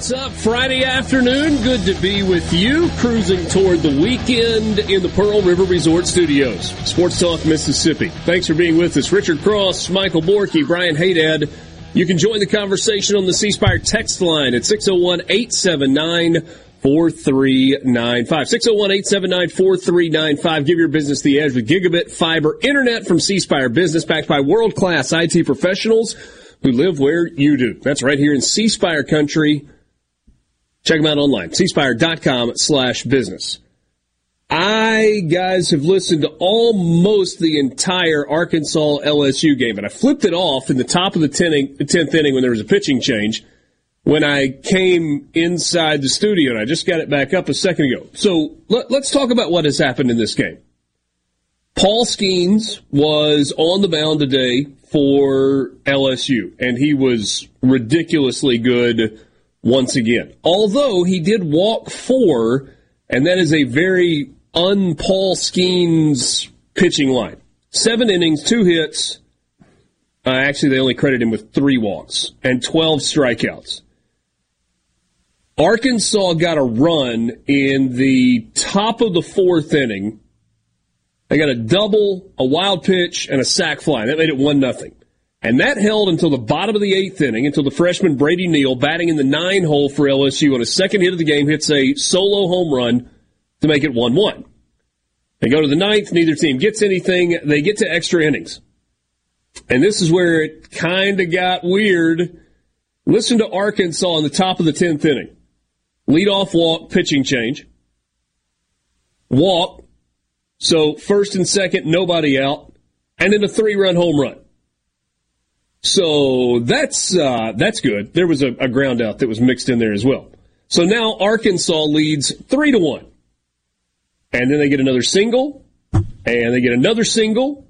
What's up? Friday afternoon. Good to be with you. Cruising toward the weekend in the Pearl River Resort Studios. Sports Talk Mississippi. Thanks for being with us. Richard Cross, Michael Borky, Brian Hadad. You can join the conversation on the C Spire text line at 601 879 4395. 601 879 4395. Give your business the edge with gigabit fiber internet from C Spire Business, backed by world class IT professionals who live where you do. That's right here in C Spire country. Check them out online, cspire.com slash business. I, guys, have listened to almost the entire Arkansas LSU game, and I flipped it off in the top of the 10th inning when there was a pitching change when I came inside the studio, and I just got it back up a second ago. So let, us talk about what has happened in this game. Paul Skenes was on the mound today for LSU, and he was ridiculously good once again. Although he did walk four, and that is a very un Paul Skenes pitching line. Seven innings, two hits. Uh, actually, they only credit him with three walks and 12 strikeouts. Arkansas got a run in the top of the fourth inning. They got a double, a wild pitch, and a sac fly. That made it one nothing. And that held until the bottom of the eighth inning, until the freshman Brady Neal, batting in the nine hole for LSU on a second hit of the game, hits a solo home run to make it 1 1. They go to the ninth, neither team gets anything. They get to extra innings. And this is where it kind of got weird. Listen to Arkansas in the top of the 10th inning. Leadoff walk, pitching change. Walk. So first and second, nobody out. And then a three run home run. So that's, uh, that's good. There was a, a ground out that was mixed in there as well. So now Arkansas leads three to one. And then they get another single, and they get another single,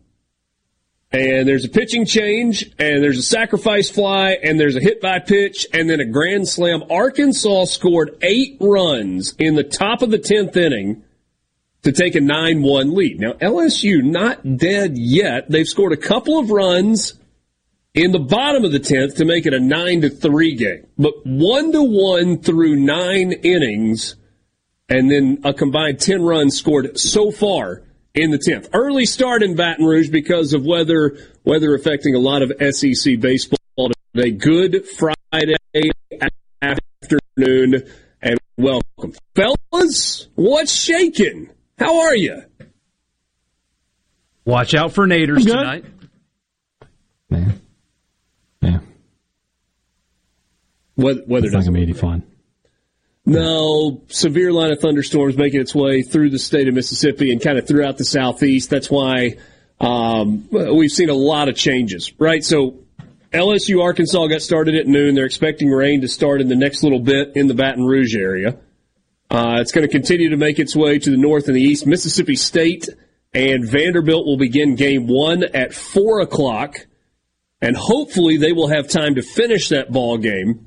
and there's a pitching change, and there's a sacrifice fly, and there's a hit by pitch, and then a grand slam. Arkansas scored eight runs in the top of the 10th inning to take a 9 1 lead. Now, LSU not dead yet. They've scored a couple of runs in the bottom of the 10th to make it a 9 to 3 game. But 1 to 1 through nine innings and then a combined 10 runs scored so far in the 10th. Early start in Baton Rouge because of weather, weather affecting a lot of SEC baseball today. Good Friday afternoon and welcome. Fellas, what's shaking? How are you? Watch out for Naders tonight. Yeah. Yeah. Weather, weather it's not going to be any fun. No, severe line of thunderstorms making its way through the state of Mississippi and kind of throughout the southeast. That's why um, we've seen a lot of changes, right? So LSU Arkansas got started at noon. They're expecting rain to start in the next little bit in the Baton Rouge area. Uh, it's going to continue to make its way to the north and the east. Mississippi State and Vanderbilt will begin game one at four o'clock, and hopefully they will have time to finish that ball game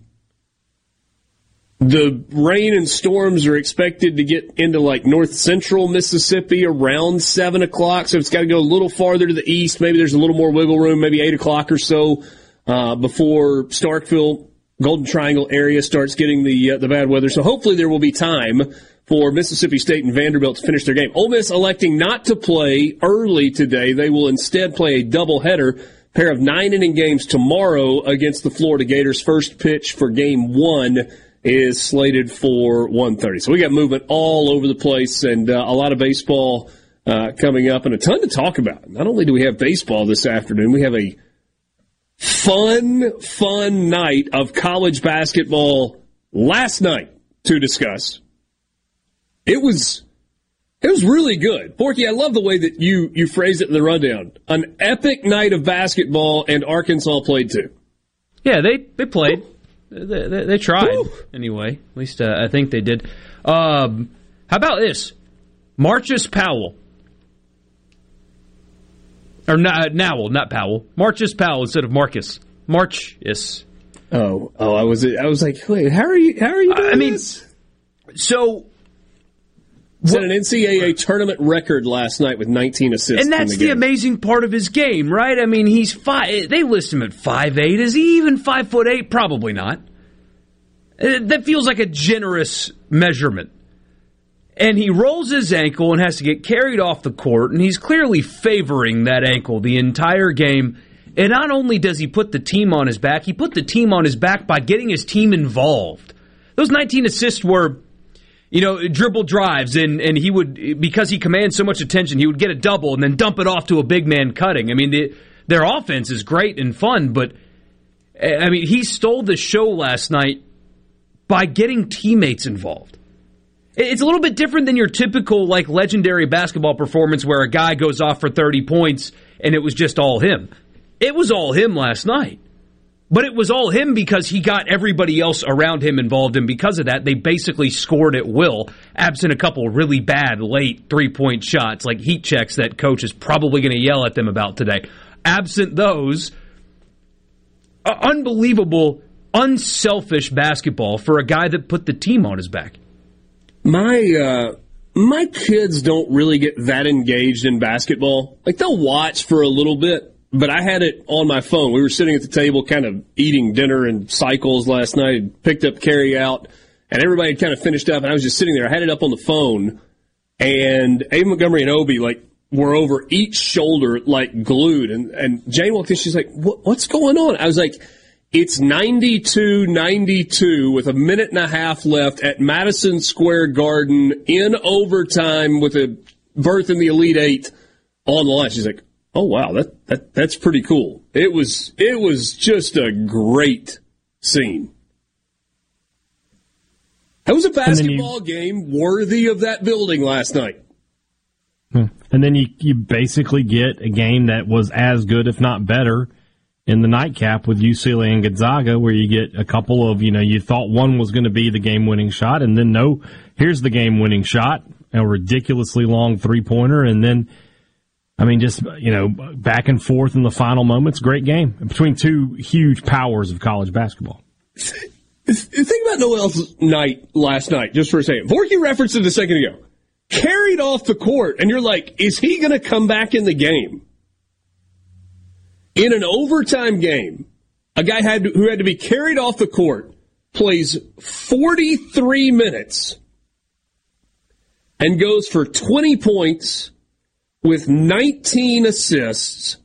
the rain and storms are expected to get into like north central Mississippi around seven o'clock. So it's got to go a little farther to the east. Maybe there's a little more wiggle room, maybe eight o'clock or so, uh, before Starkville Golden Triangle area starts getting the uh, the bad weather. So hopefully there will be time for Mississippi State and Vanderbilt to finish their game. Ole Miss electing not to play early today. They will instead play a doubleheader, pair of nine inning games tomorrow against the Florida Gators. First pitch for game one is slated for 1.30. So we got movement all over the place and uh, a lot of baseball uh, coming up and a ton to talk about. Not only do we have baseball this afternoon, we have a fun, fun night of college basketball last night to discuss. It was it was really good. Borky, I love the way that you you phrased it in the rundown. An epic night of basketball and Arkansas played too. Yeah, they they played. They, they, they tried Woo. anyway. At least uh, I think they did. Um, how about this? Marcus Powell or not, uh, Nowell, not Powell. Marcus Powell instead of Marcus. Marcus. Oh, oh, I was, I was like, wait, how are you? How are you? Doing? I mean, this? so Set an NCAA tournament record last night with 19 assists. And that's the, the, amazing part of his game, right? I mean, he's five. They list him at five eight. Is he even five foot eight? Probably not. Uh, that feels like a generous measurement and he rolls his ankle and has to get carried off the court, and he's clearly favoring that ankle the entire game. And not only does he put the team on his back, he put the team on his back by getting his team involved. Those 19 assists were, you know, dribble drives, and, and he would, because he commands so much attention, he would get a double and then dump it off to a big man cutting. I mean, the, their offense is great and fun, but, eh, I mean, he stole the show last night by getting teammates involved. It's a little bit different than your typical like legendary basketball performance where a guy goes off for 30 points and it was just all him. It was all him last night. But it was all him because he got everybody else around him involved, and because of that, they basically scored at will, absent a couple really bad late three point shots, like heat checks that coach is probably going to yell at them about today. Absent those, unbelievable, unselfish basketball for a guy that put the team on his back. My uh, my kids don't really get that engaged in basketball. Like they'll watch for a little bit, but I had it on my phone. We were sitting at the table, kind of eating dinner and cycles last night. And picked up carry out, and everybody had kind of finished up, and I was just sitting there. I had it up on the phone, and Ava Montgomery and Obi like were over each shoulder like glued, and and Jane walked in. She's like, what, "What's going on?" I was like it's 92 92 with a minute and a half left at Madison Square Garden in overtime with a berth in the Elite Eight on the line. She's like, oh, wow, that, that, that's pretty cool. It was, it was just a great scene. That was a basketball you, game worthy of that building last night. Hmm. And then you, you basically get a game that was as good, if not better, in the nightcap with UCLA and Gonzaga, where you get a couple of, you know, you thought one was going to be the game winning shot, and then no, here's the game winning shot, a ridiculously long three pointer, and then, I mean, just, you know, back and forth in the final moments. Great game between two huge powers of college basketball. Think about Nowell's night last night, just for a second. Borky referenced it a second ago. Carried off the court, and you're like, is he going to come back in the game? in an overtime game, a guy had to, who had to be carried off the court plays 43 minutes and goes for 20 points with 19 assists,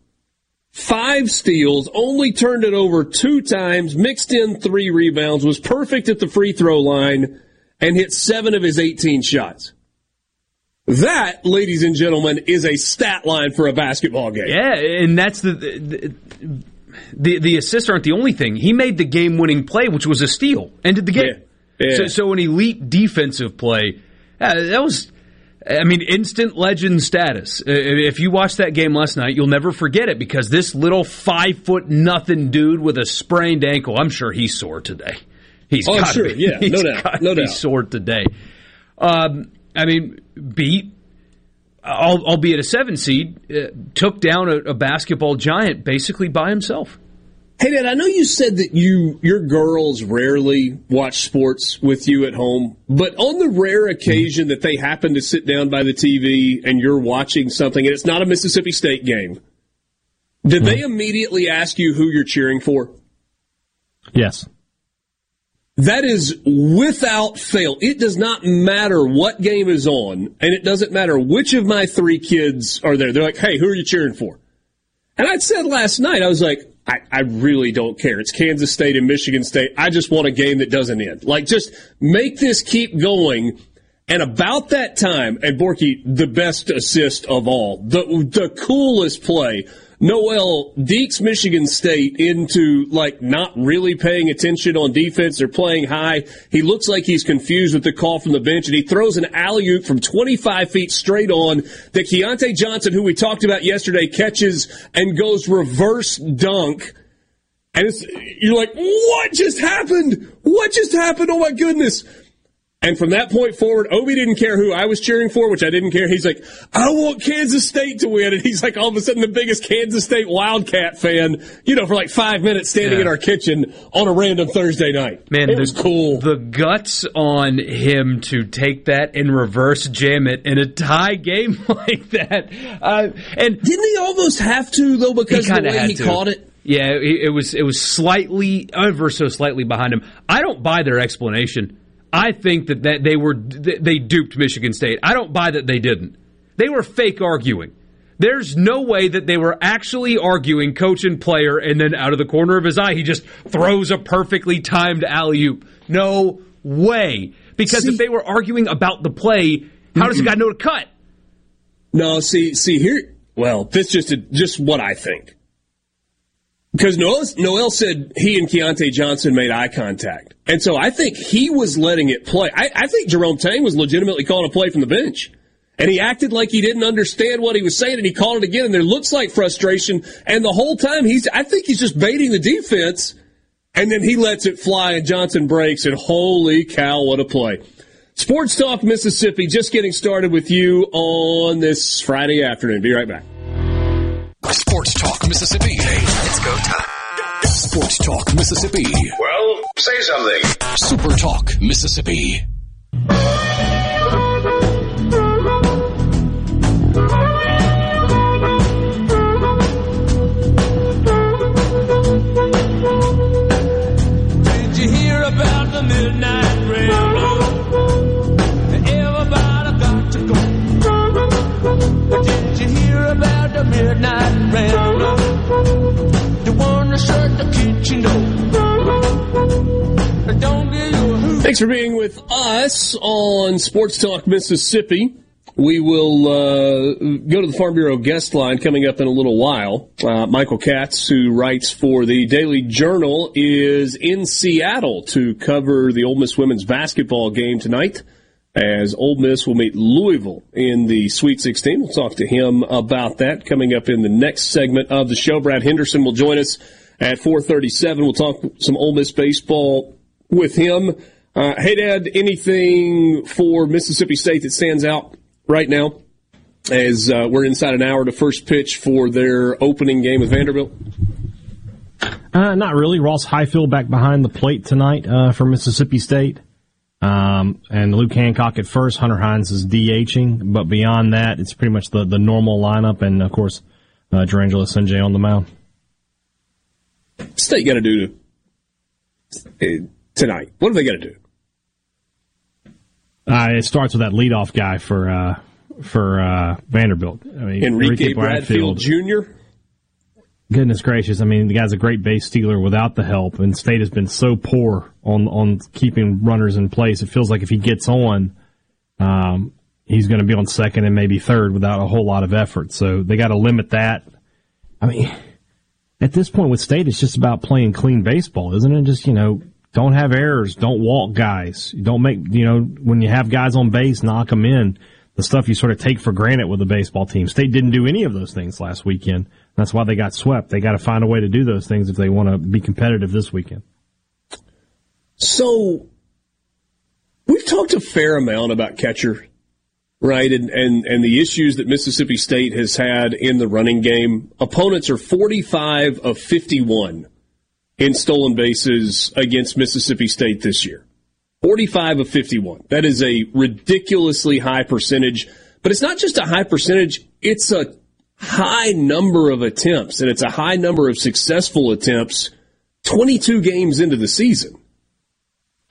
five steals, only turned it over two times, mixed in three rebounds, was perfect at the free throw line, and hit seven of his 18 shots. That, ladies and gentlemen, is a stat line for a basketball game. Yeah, and that's the the, the, the assists aren't the only thing. He made the game winning play, which was a steal, ended the game. Yeah. Yeah. So, so an elite defensive play. Uh, that was. I mean, instant legend status. Uh, if you watched that game last night, you'll never forget it because this little five foot nothing dude with a sprained ankle, I'm sure he's sore today. He's oh, sure, be, yeah, no doubt, no doubt. He's sore today. Um, I mean, beat, albeit a seven seed, uh, took down a, a, basketball giant basically by himself. Hey, Dad, I know you said that you your girls rarely watch sports with you at home, but on the rare occasion that they happen to sit down by the TV and you're watching something and it's not a Mississippi State game, did they mm-hmm. immediately ask you who you're cheering for? Yes. That is without fail. It does not matter what game is on, and it doesn't matter which of my three kids are there. They're like, hey, who are you cheering for? And I said last night, I was like, I, I, really don't care. It's Kansas State and Michigan State. I just want a game that doesn't end. Like, just make this keep going. And about that time, and Borky, the best assist of all, the the coolest play Nowell deeks Michigan State into like not really paying attention on defense. They're playing high. He looks like he's confused with the call from the bench, and he throws an alley oop from 25 feet straight on that Keyontae Johnson, who we talked about yesterday, catches and goes reverse dunk. And you're like, what just happened? What just happened? Oh my goodness. And from that point forward, Obi didn't care who I was cheering for, which I didn't care. He's like, I want Kansas State to win. And he's like all of a sudden the biggest Kansas State Wildcat fan, you know, for like five minutes standing yeah. in our kitchen on a random Thursday night. Man, it the, was cool. The guts on him to take that and reverse jam it in a tie game like that. Uh, and didn't he almost have to though because of the way he to. caught it? Yeah, it was it was slightly ever so slightly behind him. I don't buy their explanation. I think that, that they were they duped Michigan State. I don't buy that they didn't. They were fake arguing. There's no way that they were actually arguing coach and player, and then out of the corner of his eye, he just throws a perfectly timed alley oop. No way. Because see, if they were arguing about the play, how does a guy know to cut? No, see, see here. Well, this just just what I think. Because Nowell, Nowell said he and Keyontae Johnson made eye contact. And so I think he was letting it play. I, I think Jerome Tang was legitimately calling a play from the bench. And he acted like he didn't understand what he was saying and he called it again and there looks like frustration. And the whole time he's, I think he's just baiting the defense. And then he lets it fly and Johnson breaks and holy cow, what a play. Sports Talk Mississippi just getting started with you on this Friday afternoon. Be right back. Sports Talk Mississippi. Hey, let's go time. Sports Talk Mississippi. Well, say something. Super Talk Mississippi. Did you hear about the midnight Did you hear about the midnight Thanks for being with us on Sports Talk Mississippi. We will uh, go to the Farm Bureau guest line coming up in a little while. Uh, Michael Katz, who writes for the Daily Journal, is in Seattle to cover the Ole Miss women's basketball game tonight as Ole Miss will meet Louisville in the Sweet 16. We'll talk to him about that coming up in the next segment of the show. Brad Henderson will join us at 437. We'll talk some Ole Miss baseball with him. Uh, hey, Dad, anything for Mississippi State that stands out right now as uh, we're inside an hour to first pitch for their opening game with Vanderbilt? Uh, not really. Ross Highfield back behind the plate tonight uh, for Mississippi State. Um, and Luke Hancock at first. Hunter Hines is DHing, but beyond that, it's pretty much the, the normal lineup. And of course, uh, Jurrangelo Cijntje on the mound. State got to do to, tonight? What are they got to do? Uh, it starts with that leadoff guy for uh, for uh, Vanderbilt. I mean, Enrique, Enrique Bradfield, Bradfield Jr. Goodness gracious! I mean, the guy's a great base stealer without the help, and State has been so poor on on keeping runners in place. It feels like if he gets on, um, he's going to be on second and maybe third without a whole lot of effort. So they got to limit that. I mean, at this point with State, it's just about playing clean baseball, isn't it? Just, you know, don't have errors. Don't walk guys. Don't make, you know, when you have guys on base, knock them in. The stuff you sort of take for granted with the baseball team. State didn't do any of those things last weekend. That's why they got swept. They got to find a way to do those things if they want to be competitive this weekend. So, we've talked a fair amount about catcher right? And, and, and the issues that Mississippi State has had in the running game. Opponents are 45 of 51 in stolen bases against Mississippi State this year. 45 of 51. That is a ridiculously high percentage, but it's not just a high percentage, it's a high number of attempts, and it's a high number of successful attempts 22 games into the season.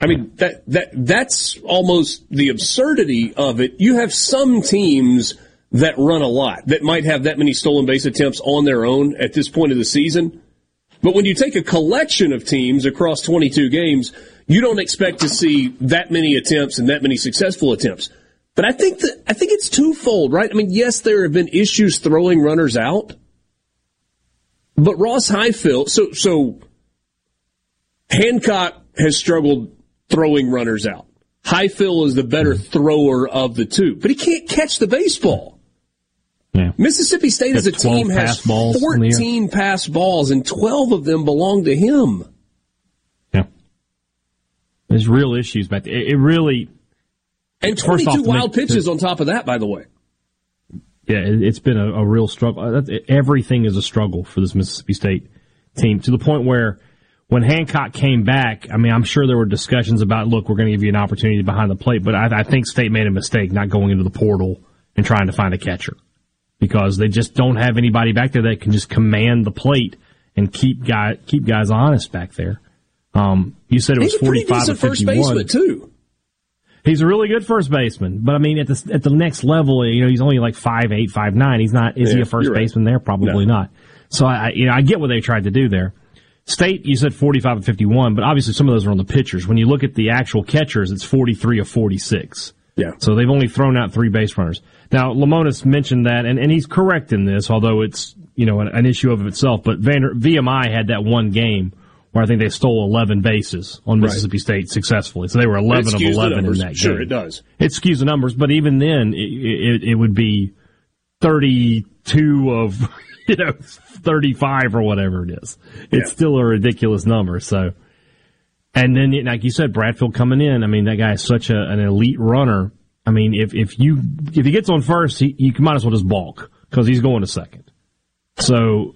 I mean that that that's almost the absurdity of it. You have some teams that run a lot that might have that many stolen base attempts on their own at this point of the season. But when you take a collection of teams across 22 games, you don't expect to see that many attempts and that many successful attempts. But I think that I think it's twofold, right? I mean, yes, there have been issues throwing runners out, but Ross Highfield, so so Hancock has struggled throwing runners out. Highfield is the better mm-hmm. thrower of the two, but he can't catch the baseball. Yeah. Mississippi State as a Got 12 team has balls in the air. 14 pass balls, and 12 of them belong to him. Yeah. There's real issues but. It really, And 22 off, wild make- pitches on top of that, by the way. yeah, it, it's been a, a real struggle. Uh, Everything is a struggle for this Mississippi State team to the point where when Hancock came back, I mean, I'm sure there were discussions about, look, we're going to give you an opportunity behind the plate, but I, I think State made a mistake not going into the portal and trying to find a catcher because they just don't have anybody back there that can just command the plate and keep guy keep guys honest back there. Um, you said it was pretty 45 to 51. baseman, too. He's a really good first baseman, but I mean, at the at the next level, you know, he's only like five eight, five nine. He's not. Is he a first right. baseman there? Probably No. not. So I, I- you know, I get what they tried to do there. State, you said forty five and fifty one, but obviously some of those are on the pitchers. When you look at the actual catchers, it's forty three or forty six. Yeah. So they've only thrown out three base runners. Now, Lemonis mentioned that, and, and he's correct in this, although it's, you know, an, an issue of itself. But Vander, VMI had that one game where I think they stole 11 bases on Mississippi State successfully. So they were 11 of 11 in that Sure, game. it does. It skews the numbers, but even then, it, it, it would be 32 of, you know, 35 or whatever it is. It's Yeah. still a ridiculous number. So, and then, like you said, Bradfield coming in. I mean, that guy is such a, an elite runner. I mean, if, if you, if he gets on first, he, you might as well just balk because he's going to second. So,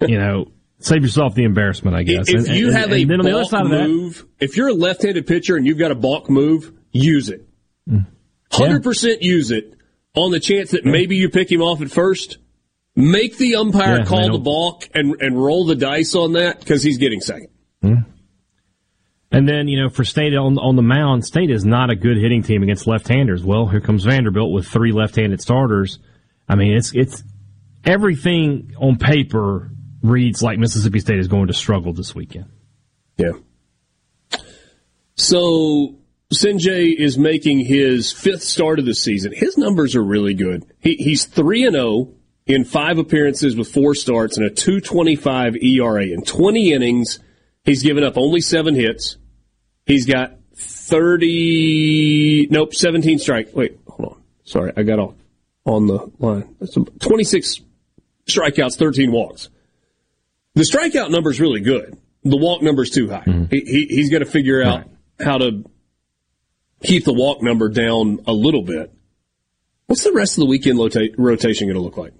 you know, save yourself the embarrassment, I guess. If And- you and- have and a then on the other balk side of that, move, if you're a left-handed pitcher and you've got a balk move, use it. Mm. Hundred percent use it on the chance that maybe you pick him off at first. Make the umpire Yeah, call the balk and and roll the dice on that because he's getting second. And then, you know, for State on, on the mound, State is not a good hitting team against left-handers. Well, here comes Vanderbilt with three left-handed starters. I mean, it's, it's, everything on paper reads like Mississippi State is going to struggle this weekend. Yeah. So Cijntje is making his fifth start of the season. His numbers are really good. He, he's three and zero in five appearances with four starts and a two twenty five ERA in twenty innings. He's given up only seven hits. He's got thirty. Nope, seventeen strike. Wait, hold on. Sorry, I got off on the line. That's twenty six strikeouts, thirteen walks. The strikeout number is really good. The walk number is too high. He, he, he's got to figure out how to keep the walk number down a little bit. What's the rest of the weekend rota- rotation going to look like?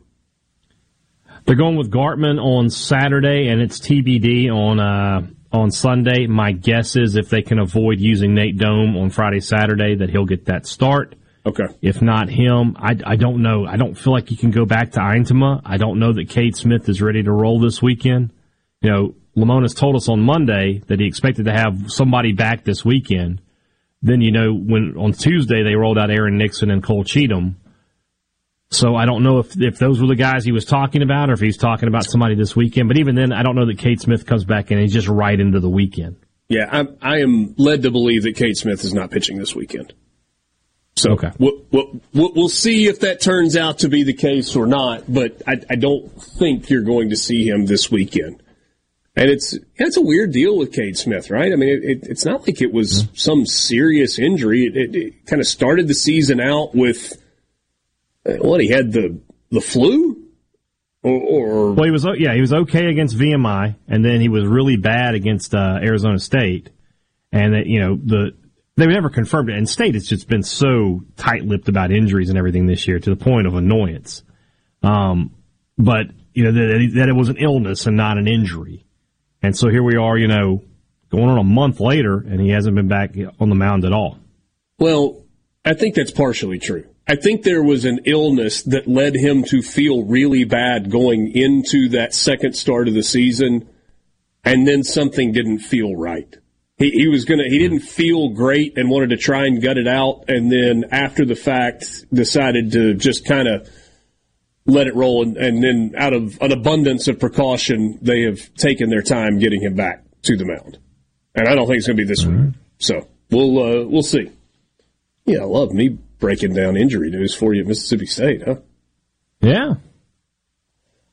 They're going with Gartman on Saturday, and it's TBD on uh, on Sunday. My guess is if they can avoid using Nate Dohm on Friday, Saturday, that he'll get that start. Okay. If not him, I, I don't know. I don't feel like you can go back to Eintema. I don't know that Cade Smith is ready to roll this weekend. You know, Lemonis told us on Monday that he expected to have somebody back this weekend. Then, you know, when on Tuesday they rolled out Aaron Nixon and Cole Cheatham. So I don't know if if those were the guys he was talking about or if he's talking about somebody this weekend. But even then, I don't know that Cade Smith comes back and he's just right into the weekend. Yeah, I'm, I am led to believe that Cade Smith is not pitching this weekend. So Okay. we'll, we'll, we'll see if that turns out to be the case or not, but I, I don't think you're going to see him this weekend. And it's it's a weird deal with Cade Smith, right? I mean, it, it, it's not like it was some serious injury. It, it, it kind of started the season out with uh, what he had the the flu, or, or Well, he was yeah he was okay against VMI, and then he was really bad against uh, Arizona State, and that you know the they never confirmed it. And State has just been so tight-lipped about injuries and everything this year to the point of annoyance. Um, but you know that, that it was an illness and not an injury, and so here we are, you know, going on a month later, and he hasn't been back on the mound at all. Well, I think that's partially true. I think there was an illness that led him to feel really bad going into that second start of the season, and then something didn't feel right. He, he was gonna. He didn't feel great and wanted to try and gut it out, and then after the fact, decided to just kind of let it roll. And, and then, out of an abundance of precaution, they have taken their time getting him back to the mound. And I don't think it's going to be this week. So we'll uh, we'll see. Yeah, I love me breaking down injury news for you at Mississippi State, huh? Yeah.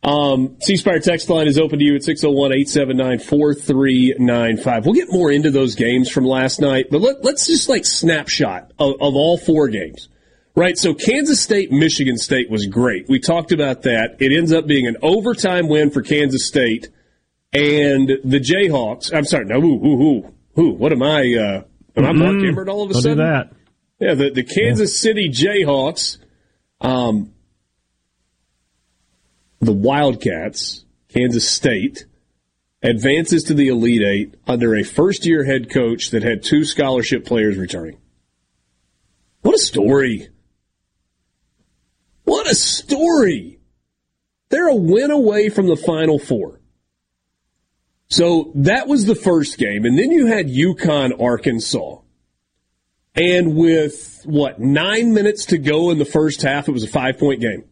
Um, C Spire text line is open to you at 601 879 4395. We'll get more into those games from last night, but let, us just like snapshot of, of all four games. Right, so Kansas State, Michigan State was great. We talked about that. It ends up being an overtime win for Kansas State, and the Jayhawks. I'm sorry, no, who, who, who, who? What am I? Uh, am I Mark Mm, Emmert all of a don't do sudden? that. Yeah, the, the Kansas City Jayhawks, um, the Wildcats, Kansas State, advances to the Elite Eight under a first year head coach that had two scholarship players returning. What a story! What a story! They're a win away from the Final Four. So that was the first game, and then you had UConn, Arkansas. And with what, nine minutes to go in the first half, it was a five point game.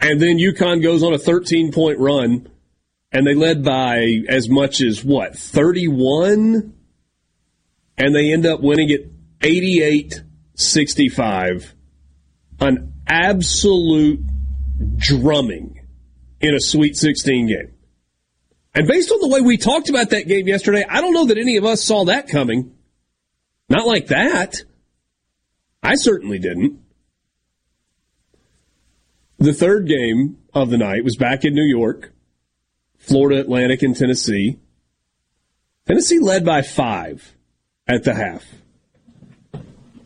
And then UConn goes on a 13 point run, and they led by as much as what, 31? And they end up winning it 88 65. An absolute drumming in a Sweet 16 game. And based on the way we talked about that game yesterday, I don't know that any of us saw that coming. Not like that. I certainly didn't. The third game of the night was back in New York, Florida Atlantic, and Tennessee. Tennessee led by five at the half.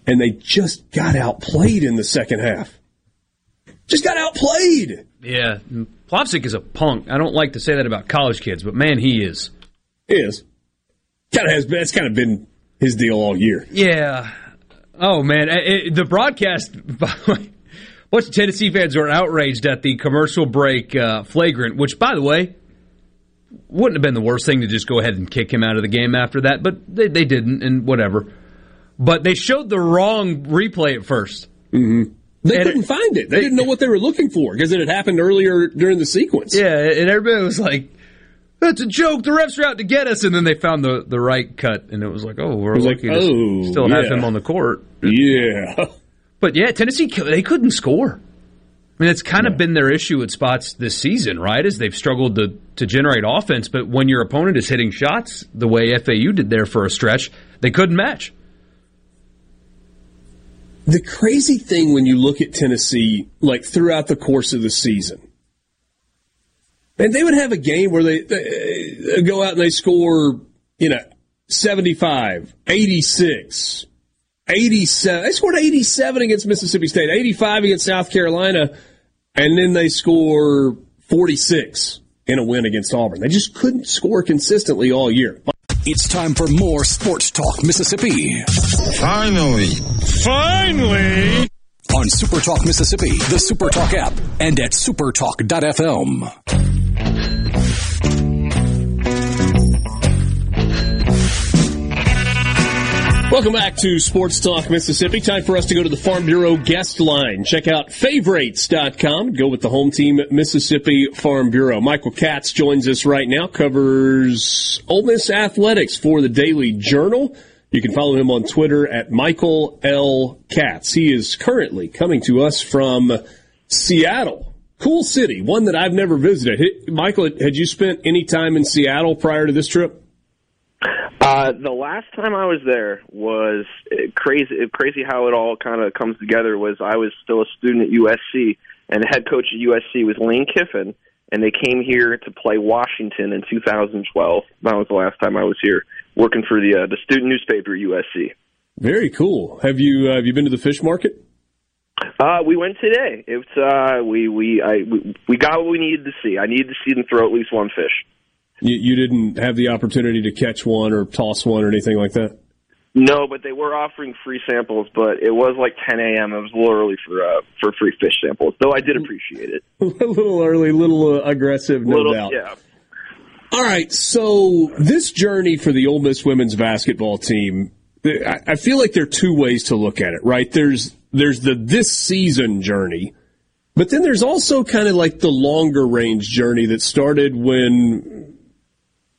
And they just got outplayed in the second half. Just got outplayed. Yeah, Plavsic is a punk. I don't like to say that about college kids, but man, he is. He is. Kind of has. That's kind of been his deal all year. Yeah. Oh man, it, it- the broadcast. By the way, a bunch of Tennessee fans were outraged at the commercial break uh, flagrant, which, by the way, wouldn't have been the worst thing to just go ahead and kick him out of the game after that, but they, they didn't, and whatever. But they showed the wrong replay at 1st Mm-hmm. They And couldn't it- find it. They, didn't know what they were looking for because it had happened earlier during the sequence. Yeah, and everybody was like, "That's a joke. The refs are out to get us." And then they found the, the right cut, and it was like, "Oh, we're lucky like, to oh, still have yeah. him on the court." Yeah. But yeah, Tennessee they couldn't score. I mean, it's kind of been their issue at spots this season, right? As they've struggled to to generate offense, but when your opponent is hitting shots the way FAU did there for a stretch, they couldn't match. The crazy thing when you look at Tennessee, like throughout the course of the season, and they would have a game where they, they go out and they score, you know, 75, 86, 87. They scored 87 against Mississippi State, 85 against South Carolina, and then they score 46 in a win against Auburn. They just couldn't score consistently all year. It's time for more Sports Talk Mississippi. Finally. Finally. On Super Talk Mississippi, the Super Talk app, and at supertalk.fm. Welcome back to Sports Talk Mississippi. Time for us to go to the Farm Bureau guest line. Check out favorites.com. Go with the home team, Mississippi Farm Bureau. Michael Katz joins us right now, covers Ole Miss athletics for the Daily Journal. You can follow him on Twitter at Michael L. Katz. He is currently coming to us from Seattle. Cool city, one that I've never visited. Michael, had you spent any time in Seattle prior to this trip? Uh, the last time I was there was uh, crazy. Crazy how it all kind of comes together. Was I was still a student at USC, and the head coach at USC was Lane Kiffin, and they came here to play Washington in 2012. That was the last time I was here working for the uh, the student newspaper USC. Very cool. Have you uh, have you been to the fish market? Uh, we went today. It's uh, we we I we, we got what we needed to see. I needed to see them throw at least one fish. You, you didn't have the opportunity to catch one or toss one or anything like that. No, but they were offering free samples. But it was like 10 a.m. It was a little early for uh, for free fish samples. Though I did appreciate it. a little early, a little uh, aggressive, no little, doubt. yeah. All right, so this journey for the Ole Miss women's basketball team, I I feel like there are two ways to look at it, right? There's there's the this season journey, but then there's also kind of like the longer range journey that started when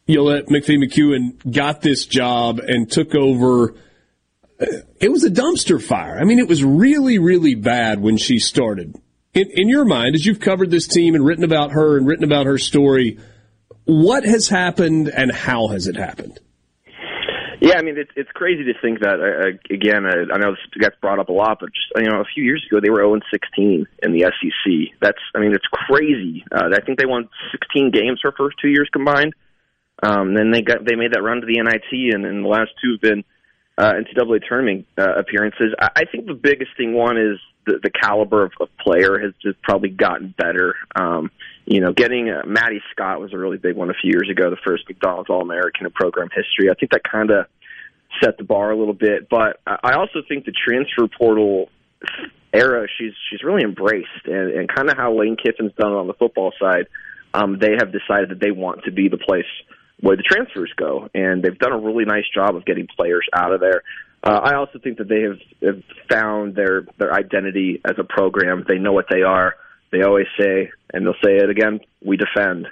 Yolett McPhee McCuin got this job and took over. It was a dumpster fire. I mean, it was really, really bad when she started. In, in your mind, as you've covered this team and written about her and written about her story, what has happened and how has it happened? Yeah, I mean it's it's crazy to think that uh, again. Uh, I know this gets brought up a lot, but just you know, a few years ago they were 0 16 in the SEC. That's I mean it's crazy. Uh, I think they won 16 games her first two years combined. Um, then they got they made that run to the NIT, and, and the last two have been uh, NCAA tournament uh, appearances. I, I think the biggest thing one is the, the caliber of, of player has just probably gotten better. Um, you know, getting uh, Maddie Scott was a really big one a few years ago, the first McDonald's All American in program history. I think that kind of set the bar a little bit, but I also think the transfer portal era she's she's really embraced, and, and kind of how Lane Kiffin's done it on the football side. Um, they have decided that they want to be the place where the transfers go, and they've done a really nice job of getting players out of there. Uh, I also think that they have, have found their their identity as a program. They know what they are. They always say, and they'll say it again: "We defend."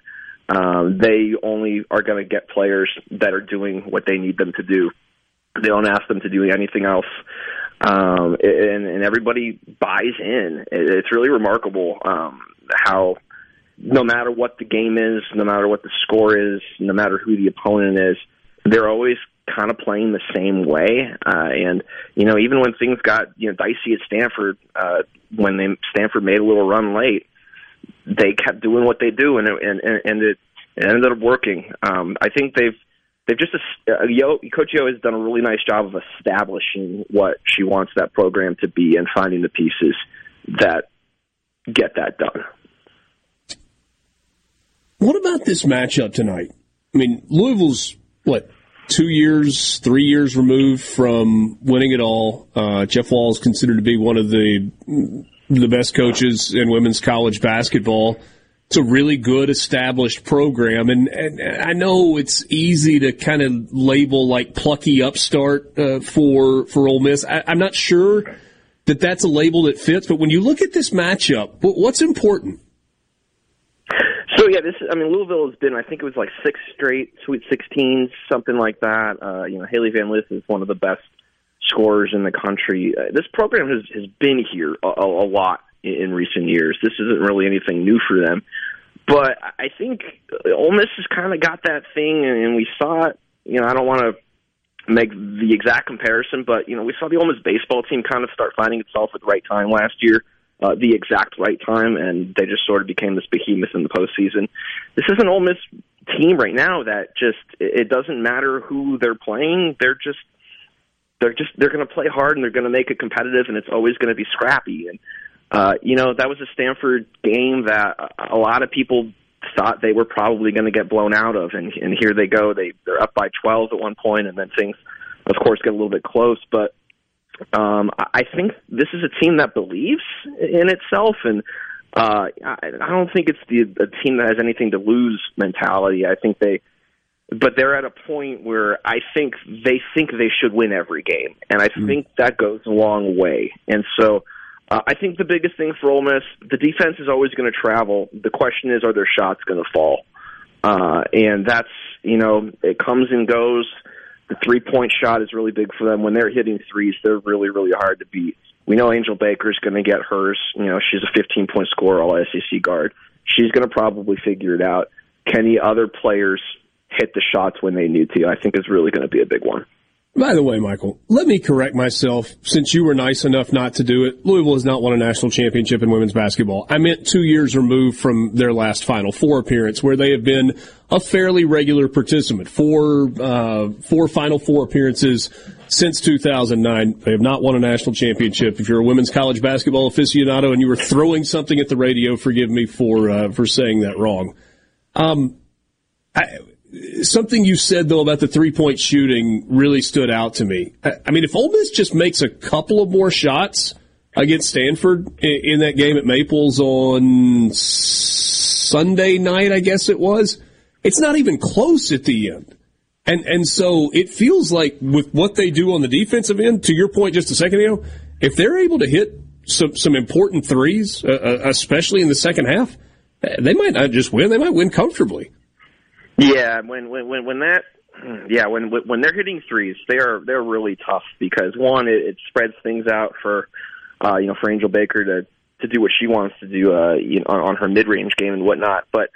Um, they only are going to get players that are doing what they need them to do. They don't ask them to do anything else, um, and, and everybody buys in. It's really remarkable um, how, no matter what the game is, no matter what the score is, no matter who the opponent is, they're always kind of playing the same way. Uh, and you know, even when things got you know dicey at Stanford, uh, when they Stanford made a little run late, they kept doing what they do, and it, and and it, it ended up working. Um, I think they've they've just uh, Yo, Coach Yo has done a really nice job of establishing what she wants that program to be and finding the pieces that get that done. What about this matchup tonight? I mean, Louisville's what two years, three years removed from winning it all. Uh, Jeff Walz is considered to be one of the the best coaches in women's college basketball. It's a really good established program, and, and I know it's easy to kind of label like plucky upstart uh, for for Ole Miss. I, I'm not sure that that's a label that fits, but when you look at this matchup, what's important? Yeah, this I mean Louisville has been I think it was like six straight Sweet 16s, something like that. Uh, you know, Hailey Van Lith is one of the best scorers in the country. Uh, this program has has been here a, a lot in, in recent years. This isn't really anything new for them, but I think Ole Miss has kind of got that thing, and, and we saw it. You know, I don't want to make the exact comparison, but you know, we saw the Ole Miss baseball team kind of start finding itself at the right time last year uh, the exact right time, and they just sort of became this behemoth in the postseason. This is an Ole Miss team right now that just it doesn't matter who they're playing; they're just they're just they're going to play hard and they're going to make it competitive, and it's always going to be scrappy. And uh, you know that was a Stanford game that a lot of people thought they were probably going to get blown out of, and, and here they go. They they're up by 12 at one point, and then things, of course, get a little bit close, but um, I think this is a team that believes in itself, and uh, I, I don't think it's the a team that has anything to lose mentality. I think they, but they're at a point where I think they think they should win every game, and I mm. think that goes a long way. And so, uh, I think the biggest thing for Ole Miss, the defense is always going to travel. The question is, are their shots going to fall? Uh, and that's you know, it comes and goes the three point shot is really big for them. When they're hitting threes, they're really, really hard to beat. We know Angel Baker's going to get hers. You know, she's a 15 point scorer, all SEC guard. She's going to probably figure it out. Can the other players hit the shots when they need to? I think is really going to be a big one. By the way, Michael, let me correct myself since you were nice enough not to do it. Louisville has not won a national championship in women's basketball. I meant two years removed from their last Final Four appearance, where they have been a fairly regular participant. Four, uh, four Final Four appearances since 2009. They have not won a national championship. If you're a women's college basketball aficionado and you were throwing something at the radio, forgive me for uh, for saying that wrong. Um, I, something you said though about the three point shooting really stood out to me. I mean, if Ole Miss just makes a couple of more shots against Stanford in, that game at Maples on Sunday night, I guess it was, It's not even close at the end. And and so it feels like with what they do on the defensive end, to your point just a second ago, if they're able to hit some some important threes, uh, uh especially in the second half, they might not just win; they might win comfortably. Yeah, when when when when that yeah when when they're hitting threes, they are they're really tough because one it, it spreads things out for uh, you know for Angel Baker to to do what she wants to do uh, you know, on, on her mid range game and whatnot, but.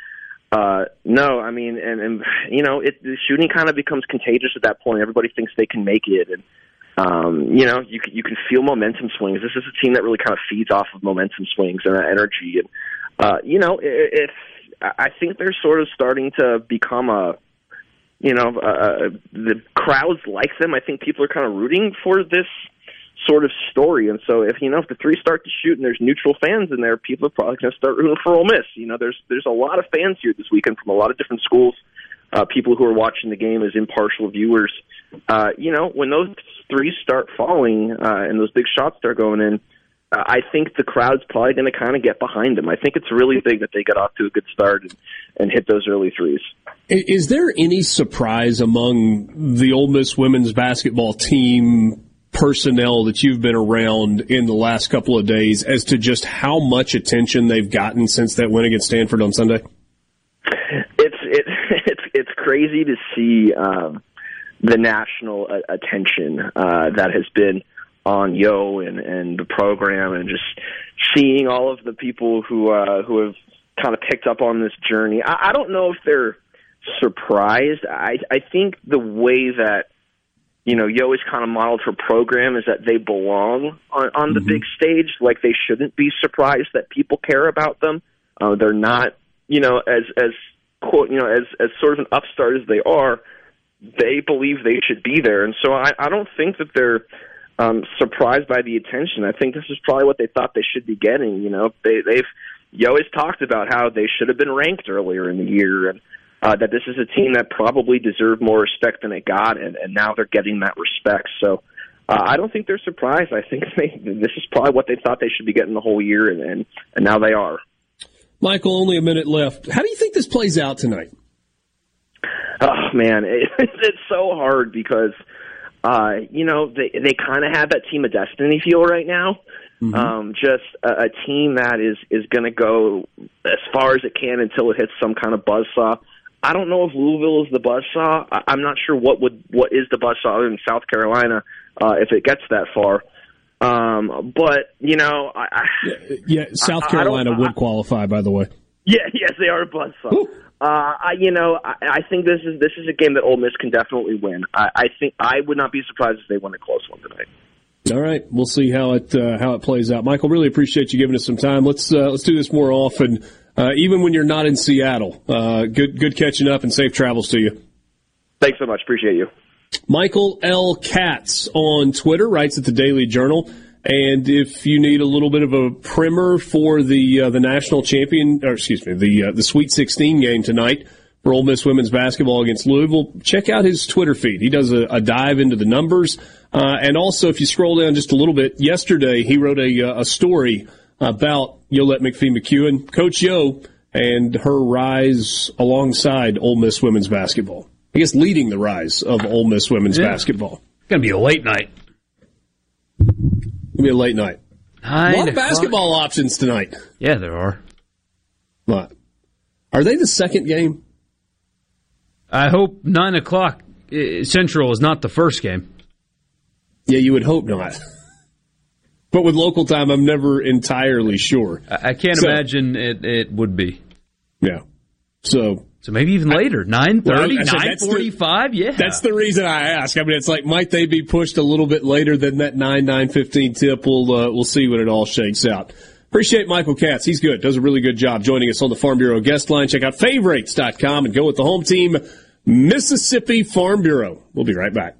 Uh, no, I mean, and, and you know, it, the shooting kind of becomes contagious at that point. Everybody thinks they can make it, and um, you know, you you can feel momentum swings. This is a team that really kind of feeds off of momentum swings and energy, and uh, you know, if I think they're sort of starting to become a, you know, uh, the crowds like them. I think people are kind of rooting for this sort of story. And so, if you know, if the three start to shoot and there's neutral fans in there, people are probably going to start rooting for Ole Miss. You know, there's there's a lot of fans here this weekend from a lot of different schools. Uh, people who are watching the game as impartial viewers. Uh, you know, when those three start falling uh, and those big shots start going in uh, I think the crowd's probably going to kind of get behind them. I think it's really big that they get off to a good start and, and hit those early threes. Is there any surprise among the Ole Miss women's basketball team personnel that you've been around in the last couple of days as to just how much attention they've gotten since that win against Stanford on Sunday? It's it, it's it's crazy to see um, the national uh, attention uh, that has been on Yo and and the program and just seeing all of the people who uh who have kind of picked up on this journey. I, I don't know if they're surprised. I I think the way that you know Yo is kind of modeled her program is that they belong on on the mm-hmm. big stage. Like they shouldn't be surprised that people care about them. Uh, they're not you know as as quote you know as as sort of an upstart as they are. They believe they should be there, and so I, I don't think that they're um, surprised by the attention. I think this is probably what they thought they should be getting. You know, they, they've you always talked about how they should have been ranked earlier in the year, and uh, that this is a team that probably deserved more respect than it got, and, and now they're getting that respect. So. Uh, I don't think they're surprised. I think they, this is probably what they thought they should be getting the whole year, and, and and now they are. Michael, only a minute left. How do you think this plays out tonight? Oh man, it, it's so hard because uh, you know, they they kind of have that team of destiny feel right now. Mm-hmm. Um, just a, a team that is is going to go as far as it can until it hits some kind of buzzsaw. I don't know if Louisville is the buzzsaw. I, I'm not sure what would what is the buzzsaw other than South Carolina uh, if it gets that far. Um, but you know, I, I yeah, yeah, South Carolina I, would qualify, by the way. Yeah, yes, they are a buzzsaw. Woo. Uh, I, you know, I, I think this is this is a game that Ole Miss can definitely win. I, I think I would not be surprised if they win a close one tonight. All right, we'll see how it uh, how it plays out. Michael, really appreciate you giving us some time. Let's uh, let's do this more often, uh, even when you're not in Seattle. Uh, good good catching up and safe travels to you. Thanks so much. Appreciate you. Michael L. Katz on Twitter writes at the Daily Journal. And if you need a little bit of a primer for the uh, the national champion, or excuse me, the uh, the Sweet 16 game tonight for Ole Miss women's basketball against Louisville, check out his Twitter feed. He does a, a dive into the numbers, uh, and also if you scroll down just a little bit, yesterday he wrote a uh, a story about Yolett McPhee McCuin, Coach Yo, and her rise alongside Ole Miss women's basketball. I guess leading the rise of Ole Miss women's yeah. basketball. It's gonna be a late night. It'll be a late night. Nine a lot of basketball options tonight. Yeah, there are. What? Are they the second game? I hope nine o'clock uh, Central is not the first game. Yeah, you would hope not. but with local time, I'm never entirely sure. I, I can't so, imagine it, it would be. Yeah. So so maybe even later, 9.30, 9.45, yeah. That's the reason I ask. I mean, it's like, might they be pushed a little bit later than that 9, 9.15 tip? We'll, uh, we'll see when it all shakes out. Appreciate Michael Katz. He's good. Does a really good job joining us on the Farm Bureau guest line. Check out favorites.com and go with the home team, Mississippi Farm Bureau. We'll be right back.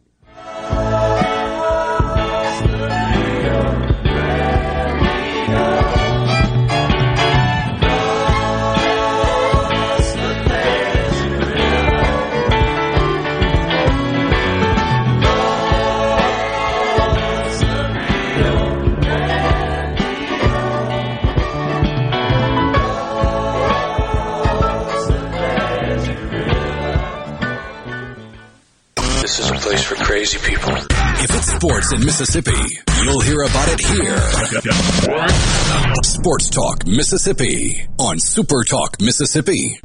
Crazy people. If it's sports in Mississippi, you'll hear about it here. Sports Talk Mississippi on Super Talk Mississippi.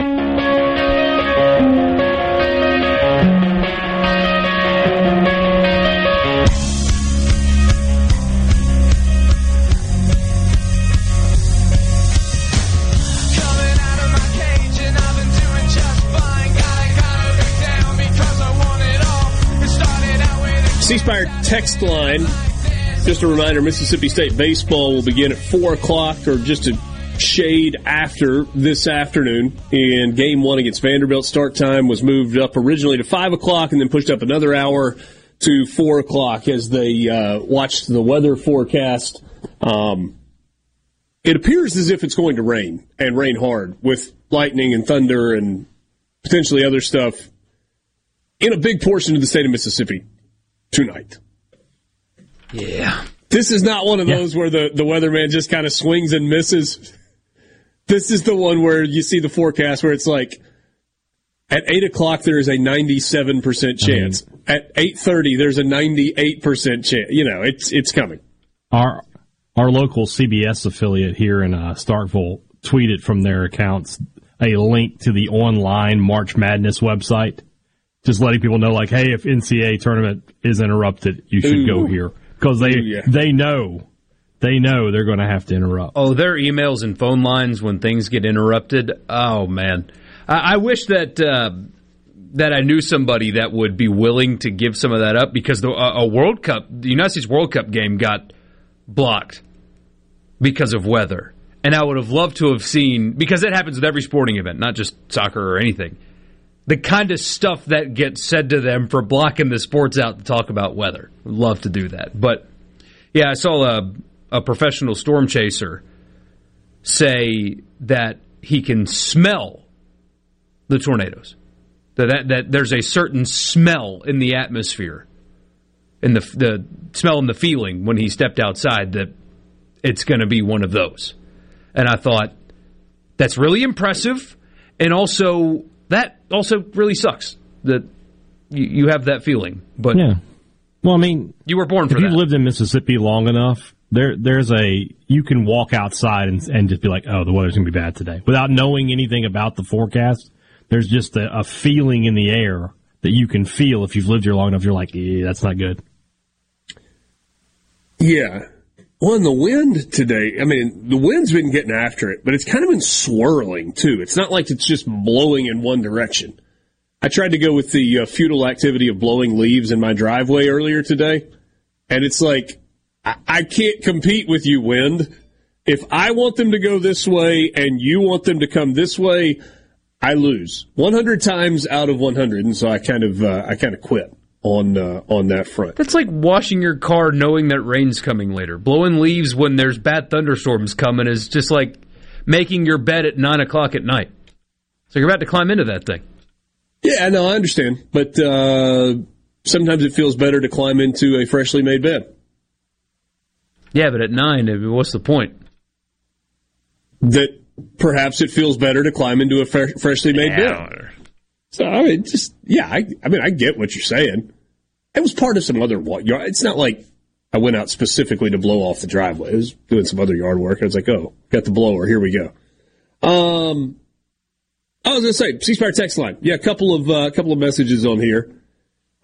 C Spire text line. Just a reminder Mississippi State baseball will begin at 4 o'clock or just a shade after this afternoon. And game one against Vanderbilt start time was moved up originally to 5 o'clock and then pushed up another hour to 4 o'clock as they uh, watched the weather forecast. Um, it appears as if it's going to rain and rain hard with lightning and thunder and potentially other stuff in a big portion of the state of Mississippi tonight. Yeah. This is not one of those where the, the weatherman just kind of swings and misses. This is the one where you see the forecast where it's like at eight o'clock there is a ninety seven percent chance. At eight thirty there's a ninety eight percent chance. You know, it's it's coming. Our our local CBS affiliate here in uh, Starkville tweeted from their accounts a link to the online March Madness website, just letting people know, like, hey, if NCAA tournament is interrupted, you should go here because they Ooh, yeah. they know they know they're going to have to interrupt. Oh, their emails and phone lines when things get interrupted. Oh man, I, I wish that uh, that I knew somebody that would be willing to give some of that up because the a, a World Cup, the United States World Cup game got blocked because of weather, and I would have loved to have seen because that happens with every sporting event, not just soccer or anything. The kind of stuff that gets said to them for blocking the sports out to talk about weather. Love to do that, but yeah, I saw a a professional storm chaser say that he can smell the tornadoes. That, that that there's a certain smell in the atmosphere, in the the smell and the feeling when he stepped outside that it's going to be one of those. And I thought that's really impressive, and also that also really sucks that you, you have that feeling. But yeah, well, I mean, you were born for if you've lived in Mississippi long enough, there there's a you can walk outside and, and just be like, oh, the weather's gonna be bad today, without knowing anything about the forecast. There's just a, a feeling in the air that you can feel if you've lived here long enough. You're like, yeah, that's not good. Yeah. Well, and the wind today, I mean, the wind's been getting after it, but it's kind of been swirling too. It's not like it's just blowing in one direction. I tried to go with the uh, futile activity of blowing leaves in my driveway earlier today, and it's like, I, I can't compete with you, wind. If I want them to go this way and you want them to come this way, I lose 100 times out of 100, and so I kind of uh, I kind of quit on uh, on that front. That's like washing your car knowing that rain's coming later. Blowing leaves when there's bad thunderstorms coming is just like making your bed at 9 o'clock at night. So you're about to climb into that thing. Yeah, no, I understand, but uh, sometimes it feels better to climb into a freshly made bed. Yeah, but at 9, what's the point? That perhaps it feels better to climb into a fre- freshly made Yeah. bed. So I mean, just yeah, I, I mean, I get what you're saying. It was part of some other what yard. It's not like I went out specifically to blow off the driveway. I was doing some other yard work. I was like, oh, got the blower. Here we go. Um, I was gonna say, C Spire text line. Yeah, a couple of uh, couple of messages on here.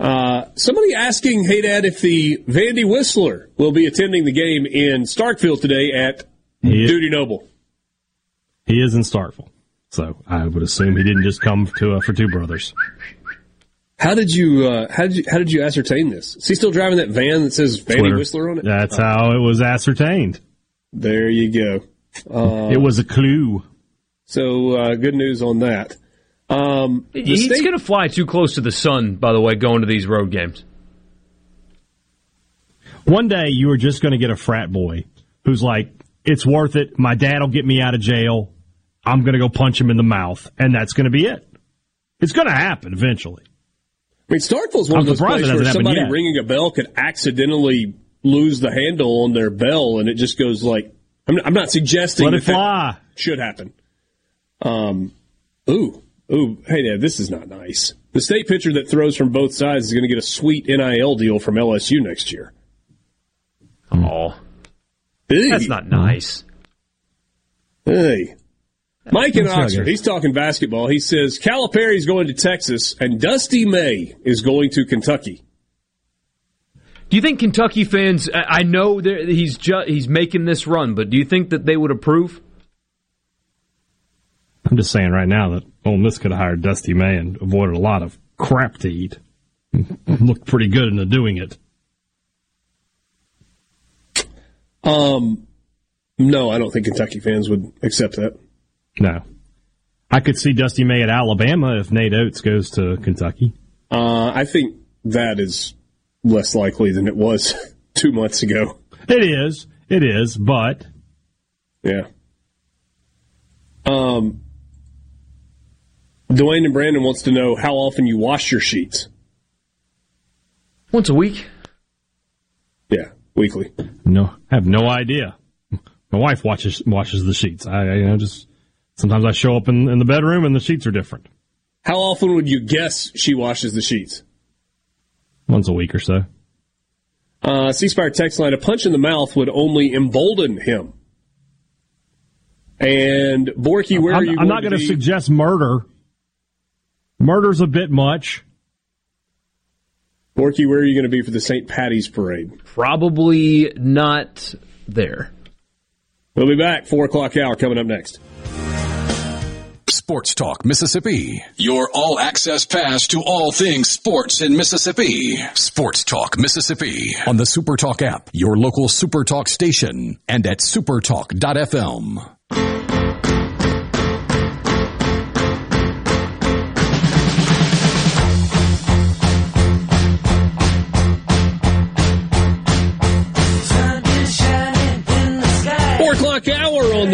Uh, somebody asking, Hadad, if the Vandy Whistler will be attending the game in Starkville today at He Dudy Noble. he is in Starkville, so I would assume he didn't just come to uh, for two brothers. How did you uh, how did you how did you ascertain this? Is he still driving that van that says Vandy Twitter. Whistler on it? That's Oh, how it was ascertained. There you go. Uh, it was a clue. So uh, good news on that. Um, He's state- going to fly too close to the sun, by the way, going to these road games. One day you are just going to get a frat boy who's like, it's worth it. My dad will get me out of jail. I'm going to go punch him in the mouth. And that's going to be it. It's going to happen eventually. I mean, Starkville's one I'm of those places where somebody yet. ringing a bell could accidentally lose the handle on their bell, and it just goes like. I'm, I'm not suggesting Let it that that fly. should happen. Um, ooh, ooh, Hadad, this is not nice. The state pitcher that throws from both sides is going to get a sweet NIL deal from LSU next year. Oh, Hey. that's not nice. Hey. Mike in That's Oxford, he's talking basketball. He says Calipari's going to Texas and Dusty May is going to Kentucky. Do you think Kentucky fans? I I know he's ju- he's making this run, but do you think that they would approve? I'm just saying right now that Ole Miss could have hired Dusty May and avoided a lot of crap to eat. Looked pretty good into doing it. Um, no, I don't think Kentucky fans would accept that. No. I could see Dusty May at Alabama if Nate Oats goes to Kentucky. Uh, I think that is less likely than it was two months ago. It is. It is, but Yeah. Um, Dwayne and Brandon wants to know how often you wash your sheets. Once a week. Yeah, weekly. no, I have no idea. My wife watches watches the sheets. I, I you know just sometimes I show up in, in the bedroom and the sheets are different. How often would you guess she washes the sheets? Once a week or so. Uh, C Spire text line: A punch in the mouth would only embolden him. And Borky, where I'm, are you? I'm going not going to be? suggest murder. Murder's a bit much. Borky, where are you going to be for the St. Patty's parade? Probably not there. We'll be back. Four o'clock hour coming up next. Sports Talk Mississippi. Your all access pass to all things sports in Mississippi. Sports Talk Mississippi on the Supertalk app, your local Supertalk station, and at supertalk.fm.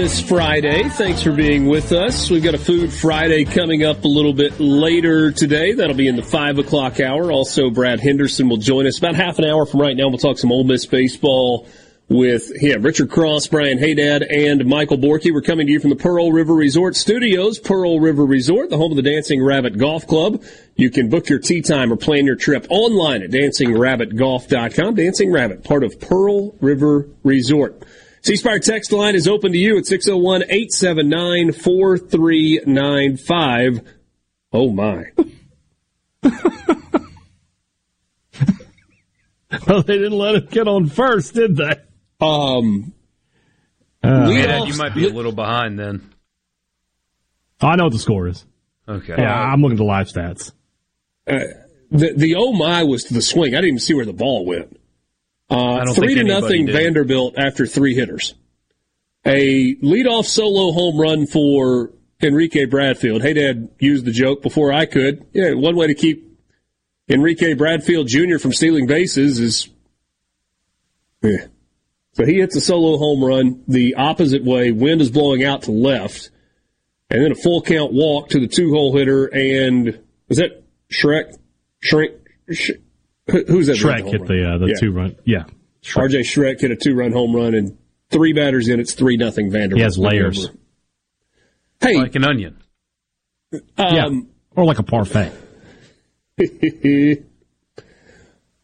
this Friday. Thanks for being with us. We've got a Food Friday coming up a little bit later today. That'll be in the five o'clock hour. Also, Brad Henderson will join us about half an hour from right now. We'll talk some Ole Miss baseball with him. Richard Cross, Brian Hadad, and Michael Borky. We're coming to you from the Pearl River Resort Studios. Pearl River Resort, the home of the Dancing Rabbit Golf Club. You can book your tee time or plan your trip online at dancingrabbitgolf.com. Dancing Rabbit, part of Pearl River Resort. C Spire text line is open to you at 601 879 4395. Oh my. Well, they didn't let him get on first, did they? Um, Uh, lead Yeah, off- you might be a little behind then. I know what the score is. Okay. Yeah, I'm looking at the live stats. uh, the, the oh my was to the swing. I didn't even see where the ball went. Uh, three to nothing did. Vanderbilt after three hitters. A leadoff solo home run for Enrique Bradfield. Hadad used the joke before I could. Yeah, one way to keep Enrique Bradfield Jr. from stealing bases is. Yeah. So he hits a solo home run the opposite way. Wind is blowing out to left. And then a full count walk to the two hole hitter. And is that Schreck? Shrink? Sh- who's that? Schreck hit the uh, the Yeah. two run. Yeah, RJ Schreck hit a two run home run and three batters in. It's three nothing Vanderbilt. he has layers. Hey, Like an onion. yeah, um, or like a parfait.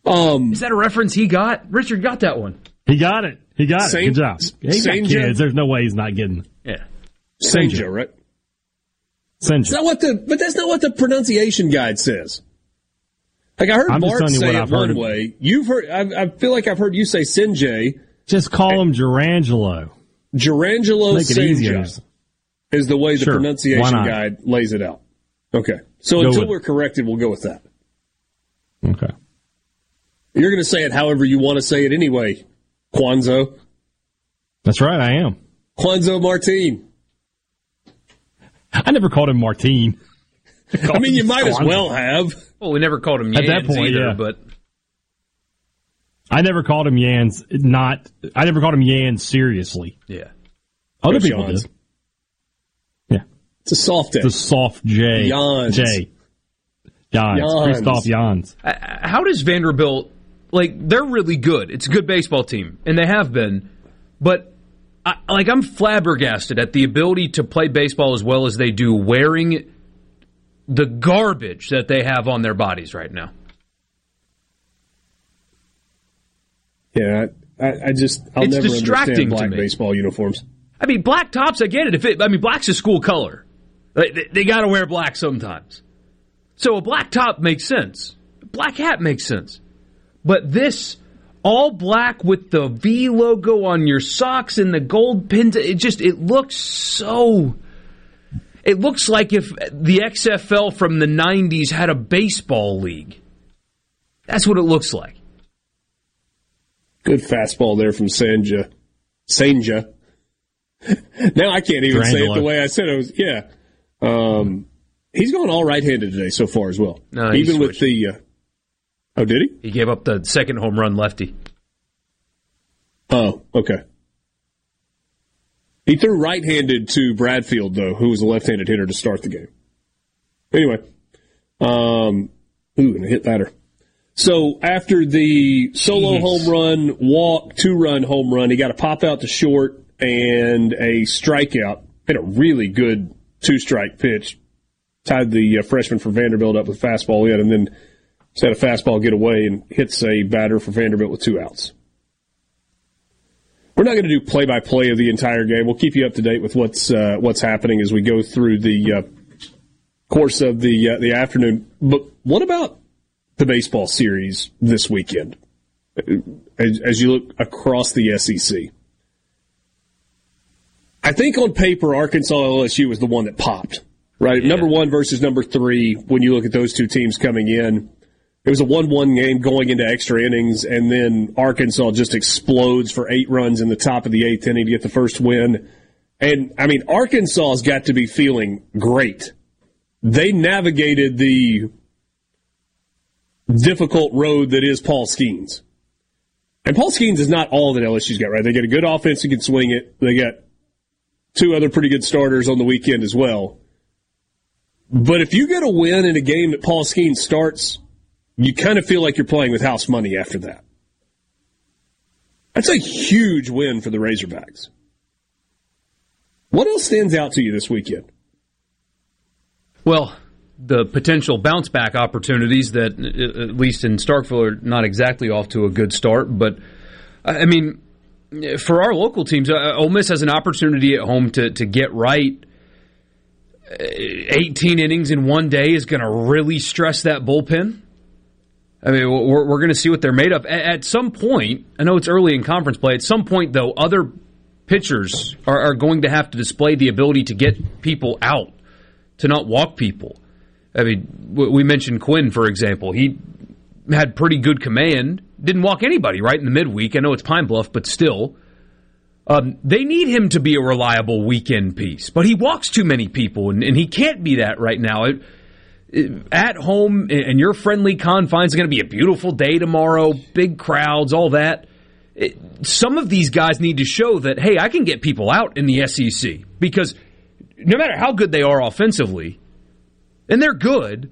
um, Is that a reference he got? Richard got that one. He got it. He got it. Good job. He got kids. Joe- There's no way he's not getting. Yeah. Sanjo, right? Send Is that what the? But that's not what the pronunciation guide says. Like I heard I'm just Bart telling you say what it one way. You've heard. I, I feel like I've heard you say Sinjay. Just call him Jurrangelo. Jurrangelo Make it easier. Sinjay is the way the Sure. Pronunciation guide lays it out. Okay, so Go until we're corrected, we'll go with that. Okay. You're going to say it however you want to say it anyway, Quanzo. That's right. I am. Quanzo Martin. I never called him Martine. I mean, you might as well have. Well, we never called him At Yans that point, either, yeah. but I never called him Yans. Not. I never called him Yans seriously. yeah. Other Chris people Jans. did. Yeah. It's a soft day. The soft J. Jans. J. Jans. Jans. Christoph Jans. Uh, How does Vanderbilt like? They're really good. It's a good baseball team, and they have been. But I, like, I'm flabbergasted at the ability to play baseball as well as they do, wearing the garbage that they have on their bodies right now. Yeah, I, I just I'll It's never distracting understand to black baseball uniforms. I mean, black tops, I get it. If it, I mean, black's a school color. They, they, they got to wear black sometimes. So a black top makes sense. A black hat makes sense. But this all black with the V logo on your socks and the gold pins, it just it looks so. It looks like if the XFL from the '90s had a baseball league. That's what it looks like. Good fastball there from Sanja. Sanja. now I can't even say it the way I said it was. Yeah. Um, he's going all right-handed today so far as well. No, even with the. Uh, oh, did he? He gave up the second home run lefty. Oh, okay. He threw right-handed to Bradfield though, who was a left-handed hitter to start the game. Anyway, um, ooh, and a hit batter. So after the solo Jeez. home run, walk, two-run home run, he got a pop out to short and a strikeout. Had a really good two-strike pitch. Tied the uh, freshman for Vanderbilt up with fastball in, and then just had a fastball get away and hits a batter for Vanderbilt with two outs. We're not going to do play by play of the entire game. We'll keep you up to date with what's uh, what's happening as we go through the uh, course of the uh, the afternoon. But what about the baseball series this weekend? As, as you look across the SEC, I think on paper Arkansas LSU was the one that popped. Right, number one versus number three. When you look at those two teams coming in, it was a 1 1 game going into extra innings, and then Arkansas just explodes for eight runs in the top of the eighth inning to get the first win. And, I mean, Arkansas's got to be feeling great. They navigated the difficult road that is Paul Skenes. And Paul Skenes is not all that LSU's got, right? They got a good offense who can swing it. They got two other pretty good starters on the weekend as well. But if you get a win in a game that Paul Skenes starts, you kind of feel like you're playing with house money after that. That's a huge win for the Razorbacks. What else stands out to you this weekend? Well, the potential bounce back opportunities that, uh, at least in Starkville, are not exactly off to a good start. But I mean, for our local teams, uh, Ole Miss has an opportunity at home to to get right. Uh, 18 innings in one day is going to really stress that bullpen. I mean, we're, we're going to see what they're made of. At, some point, I know it's early in conference play. At some point, though, other pitchers are, are going to have to display the ability to get people out, to not walk people. I mean, we mentioned Quinn, for example. He had pretty good command, didn't walk anybody right in the midweek. I know it's Pine Bluff, but still. Um, they need him to be a reliable weekend piece, but he walks too many people, and, and he can't be that right now. It- at home and your friendly confines, it's going to be a beautiful day tomorrow, big crowds, all that. It- some of these guys need to show that, hey, I can get people out in the SEC because no matter how good they are offensively, and they're good,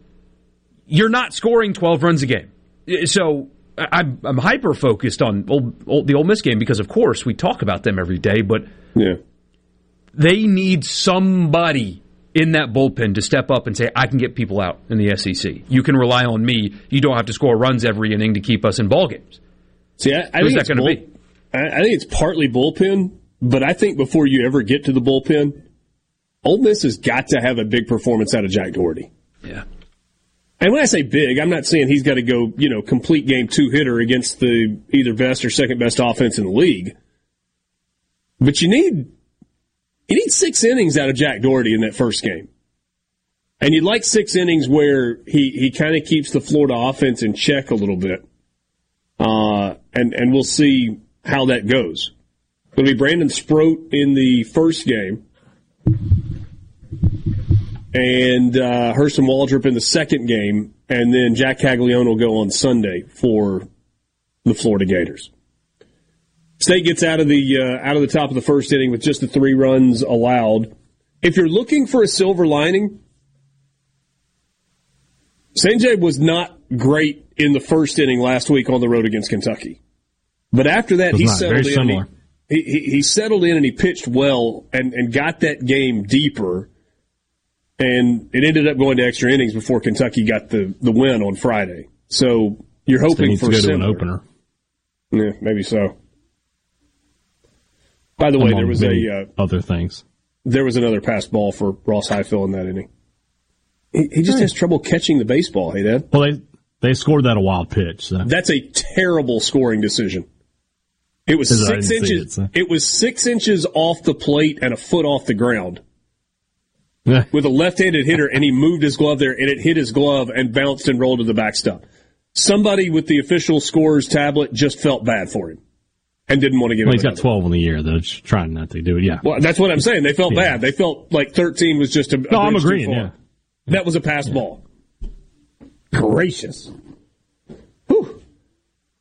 you're not scoring 12 runs a game. So I'm, I'm hyper focused on old, old, the Ole Miss game because, of course, we talk about them every day, but Yeah. they need somebody in that bullpen to step up and say, I can get people out in the SEC. You can rely on me. You don't have to score runs every inning to keep us in ball games. See, I, I Who's think that it's gonna bull- be? I, I think it's partly bullpen, but I think before you ever get to the bullpen, Ole Miss has got to have a big performance out of Jack Dougherty. Yeah. And when I say big, I'm not saying he's got to go, you know, complete game two hitter against the either best or second best offense in the league. But you need you need six innings out of Jack Dougherty in that first game. And you'd like six innings where he, he kind of keeps the Florida offense in check a little bit. Uh, and, and we'll see how that goes. It'll be Brandon Sproat in the first game. And uh, Hurston Waldrop in the second game. And then Jac Caglianone will go on Sunday for the Florida Gators. State gets out of the uh, out of the top of the first inning with just the three runs allowed. If you're looking for a silver lining, Sanjay was not great in the first inning last week on the road against Kentucky, but after that he not. settled Very in. and he- similar. He, he, he settled in and he pitched well and, and got that game deeper. and it ended up going to extra innings before Kentucky got the, the win on Friday. So you're hoping for to an opener. Yeah, maybe so. By the way, there was a uh, other things. there was another pass ball for Ross Highfill in that inning. He, he just has trouble catching the baseball. Hadad. Well, they they scored that a wild pitch. So. That's a terrible scoring decision. It was six inches. it, so. It was six inches off the plate and a foot off the ground Yeah. with a left-handed hitter, and he moved his glove there, and it hit his glove and bounced and rolled to the backstop. Somebody with the official scores tablet just felt bad for him and didn't want to give Well, he's got. 12 on the year. They're just trying not to do it. Yeah. Well, that's what I'm saying. They felt Yeah. bad. They felt like 13 was just a. a No, I'm agreeing, yeah. That was a pass ball. Gracious. Whew.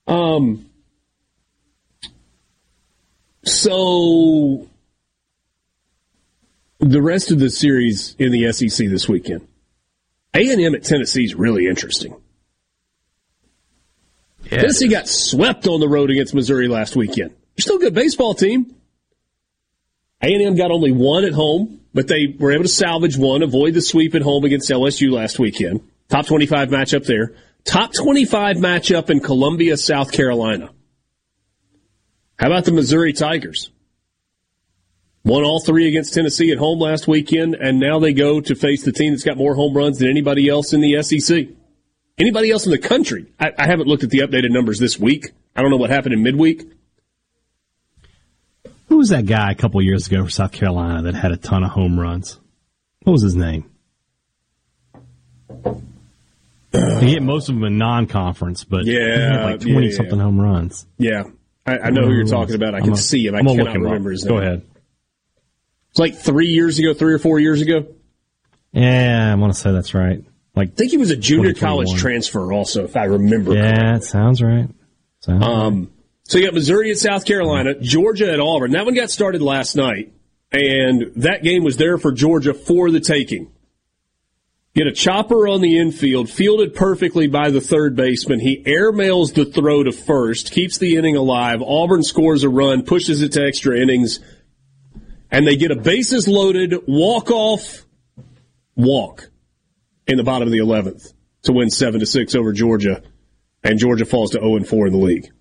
Um. So the rest of the series in the SEC this weekend, A and M at Tennessee is really interesting. Tennessee got swept on the road against Missouri last weekend. They're still a good baseball team. A&M got only one at home, but they were able to salvage one, avoid the sweep at home against LSU last weekend. Top 25 matchup there. Top 25 matchup in Columbia, South Carolina. How about the Missouri Tigers? Won all three against Tennessee at home last weekend, and now they go to face the team that's got more home runs than anybody else in the SEC. Anybody else in the country? I, I haven't looked at the updated numbers this week. I don't know what happened in midweek. Who was that guy a couple years ago for South Carolina that had a ton of home runs? What was his name? he hit most of them in non-conference, but he had Yeah, like twenty yeah. something home runs. Yeah, I, I know who you're talking about. I I'm can a- see him. I I'm cannot up. remember his name. Go ahead. It's like three years ago, three or four years ago. Yeah, I want to say that's right. Like I think he was a junior college transfer, also, if I remember. Yeah, it sounds right. Sounds Um, so you got Missouri at South Carolina, Georgia at Auburn. That one got started last night, and that game was there for Georgia for the taking. Get a chopper on the infield, fielded perfectly by the third baseman. He airmails the throw to first, keeps the inning alive. Auburn scores a run, pushes it to extra innings, and they get a bases loaded walk off walk in the bottom of the eleventh to win seven to six over Georgia, and Georgia falls to zero and four in the league.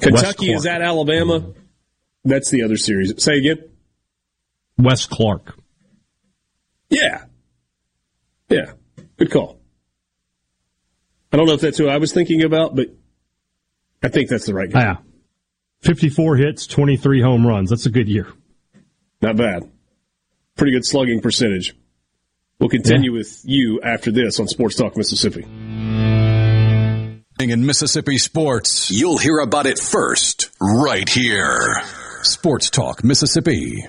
Kentucky is at Alabama. That's the other series. Say again. Wes Clarke. Yeah. Yeah. Good call. I don't know if that's who I was thinking about, but I think that's the right guy. Yeah. 54 hits, 23 home runs. That's a good year. Not bad. Pretty good slugging percentage. We'll continue with you after this on Sports Talk Mississippi. In Mississippi sports, you'll hear about it first, right here. Sports Talk Mississippi.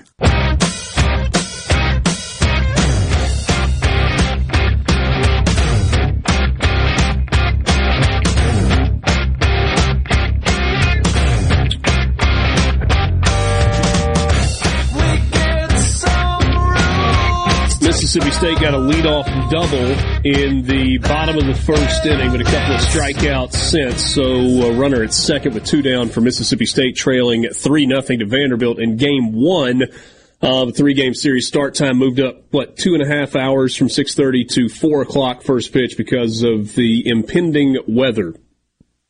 Mississippi State got a leadoff double in the bottom of the first inning, but a couple of strikeouts since. So a runner at second with two down for Mississippi State, trailing three nothing to Vanderbilt in Game One of a three-game series. Start time moved up what two and a half hours from six thirty to four o'clock first pitch because of the impending weather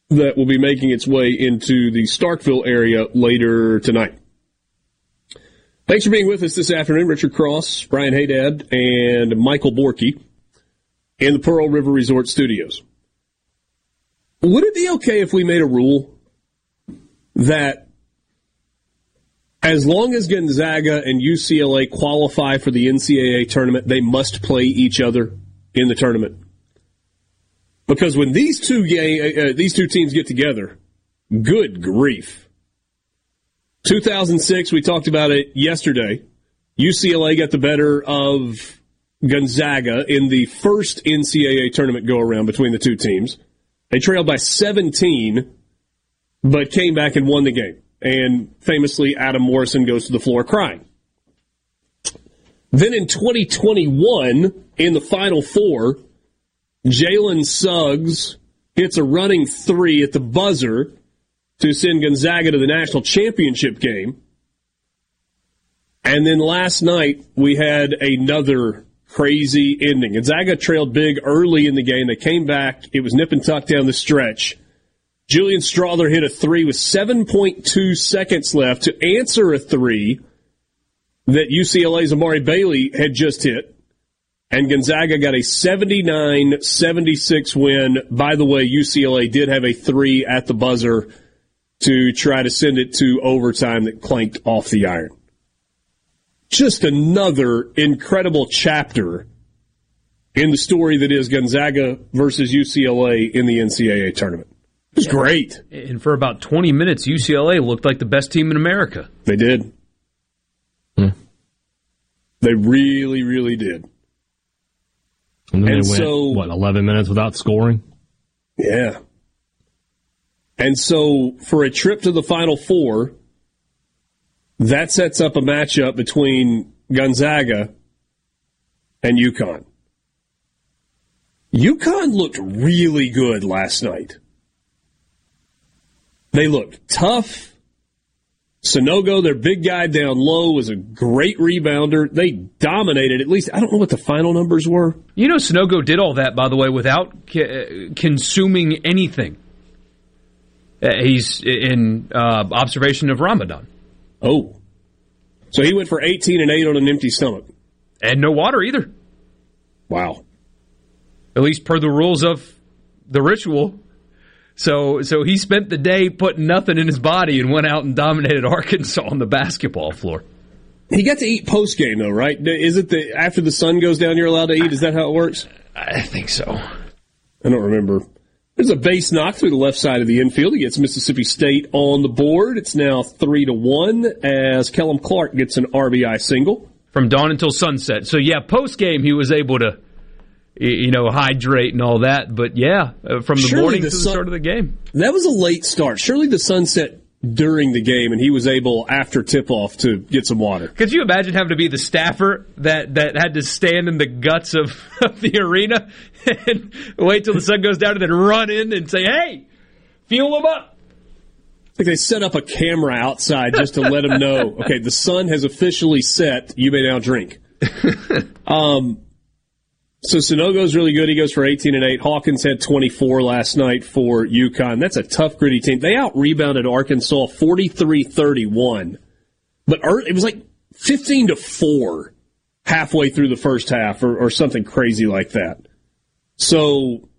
that will be making its way into the Starkville area later tonight. Thanks for being with us this afternoon. Richard Cross, Brian Hadad, and Michael Borky in the Pearl River Resort Studios. Would it be okay if we made a rule that as long as Gonzaga and UCLA qualify for the NCAA tournament, they must play each other in the tournament? Because when these two ga- uh, these two teams get together, good grief. 2006, we talked about it yesterday. UCLA got the better of Gonzaga in the first NCAA tournament go around between the two teams. They trailed by 17, but came back and won the game. And famously, Adam Morrison goes to the floor crying. Then in 2021, in the Final Four, Jalen Suggs hits a running three at the buzzer to send Gonzaga to the national championship game. And then last night we had another crazy ending. Gonzaga trailed big early in the game. They came back. It was nip and tuck down the stretch. Julian Strawther hit a three with 7.2 seconds left to answer a three that UCLA's Amari Bailey had just hit. And Gonzaga got a 79 76 win. By the way, UCLA did have a three at the buzzer to try to send it to overtime that clanked off the iron. Just another incredible chapter in the story that is Gonzaga versus UCLA in the NCAA tournament. It was great. And for about 20 minutes, UCLA looked like the best team in America. They did. Hmm. They really, really did. And then And they went, so- what, 11 minutes without scoring? Yeah. And so for a trip to the Final Four, that sets up a matchup between Gonzaga and UConn. UConn looked really good last night. They looked tough. Sanogo, their big guy down low, was a great rebounder. They dominated. At least I don't know what the final numbers were. You know, Sanogo did all that, by the way, without uh, consuming anything. Uh, he's in uh, observation of Ramadan. Oh. So he went for 18 and 8 on an empty stomach. And no water either. Wow. At least per the rules of the ritual. So so he spent the day putting nothing in his body and went out and dominated Arkansas on the basketball floor. He got to eat post game though, right? Is it the after the sun goes down you're allowed to eat? Is that how it works? I think so. I don't remember. There's a base knock through the left side of the infield. He gets Mississippi State on the board. It's now three to one as Kellum Clark gets an RBI single. From dawn until sunset. So yeah, post game he was able to you know hydrate and all that, but yeah, uh, from the Surely morning the to the sun- start of the game. That was a late start. Surely the sunset during the game, and he was able after tip off to get some water. Could you imagine having to be the staffer that, that had to stand in the guts of, of the arena and wait till the sun goes down and then run in and say, "Hey, fuel them up." Like they set up a camera outside just to let them know, okay, the sun has officially set. You may now drink. um, so Sanogo's really good. He goes for 18 and 8. Hawkins had 24 last night for UConn. That's a tough, gritty team. They out rebounded Arkansas 43 31. But it was like 15 to 4 halfway through the first half or, or something crazy like that. So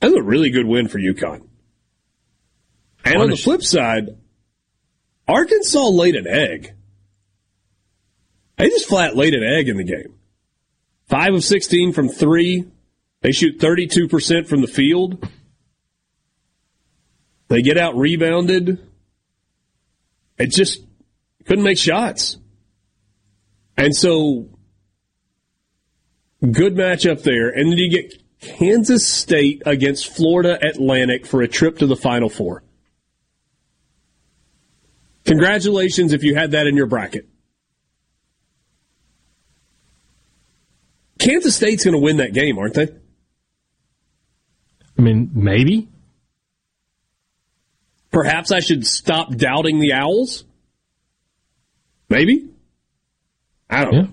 that's a really good win for UConn. And on the flip side, Arkansas laid an egg. They just flat laid an egg in the game. Five of 16 from three. They shoot 32% from the field. They get out rebounded. It just couldn't make shots. And so, good matchup there. And then you get Kansas State against Florida Atlantic for a trip to the Final Four. Congratulations if you had that in your bracket. Kansas State's going to win that game, aren't they? I mean, maybe. Perhaps I should stop doubting the Owls? Maybe? I don't know.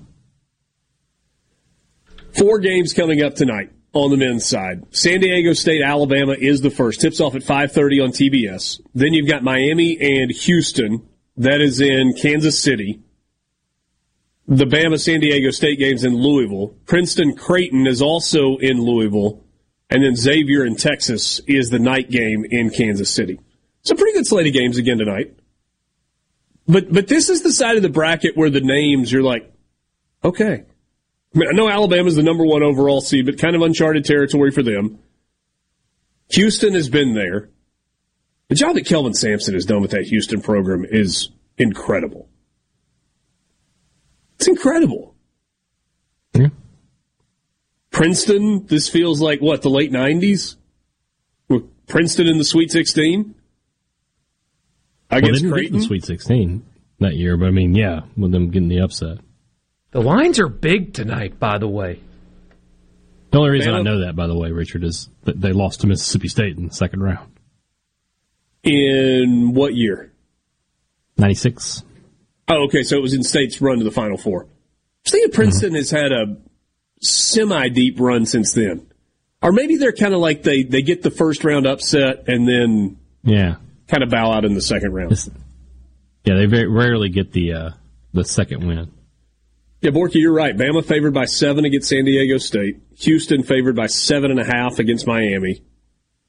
Four games coming up tonight on the men's side. San Diego State, Alabama is the first. Tips off at 5:30 on TBS. Then you've got Miami and Houston. That is in Kansas City. The Bama San Diego State games in Louisville. Princeton Creighton is also in Louisville. And then Xavier in Texas is the night game in Kansas City. A pretty good slate of games again tonight. But but this is the side of the bracket where the names you're like, okay. I, mean, I know Alabama's the number one overall seed, but kind of uncharted territory for them. Houston has been there. The job that Kelvin Sampson has done with that Houston program is incredible. It's incredible. Princeton, this feels like what, the late 90s? With Princeton in the Sweet 16? Well, they Against didn't get Creighton? the Sweet 16 that year, but I mean, yeah, with them getting the upset. The lines are big tonight, by the way. The only reason I know that, by the way, Richard, is that they lost to Mississippi State in the second round. In what year? 96. Oh, okay, so it was in State's run to the Final Four. I think Princeton has had a semi deep run since then. Or maybe they're kind of like they, they get the first round upset and then Yeah. kind of bow out in the second round. Yeah, they very rarely get the uh, the second win. Yeah, Borky, you're right. Bama favored by seven against San Diego State. Houston favored by seven and a half against Miami.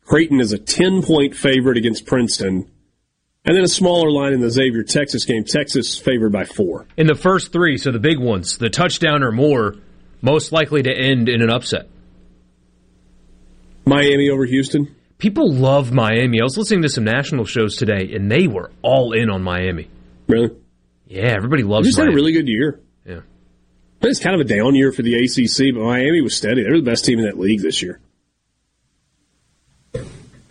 Creighton is a 10 point favorite against Princeton. And then a smaller line in the Xavier Texas game. Texas favored by four. In the first three, so the big ones, the touchdown or more, most likely to end in an upset. Miami over Houston. People love Miami. I was listening to some national shows today, and they were all in on Miami. Really? Yeah, everybody They loves just had a really good year. Yeah. It's kind of a down year for the ACC, but Miami was steady. They were the best team in that league this year.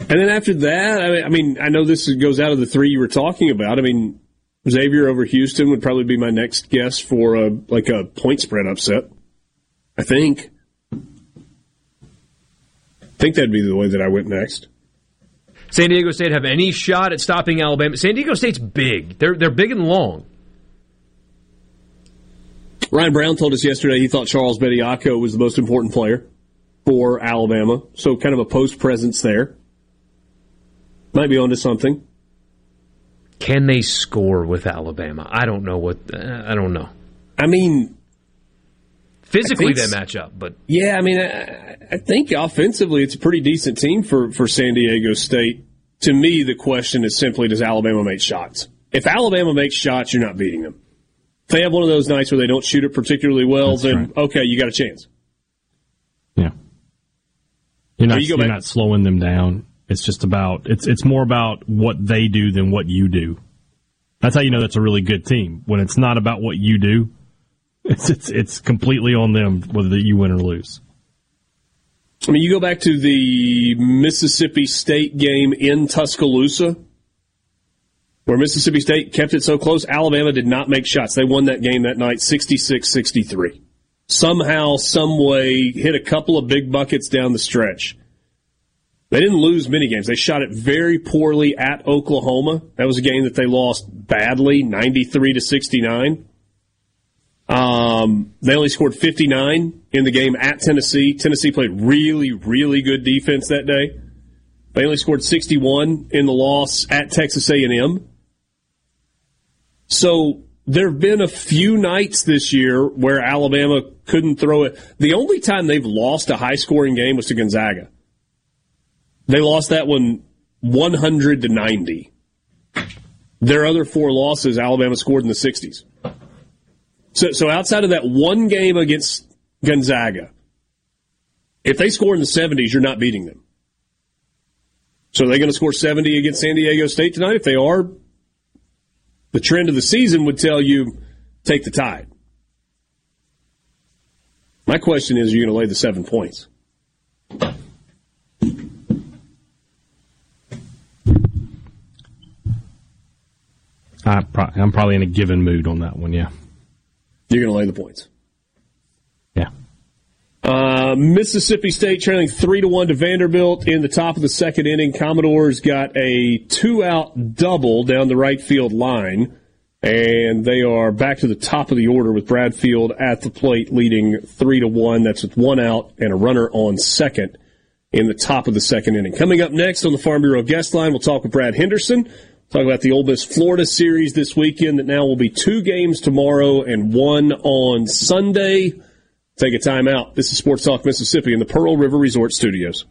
And then after that, I mean, I mean, I know this goes out of the three you were talking about. I mean, Xavier over Houston would probably be my next guess for a like a point spread upset. I think. I think that'd be the way that I went next. San Diego State have any shot at stopping Alabama? San Diego State's big. They're they're big and long. Ryan Brown told us yesterday he thought Charles Bediako was the most important player for Alabama. So kind of a post presence there. Might be onto something. Can they score with Alabama? I don't know what. Uh, I don't know. I mean, physically I they match up, but Yeah, I mean, I, I think offensively it's a pretty decent team for, for San Diego State. To me, the question is simply does Alabama make shots? If Alabama makes shots, you're not beating them. If they have one of those nights where they don't shoot it particularly well, then okay, you got a chance. Yeah. You're not, you you're not slowing them down. It's just about it's it's more about what they do than what you do. That's how you know that's a really good team. When it's not about what you do, it's it's, it's completely on them whether you win or lose. I mean, you go back to the Mississippi State game in Tuscaloosa, where Mississippi State kept it so close. Alabama did not make shots. They won that game that night 66 63. Somehow, some way, hit a couple of big buckets down the stretch. They didn't lose many games. They shot it very poorly at Oklahoma. That was a game that they lost badly, 93 to 69. Um, they only scored 59 in the game at Tennessee. Tennessee played really, really good defense that day. They only scored 61 in the loss at Texas A&M. So there have been a few nights this year where Alabama couldn't throw it. The only time they've lost a high scoring game was to Gonzaga. They lost that one 100 to 90. Their other four losses, Alabama scored in the 60s. So, so outside of that one game against Gonzaga, if they score in the 70s, you're not beating them. So are they going to score 70 against San Diego State tonight? If they are, the trend of the season would tell you take the tide. My question is, are you going to lay the seven points? I pro- I'm probably in a given mood on that one. Yeah. You're going to lay the points. Yeah. Uh, Mississippi State trailing three to one to Vanderbilt in the top of the second inning. Commodores got a two out double down the right field line, and they are back to the top of the order with Bradfield at the plate, leading three to one. That's with one out and a runner on second in the top of the second inning. Coming up next on the Farm Bureau guest line, we'll talk with Brad Henderson. Talk about the Ole Miss Florida series this weekend that now will be two games tomorrow and one on Sunday. Take a time out. This is Sports Talk Mississippi in the Pearl River Resort Studios.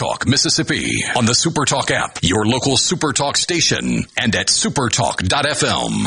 Talk Mississippi on the Supertalk app, your local Supertalk station, and at supertalk.fm.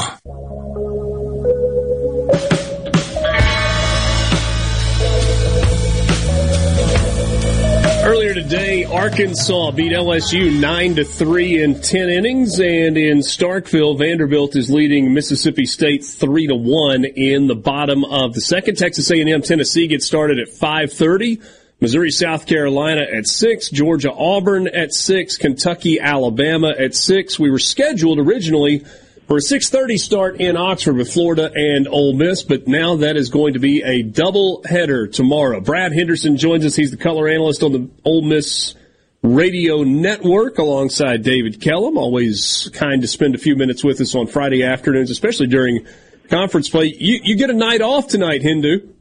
Earlier today, Arkansas beat LSU nine to three in ten innings, and in Starkville, Vanderbilt is leading Mississippi State three to one in the bottom of the second. Texas A&M Tennessee gets started at five thirty. Missouri, South Carolina at 6, Georgia, Auburn at 6, Kentucky, Alabama at 6. We were scheduled originally for a 6:30 start in Oxford with Florida and Ole Miss, but now that is going to be a double header tomorrow. Brad Henderson joins us. He's the color analyst on the Ole Miss Radio Network alongside David Kellum. Always kind to spend a few minutes with us on Friday afternoons, especially during conference play. You, you get a night off tonight, Hendo.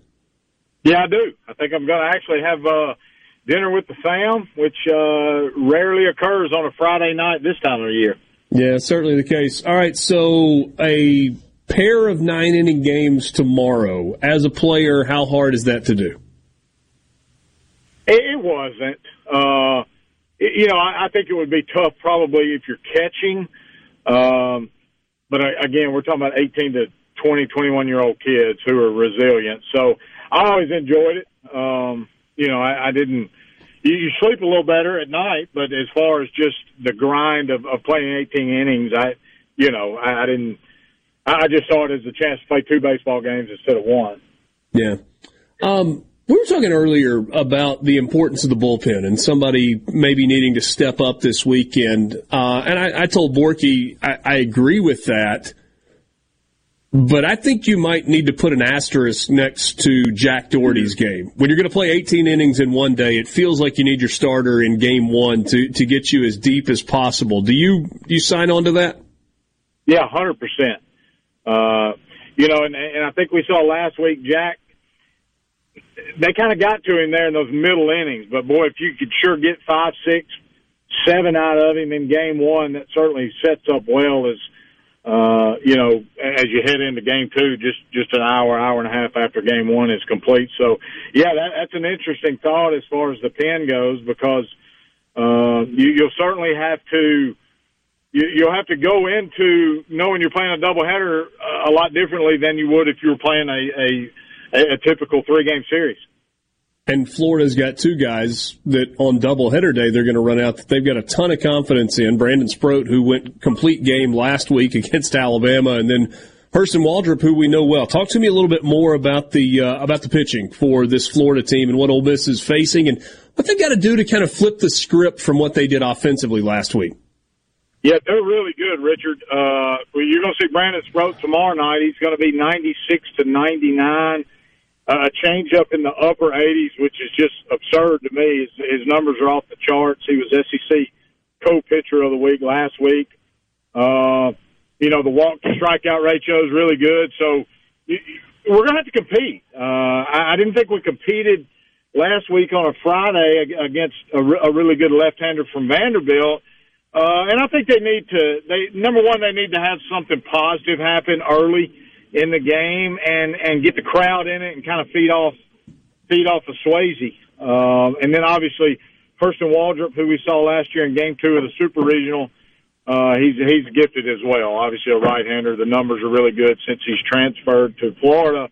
Yeah, I do. I think I'm going to actually have uh, dinner with the fam, which uh, rarely occurs on a Friday night this time of year. Yeah, certainly the case. All right, so a pair of nine inning games tomorrow. As a player, how hard is that to do? It, wasn't. Uh, you know, I, I think it would be tough probably if you're catching. Um, but uh, again, we're talking about 18 to 20, 21 year old kids who are resilient. So I always enjoyed it. Um, you know, I, I didn't you, you sleep a little better at night, but as far as just the grind of, of playing 18 innings, I, you know, I, I didn't. I just saw it as a chance to play two baseball games instead of one. Yeah. Um, we were talking earlier about the importance of the bullpen and somebody maybe needing to step up this weekend. Uh, and I, I told Borky I, I agree with that. But I think you might need to put an asterisk next to Jack Dougherty's game. When you're going to play 18 innings in one day, it feels like you need your starter in game one to, to get you as deep as possible. Do you do you sign on to that? Yeah, hundred uh, percent. You know, and, and I think we saw last week Jack. They kind of got to him there in those middle innings, but boy, if you could sure get five, six, seven out of him in game one, that certainly sets up well as uh, you know, as you head into game two, just just an hour, hour and a half after game one is complete. So, yeah, that, that's an interesting thought as far as the pen goes because uh, you, you'll certainly have to you, you'll have to go into knowing you're playing a doubleheader a lot differently than you would if you were playing a a, a typical three game series. And Florida's got two guys that on doubleheader day they're going to run out that they've got a ton of confidence in. Brandon Sproat, who went complete game last week against Alabama, and then Hurston Waldrop, who we know well. Talk to me a little bit more about the uh, about the pitching for this Florida team and what Ole Miss is facing, and what they've got to do to kind of flip the script from what they did offensively last week. Yeah, they're really good, Richard. Uh, well, you're going to see Brandon Sproat tomorrow night. He's going to be 96 to 99 a change up in the upper 80s, which is just absurd to me. His, his numbers are off the charts. He was SEC co-pitcher of the week last week. Uh, you know, the walk to strikeout ratio is really good. So we're going to have to compete. Uh, I, I didn't think we competed last week on a Friday against a, a really good left-hander from Vanderbilt. Uh, and I think they need to, they, number one, they need to have something positive happen early in the game and and get the crowd in it and kind of feed off feed off of Swayze. Um, and then obviously Hurston Waldrop, who we saw last year in Game Two of the Super Regional, uh, he's he's gifted as well. Obviously a right-hander. The numbers are really good since he's transferred to Florida,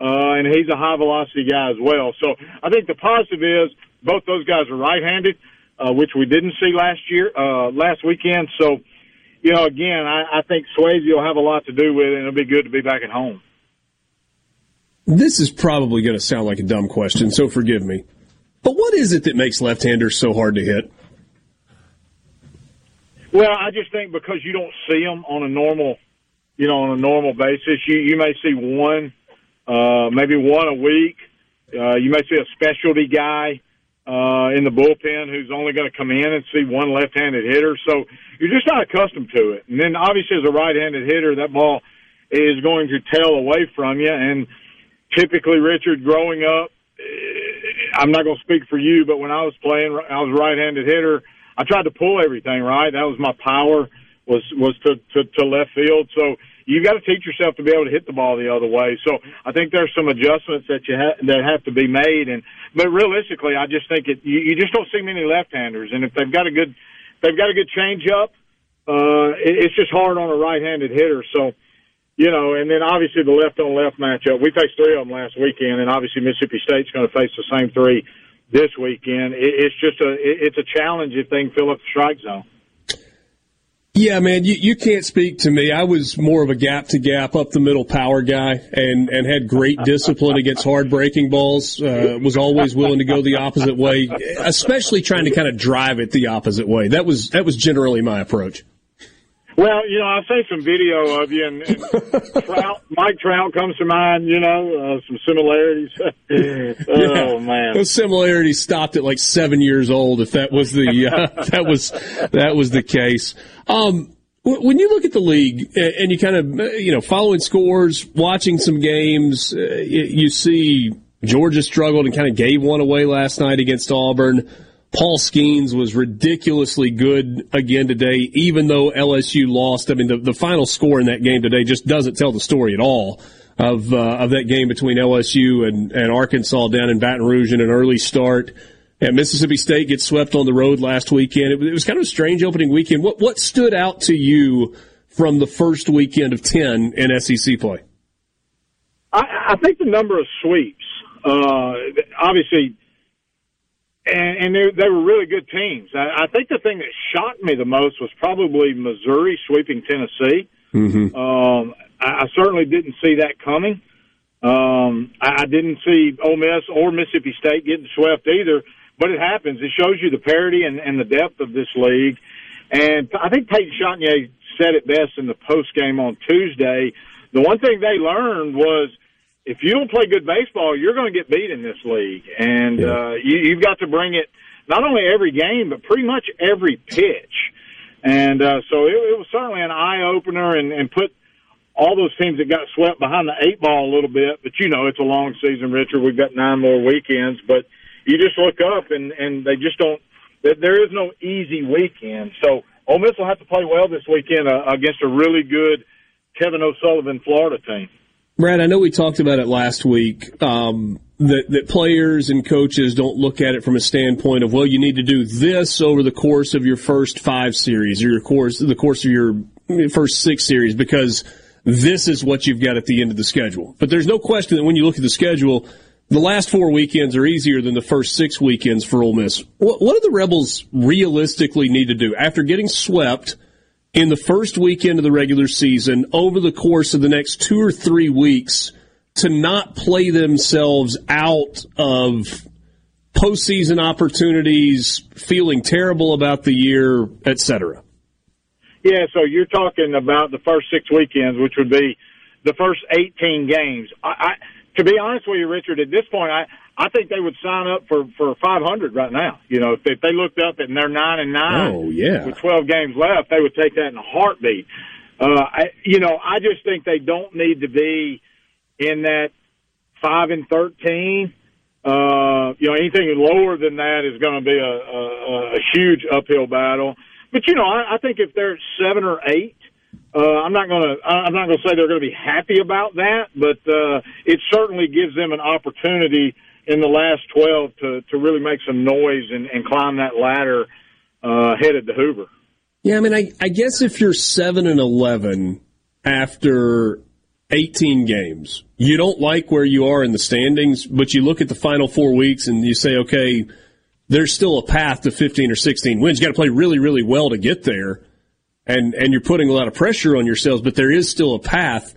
uh, and he's a high velocity guy as well. So I think the positive is both those guys are right-handed, uh, which we didn't see last year uh, last weekend. So you know, again, I, I think Swayze will have a lot to do with it, and it'll be good to be back at home. This is probably going to sound like a dumb question, so forgive me. But what is it that makes left-handers so hard to hit? Well, I just think because you don't see them on a normal, you know, on a normal basis. You you may see one, uh, maybe one a week. Uh, you may see a specialty guy uh, in the bullpen who's only going to come in and see one left-handed hitter. So you're just not accustomed to it. And then obviously as a right-handed hitter, that ball is going to tail away from you. And typically, Richard, growing up, eh, I'm not going to speak for you, but when I was playing, I was a right-handed hitter. I tried to pull everything right. That was my power was was to to, to left field. So you got to teach yourself to be able to hit the ball the other way. So I think there's some adjustments that you ha- that have to be made. And but realistically, I just think it. You, you just don't see many left-handers, and if they've got a good, they've got a good change-up. Uh, it, it's just hard on a right-handed hitter. So, you know, and then obviously the left-on-left matchup. We faced three of them last weekend, and obviously Mississippi State's going to face the same three this weekend. It, it's just a, it, it's a they can fill up the strike zone. Yeah, man, you, you can't speak to me. I was more of a gap to gap, up the middle power guy, and and had great discipline against hard breaking balls. Uh, was always willing to go the opposite way, especially trying to kind of drive it the opposite way. That was that was generally my approach. Well, you know, I've seen some video of you, and, and Trout, Mike Trout comes to mind. You know, uh, some similarities. oh Yeah. man, those similarities stopped at like seven years old. If that was the uh, that was that was the case. Um, when you look at the league and you kind of uh, you know following scores, watching some games, uh, you see Georgia struggled and kind of gave one away last night against Auburn. Paul Skenes was ridiculously good again today, even though LSU lost. I mean, the, the final score in that game today just doesn't tell the story at all of uh, of that game between LSU and, and Arkansas down in Baton Rouge in an early start. And Mississippi State gets swept on the road last weekend. It, was- it was kind of a strange opening weekend. What what stood out to you from the first weekend of ten in SEC play? I, I think the number of sweeps, uh, obviously, and, and they, they were really good teams. I, I think the thing that shocked me the most was probably Missouri sweeping Tennessee. Mm-hmm. Um, I, I certainly didn't see that coming. Um, I, I didn't see Ole Miss or Mississippi State getting swept either, but it happens. It shows you the parity and, and the depth of this league. And I think Peyton Chatagnier said it best in the post game on Tuesday. The one thing they learned was if you don't play good baseball, you're going to get beat in this league, and uh, you, you've got to bring it not only every game, but pretty much every pitch. And uh, so it, it was certainly an eye opener, and, and put all those teams that got swept behind the eight ball a little bit. But you know, it's a long season, Richard. We've got nine more weekends, but you just look up and and they just don't. There there is no easy weekend. So Ole Miss will have to play well this weekend uh, against a really good Kevin O'Sullivan Florida team. Brad, I know we talked about it last week. Um, that that players and coaches don't look at it from a standpoint of well, you need to do this over the course of your first five series or your course the course of your first six series because this is what you've got at the end of the schedule. But there's no question that when you look at the schedule, the last four weekends are easier than the first six weekends for Ole Miss. What, what do the Rebels realistically need to do after getting swept? In the first weekend of the regular season over the course of the next two or three weeks to not play themselves out of postseason opportunities, feeling terrible about the year, etc. Yeah, so you're talking about the first six weekends, which would be the first 18 games. I, I, to be honest with you, Richard, at this point, I, I think they would sign up for for 500 right now. You know, if, if they looked up and they're nine and nine, Oh, yeah. with 12 games left, they would take that in a heartbeat. Uh, I, you know, I just think they don't need to be in that five and 13. Uh, you know, anything lower than that is going to be a, a, a huge uphill battle. But you know, I, I think if they're seven or eight, uh, I'm not going to. I'm not going to say they're going to be happy about that, but uh, it certainly gives them an opportunity in the last 12 to to really make some noise and, and climb that ladder uh, headed to Hoover. Yeah, I mean, I, I guess if you're seven and eleven after 18 games, you don't like where you are in the standings, but you look at the final four weeks and you say, okay, there's still a path to 15 or 16 wins. You got to play really, really well to get there, and and you're putting a lot of pressure on yourselves, but there is still a path.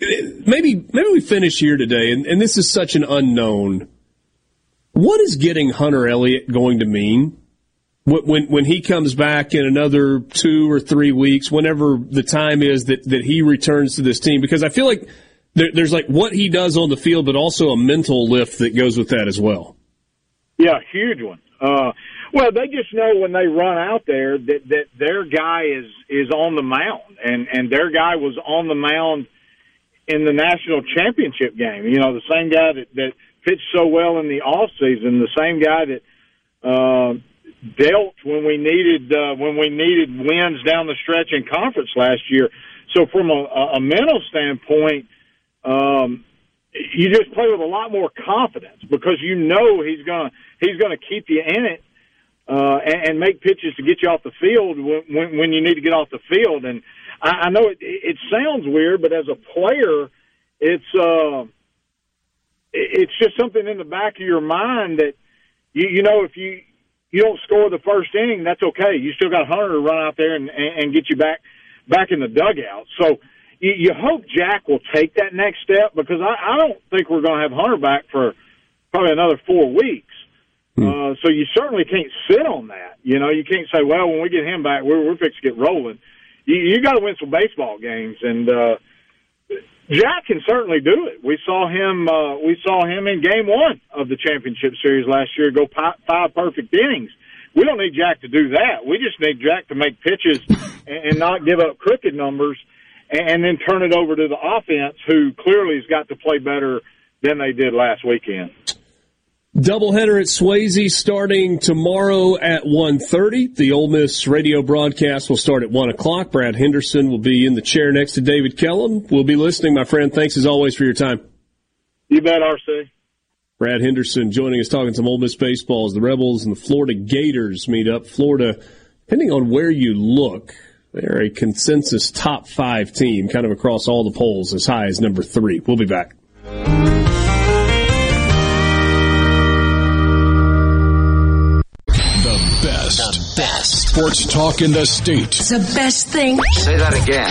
Maybe maybe we finish here today, and, and this is such an unknown. What is getting Hunter Elliott going to mean? when when when he comes back in another two or three weeks, whenever the time is that that he returns to this team, because I feel like there, there's like what he does on the field, but also a mental lift that goes with that as well. Yeah, huge one. Uh, well, they just know when they run out there that that their guy is is on the mound, and and their guy was on the mound in the national championship game. You know, the same guy that that pitched so well in the off season, the same guy that uh, dealt when we needed uh, when we needed wins down the stretch in conference last year. So from a, a mental standpoint, um, you just play with a lot more confidence because you know he's gonna he's gonna keep you in it uh, and, and make pitches to get you off the field when, when, when you need to get off the field. And I, I know it, it sounds weird, but as a player, it's uh, it's just something in the back of your mind that you, you know if you you don't score the first inning, that's okay. You still got Hunter to run out there and, and, and get you back back in the dugout. So you, you hope Jack will take that next step because I, I don't think we're going to have Hunter back for probably another four weeks. Uh, so you certainly can't sit on that. You know, you can't say, well, when we get him back, we're, we're fixing to get rolling. You, you got to win some baseball games, and uh, Jack can certainly do it. We saw him. Uh, we saw him in Game One of the championship series last year go five perfect innings. We don't need Jack to do that. We just need Jack to make pitches and, and not give up crooked numbers, and, and then turn it over to the offense, who clearly has got to play better than they did last weekend. Doubleheader at Swayze starting tomorrow at 1.30. The Ole Miss radio broadcast will start at 1 o'clock. Brad Henderson will be in the chair next to David Kellum. We'll be listening, my friend. Thanks as always for your time. You bet, RC. Brad Henderson joining us talking some Ole Miss baseball as the Rebels and the Florida Gators meet up. Florida, depending on where you look, they're a consensus top five team, kind of across all the polls, as high as number three. We'll be back. Sports talk in the state. It's the best thing. Say that again.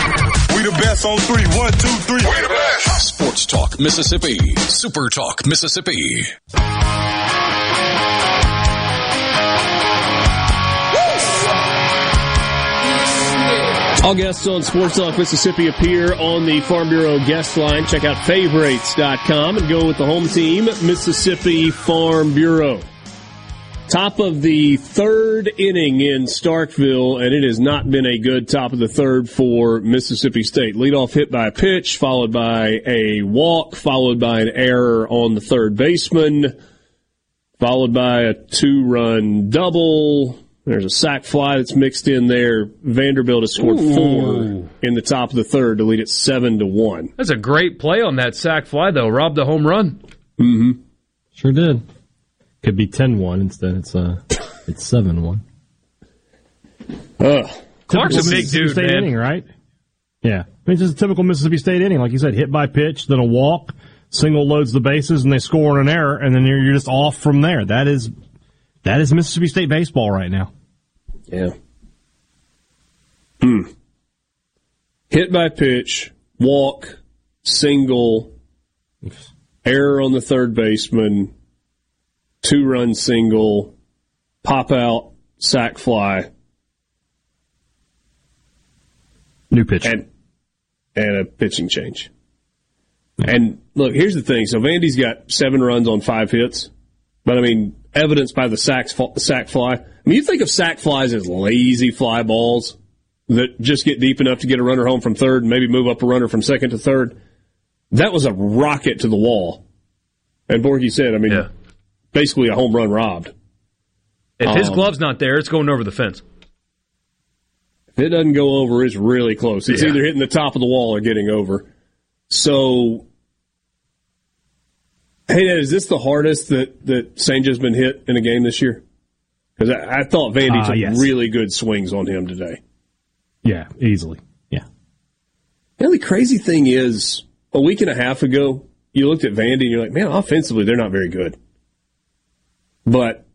We the best on three. One, two, three. We the best. Sports Talk Mississippi. Super Talk Mississippi. All guests on Sports Talk Mississippi appear on the Farm Bureau guest line. Check out favorites.com and go with the home team, Mississippi Farm Bureau. Top of the third inning in Starkville, and it has not been a good top of the third for Mississippi State. Leadoff hit by a pitch, followed by a walk, followed by an error on the third baseman, followed by a two run double. There's a sac fly that's mixed in there. Vanderbilt has scored Ooh. four in the top of the third to lead it seven to one. That's a great play on that sack fly, though. Robbed the home run. Mm-hmm. Sure did. Could be 10-1 instead. It's uh, it's seven one. Uh, Clark's a big dude, State man. inning, right? Yeah, I mean, it's just a typical Mississippi State inning, like you said, hit by pitch, then a walk, single loads the bases, and they score on an error, and then you're, you're just off from there. That is that is Mississippi State baseball right now. Yeah. Hmm. Hit by pitch, walk, single, error on the third baseman, two run single, pop out, sac fly. New pitch. And, and a pitching change. And look, here's the thing. So Vandy's got seven runs on five hits, but I mean, evidenced by the sack, sack fly. I mean, you think of sack flies as lazy fly balls that just get deep enough to get a runner home from third and maybe move up a runner from second to third. That was a rocket to the wall. And Borky said, I mean, basically a home run robbed. If his Um, glove's not there, it's going over the fence. If it doesn't go over, it's really close. It's Yeah. either hitting the top of the wall or getting over. So, hey, Dad, is this the hardest that that Cijntje's been hit in a game this year? Because I, I thought Vandy Uh, took yes. really good swings on him today. Yeah, easily. Yeah. The only crazy thing is, a week and a half ago, you looked at Vandy and you're like, man, offensively, they're not very good. But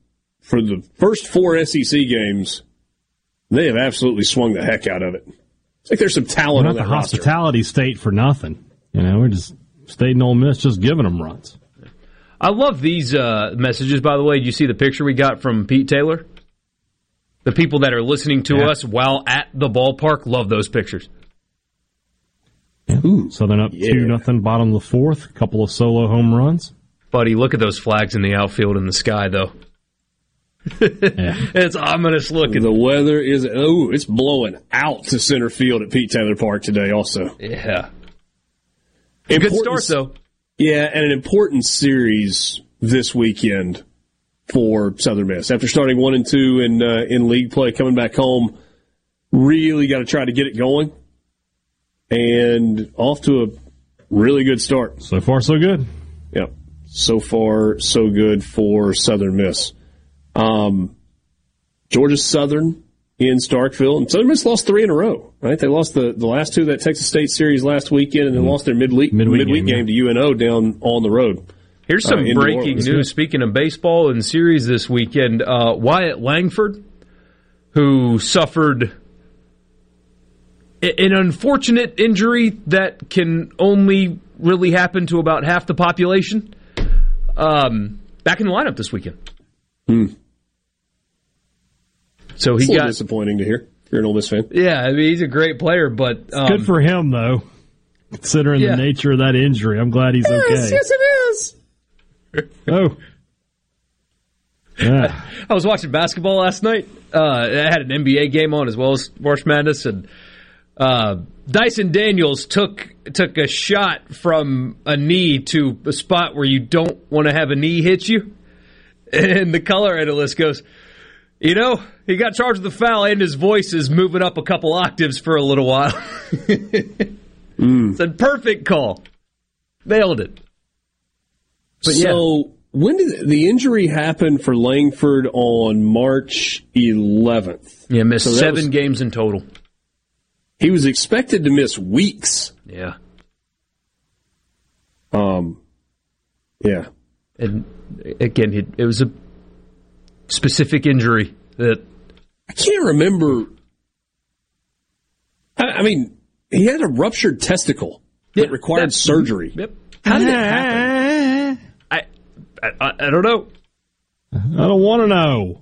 for the first four SEC games, they have absolutely swung the heck out of it. It's like there's some We're talent not on the that roster. hospitality state for nothing. You know, we're just State and Ole Miss just giving them runs. I love these uh, messages, by the way. Did you see the picture we got from Pete Taylor? The people that are listening to Yeah. us while at the ballpark love those pictures. Southern up two nothing, bottom of the fourth. Couple of solo home runs. Buddy, look at those flags in the outfield in the sky, though. It's ominous looking. The weather is oh, it's blowing out to center field at Pete Taylor Park today. Also, Yeah. Good start, though. Yeah, and an important series this weekend for Southern Miss after starting one and two in uh, in league play, coming back home. Really got to try to get it going, and off to a really good start. So far, so good. Yep. So far, so good for Southern Miss. Um, Georgia Southern in Starkville, and Southern Miss lost three in a row. Right? They lost the, the last two of that Texas State series last weekend, and then lost their midweek Midweek midweek, game, game, to UNO down on the road. Here's some uh, breaking Orleans. news. Speaking of baseball and series this weekend, uh, Wyatt Langford, who suffered an unfortunate injury that can only really happen to about half the population, um, back in the lineup this weekend. Hmm. So It's he a got disappointing to hear. You're an Ole Miss fan. yeah. I mean, he's a great player, but um, Good for him, though, considering Yeah. the nature of that injury. I'm glad he's okay. Yes, it is. Oh. Yeah. I was watching basketball last night. Uh, I had an NBA game on as well as March Madness, and uh, Dyson Daniels took took a shot from a knee to a spot where you don't want to have a knee hit you. And the color analyst goes, "You know, he got charged with a foul, and his voice is moving up a couple octaves for a little while." Said perfect call, nailed it. But yeah. so when did the injury happen for Langford on March 11th? Yeah, missed So seven was- games in total. He was expected to miss weeks. Yeah. Um, yeah. And again, it, it was a specific injury that I can't remember. I, I mean, he had a ruptured testicle that required that's- surgery. Yep. How did it happen? I, I I don't know. I don't want to know.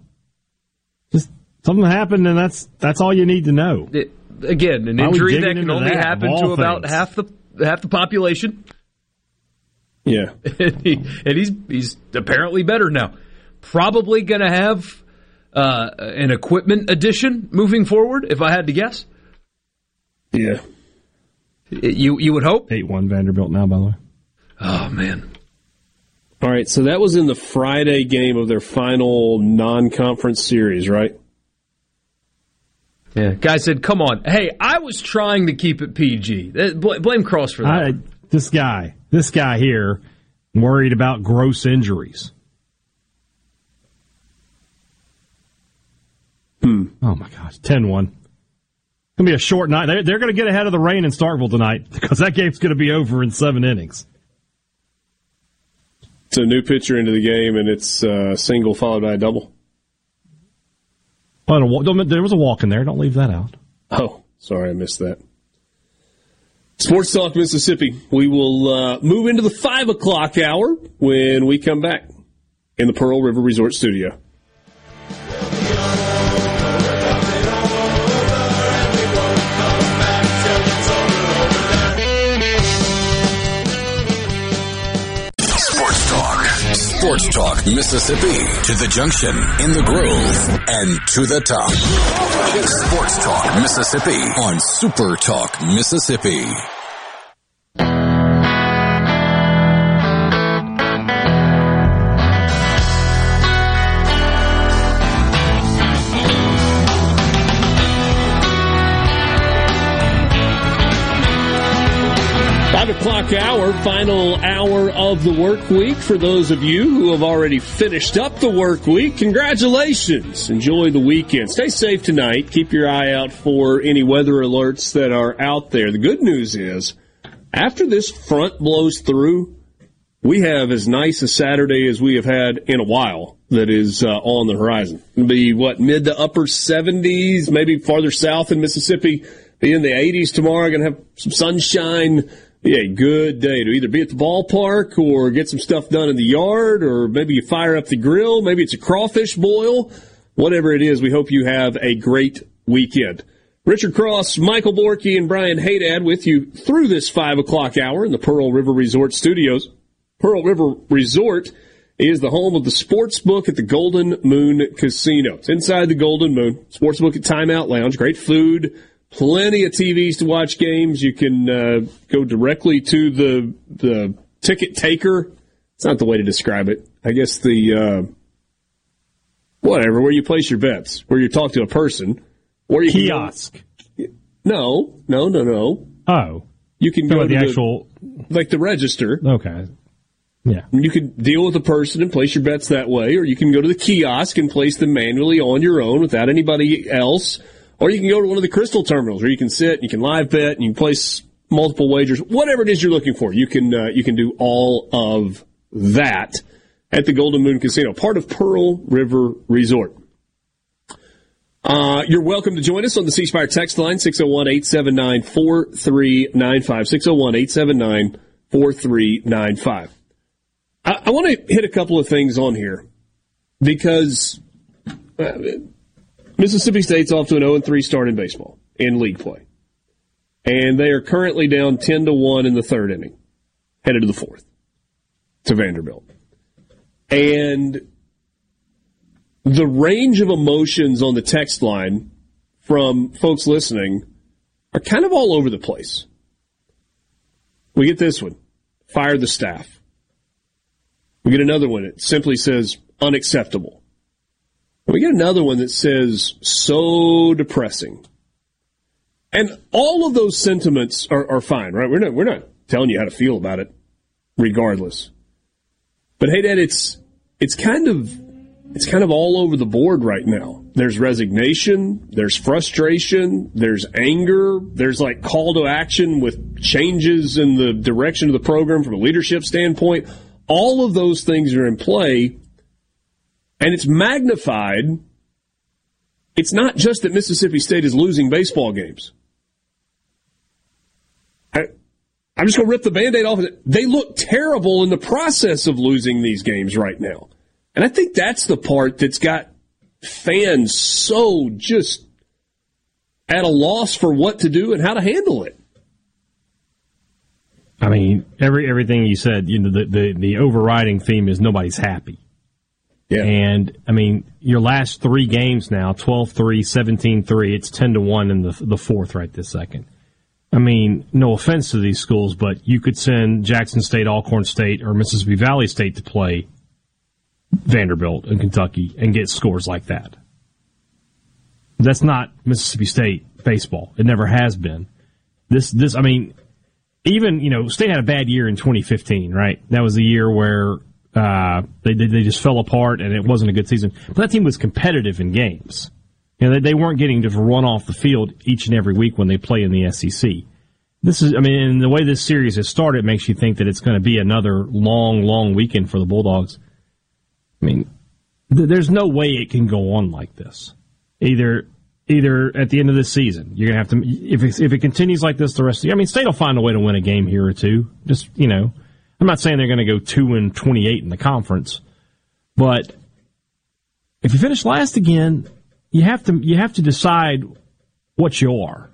Just something happened, and that's that's all you need to know. It, again, an Why are we injury that can only that, happen to about things? half the half the population. Yeah. and, he, and he's he's apparently better now. Probably going to have uh, an equipment addition moving forward. If I had to guess, Yeah. you you would hope. Eight one Vanderbilt now, by the way. Oh man, All right. So that was in the Friday game of their final non-conference series, right? Yeah. Guy said, "Come on, hey, I was trying to keep it PG. Uh, bl- blame Cross for that." I, this guy, this guy here, worried about gross injuries. Hmm. Oh my gosh, 10 1. Gonna be a short night. They're, they're gonna get ahead of the rain in Starkville tonight because that game's gonna be over in seven innings. It's a new pitcher into the game, and it's uh, single followed by a double. There was a walk in there. Don't leave that out. Oh, sorry, I missed that. Sports Talk Mississippi. We will uh, move into the five o'clock hour when we come back in the Pearl River Resort Studio. Sports Talk Mississippi. To the junction, in the grove, and to the top. Sports Talk Mississippi on Super Talk Mississippi. O'clock hour, final hour of the work week. For those of you who have already finished up the work week, congratulations. Enjoy the weekend. Stay safe tonight. Keep your eye out for any weather alerts that are out there. The good news is, after this front blows through, we have as nice a Saturday as we have had in a while that is uh, on the horizon. It'll be what mid to upper 70s, maybe farther south in Mississippi. Be in the 80s tomorrow. Going to have some sunshine. Be a good day to either be at the ballpark or get some stuff done in the yard, or maybe you fire up the grill. Maybe it's a crawfish boil. Whatever it is, we hope you have a great weekend. Richard Cross, Michael Borky, and Brian Hadad with you through this five o'clock hour in the Pearl River Resort Studios. Pearl River Resort is the home of the sports book at the Golden Moon Casino. It's inside the Golden Moon. Sports book at Timeout Lounge. Great food. Plenty of TVs to watch games. You can uh, go directly to the the ticket taker. It's not the way to describe it. I guess the uh, whatever where you place your bets, where you talk to a person, or you can go- Kiosk. no, no, no, no. Oh. You can Go go to the the actual. like the register. Okay. Yeah. You can deal with a person and place your bets that way, or you can go to the kiosk and place them manually on your own without anybody else, or you can go to one of the crystal terminals where you can sit, and you can live bet, and you can place multiple wagers. Whatever it is you're looking for, you can uh, you can do all of that at the Golden Moon Casino, part of Pearl River Resort. Uh, you're welcome to join us on the C text line, 601 879 4395. 601 879 4395. I want to hit a couple of things on here because uh, Mississippi State's off to an 0 3 start in baseball in league play. And they are currently down 10 to 1 in the third inning, headed to the fourth to Vanderbilt. And the range of emotions on the text line from folks listening are kind of all over the place. We get this one fire the staff. We get another one that simply says unacceptable. We get another one that says so depressing. And all of those sentiments are, are fine, right? We're not, we're not telling you how to feel about it, regardless. But hey, Dad, it's, it's kind of, it's kind of all over the board right now. There's resignation, there's frustration, there's anger, there's like call to action with changes in the direction of the program from a leadership standpoint. All of those things are in play, and it's magnified. It's not just that Mississippi State is losing baseball games. I, I'm just going to rip the band aid off of it. They look terrible in the process of losing these games right now. And I think that's the part that's got fans so just at a loss for what to do and how to handle it. I mean, every everything you said, you know, the, the, the overriding theme is nobody's happy. Yeah. And I mean, your last three games now, 12-3, 17-3, it's 10 to 1 in the the fourth right this second. I mean, no offense to these schools, but you could send Jackson State, Alcorn State, or Mississippi Valley State to play Vanderbilt and Kentucky and get scores like that. That's not Mississippi State baseball. It never has been. This, this, I mean, even, you know, State had a bad year in 2015, right? That was the year where, uh, they, they just fell apart and it wasn't a good season. But that team was competitive in games. You know, they, they weren't getting to run off the field each and every week when they play in the SEC. This is, I mean, the way this series has started makes you think that it's going to be another long, long weekend for the Bulldogs. I mean, th- there's no way it can go on like this. Either either at the end of this season, you're gonna have to if if it continues like this the rest of the year. I mean, State will find a way to win a game here or two. Just you know, I'm not saying they're going to go two and 28 in the conference, but if you finish last again, you have to you have to decide what you are.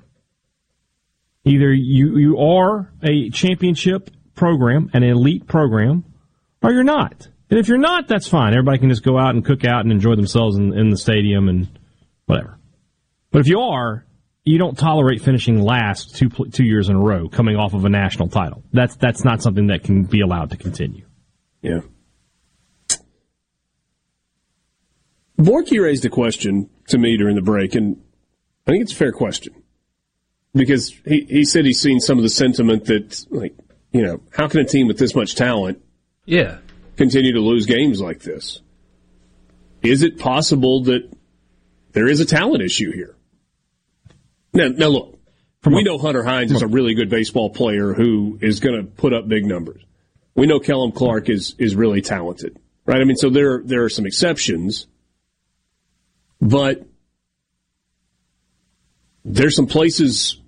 Either you you are a championship program, an elite program, or you're not. And if you're not, that's fine. Everybody can just go out and cook out and enjoy themselves in, in the stadium and whatever. But if you are, you don't tolerate finishing last two two years in a row, coming off of a national title. That's that's not something that can be allowed to continue. Yeah. Borky raised a question to me during the break, and I think it's a fair question because he, he said he's seen some of the sentiment that, like, you know, how can a team with this much talent, yeah, continue to lose games like this? Is it possible that there is a talent issue here? Now, now look, we know Hunter Hines is a really good baseball player who is going to put up big numbers. We know Kellum Clark is is really talented, right? I mean, so there there are some exceptions, but there's some places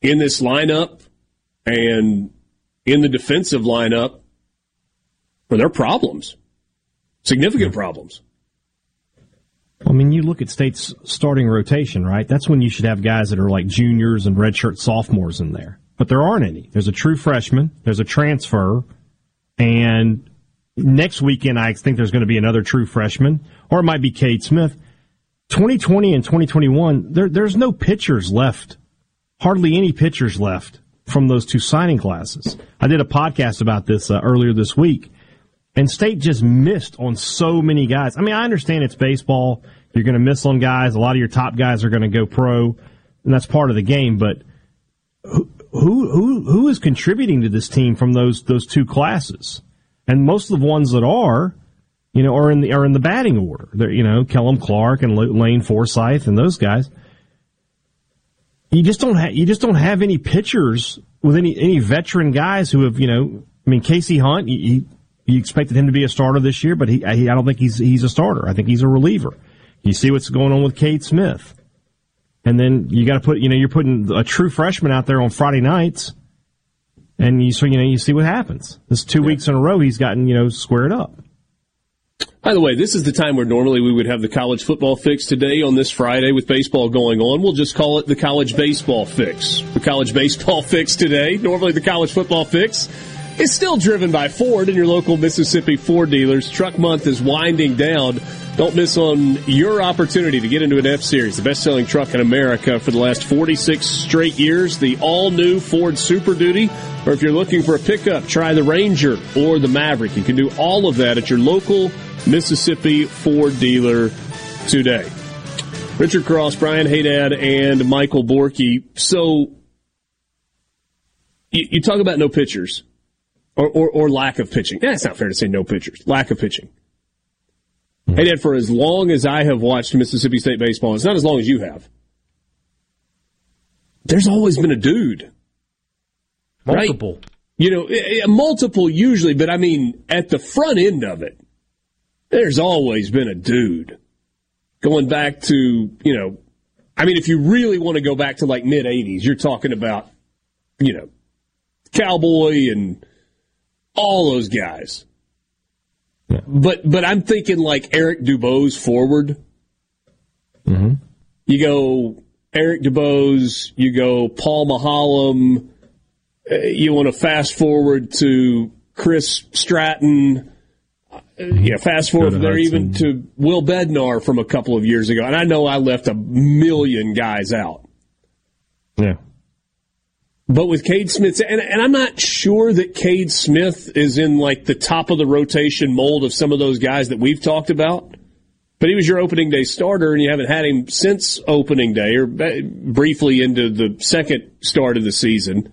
in this lineup and in the defensive lineup where there are problems, significant problems. I mean, you look at State's starting rotation, right? That's when you should have guys that are like juniors and redshirt sophomores in there. But there aren't any. There's a true freshman, there's a transfer, and next weekend I think there's going to be another true freshman, or it might be Cade Smith. 2020 and 2021, there, there's no pitchers left. Hardly any pitchers left from those two signing classes. I did a podcast about this uh, earlier this week, and State just missed on so many guys. I mean, I understand it's baseball. You're going to miss on guys. A lot of your top guys are going to go pro, and that's part of the game. But who who who is contributing to this team from those those two classes? And most of the ones that are, you know, are in the are in the batting order. They're, you know, Kellum Clark and Lane Forsythe and those guys. You just don't have you just don't have any pitchers with any any veteran guys who have you know. I mean, Casey Hunt, he, you expected him to be a starter this year, but he, I don't think he's he's a starter. I think he's a reliever. You see what's going on with Cade Smith, and then you got to put you know you're putting a true freshman out there on Friday nights, and you so you know you see what happens. This two yeah. weeks in a row he's gotten you know squared up. By the way, this is the time where normally we would have the college football fix today on this Friday with baseball going on. We'll just call it the college baseball fix. The college baseball fix today. Normally the college football fix is still driven by Ford and your local Mississippi Ford dealers. Truck month is winding down. Don't miss on your opportunity to get into an F Series, the best selling truck in America for the last 46 straight years. The all new Ford Super Duty. Or if you're looking for a pickup, try the Ranger or the Maverick. You can do all of that at your local Mississippi Ford dealer today. Richard Cross, Brian Hadad, and Michael Borky. So you, you talk about no pitchers or, or, or lack of pitching. That's not fair to say no pitchers. Lack of pitching. Mm-hmm. Hadad, for as long as I have watched Mississippi State baseball, it's not as long as you have. There's always been a dude. Multiple. Right? You know, multiple usually, but I mean, at the front end of it, there's always been a dude. Going back to, you know, I mean, if you really want to go back to like mid 80s, you're talking about, you know, Cowboy and all those guys. Yeah. But but I'm thinking like Eric Dubose forward. Mm-hmm. You go Eric Dubose, you go Paul Maholm. Uh, you want to fast forward to Chris Stratton yeah, fast forward there even to Will Bednar from a couple of years ago. And I know I left a million guys out. Yeah. But with Cade Smith, and, and I'm not sure that Cade Smith is in like the top of the rotation mold of some of those guys that we've talked about. But he was your opening day starter, and you haven't had him since opening day or briefly into the second start of the season.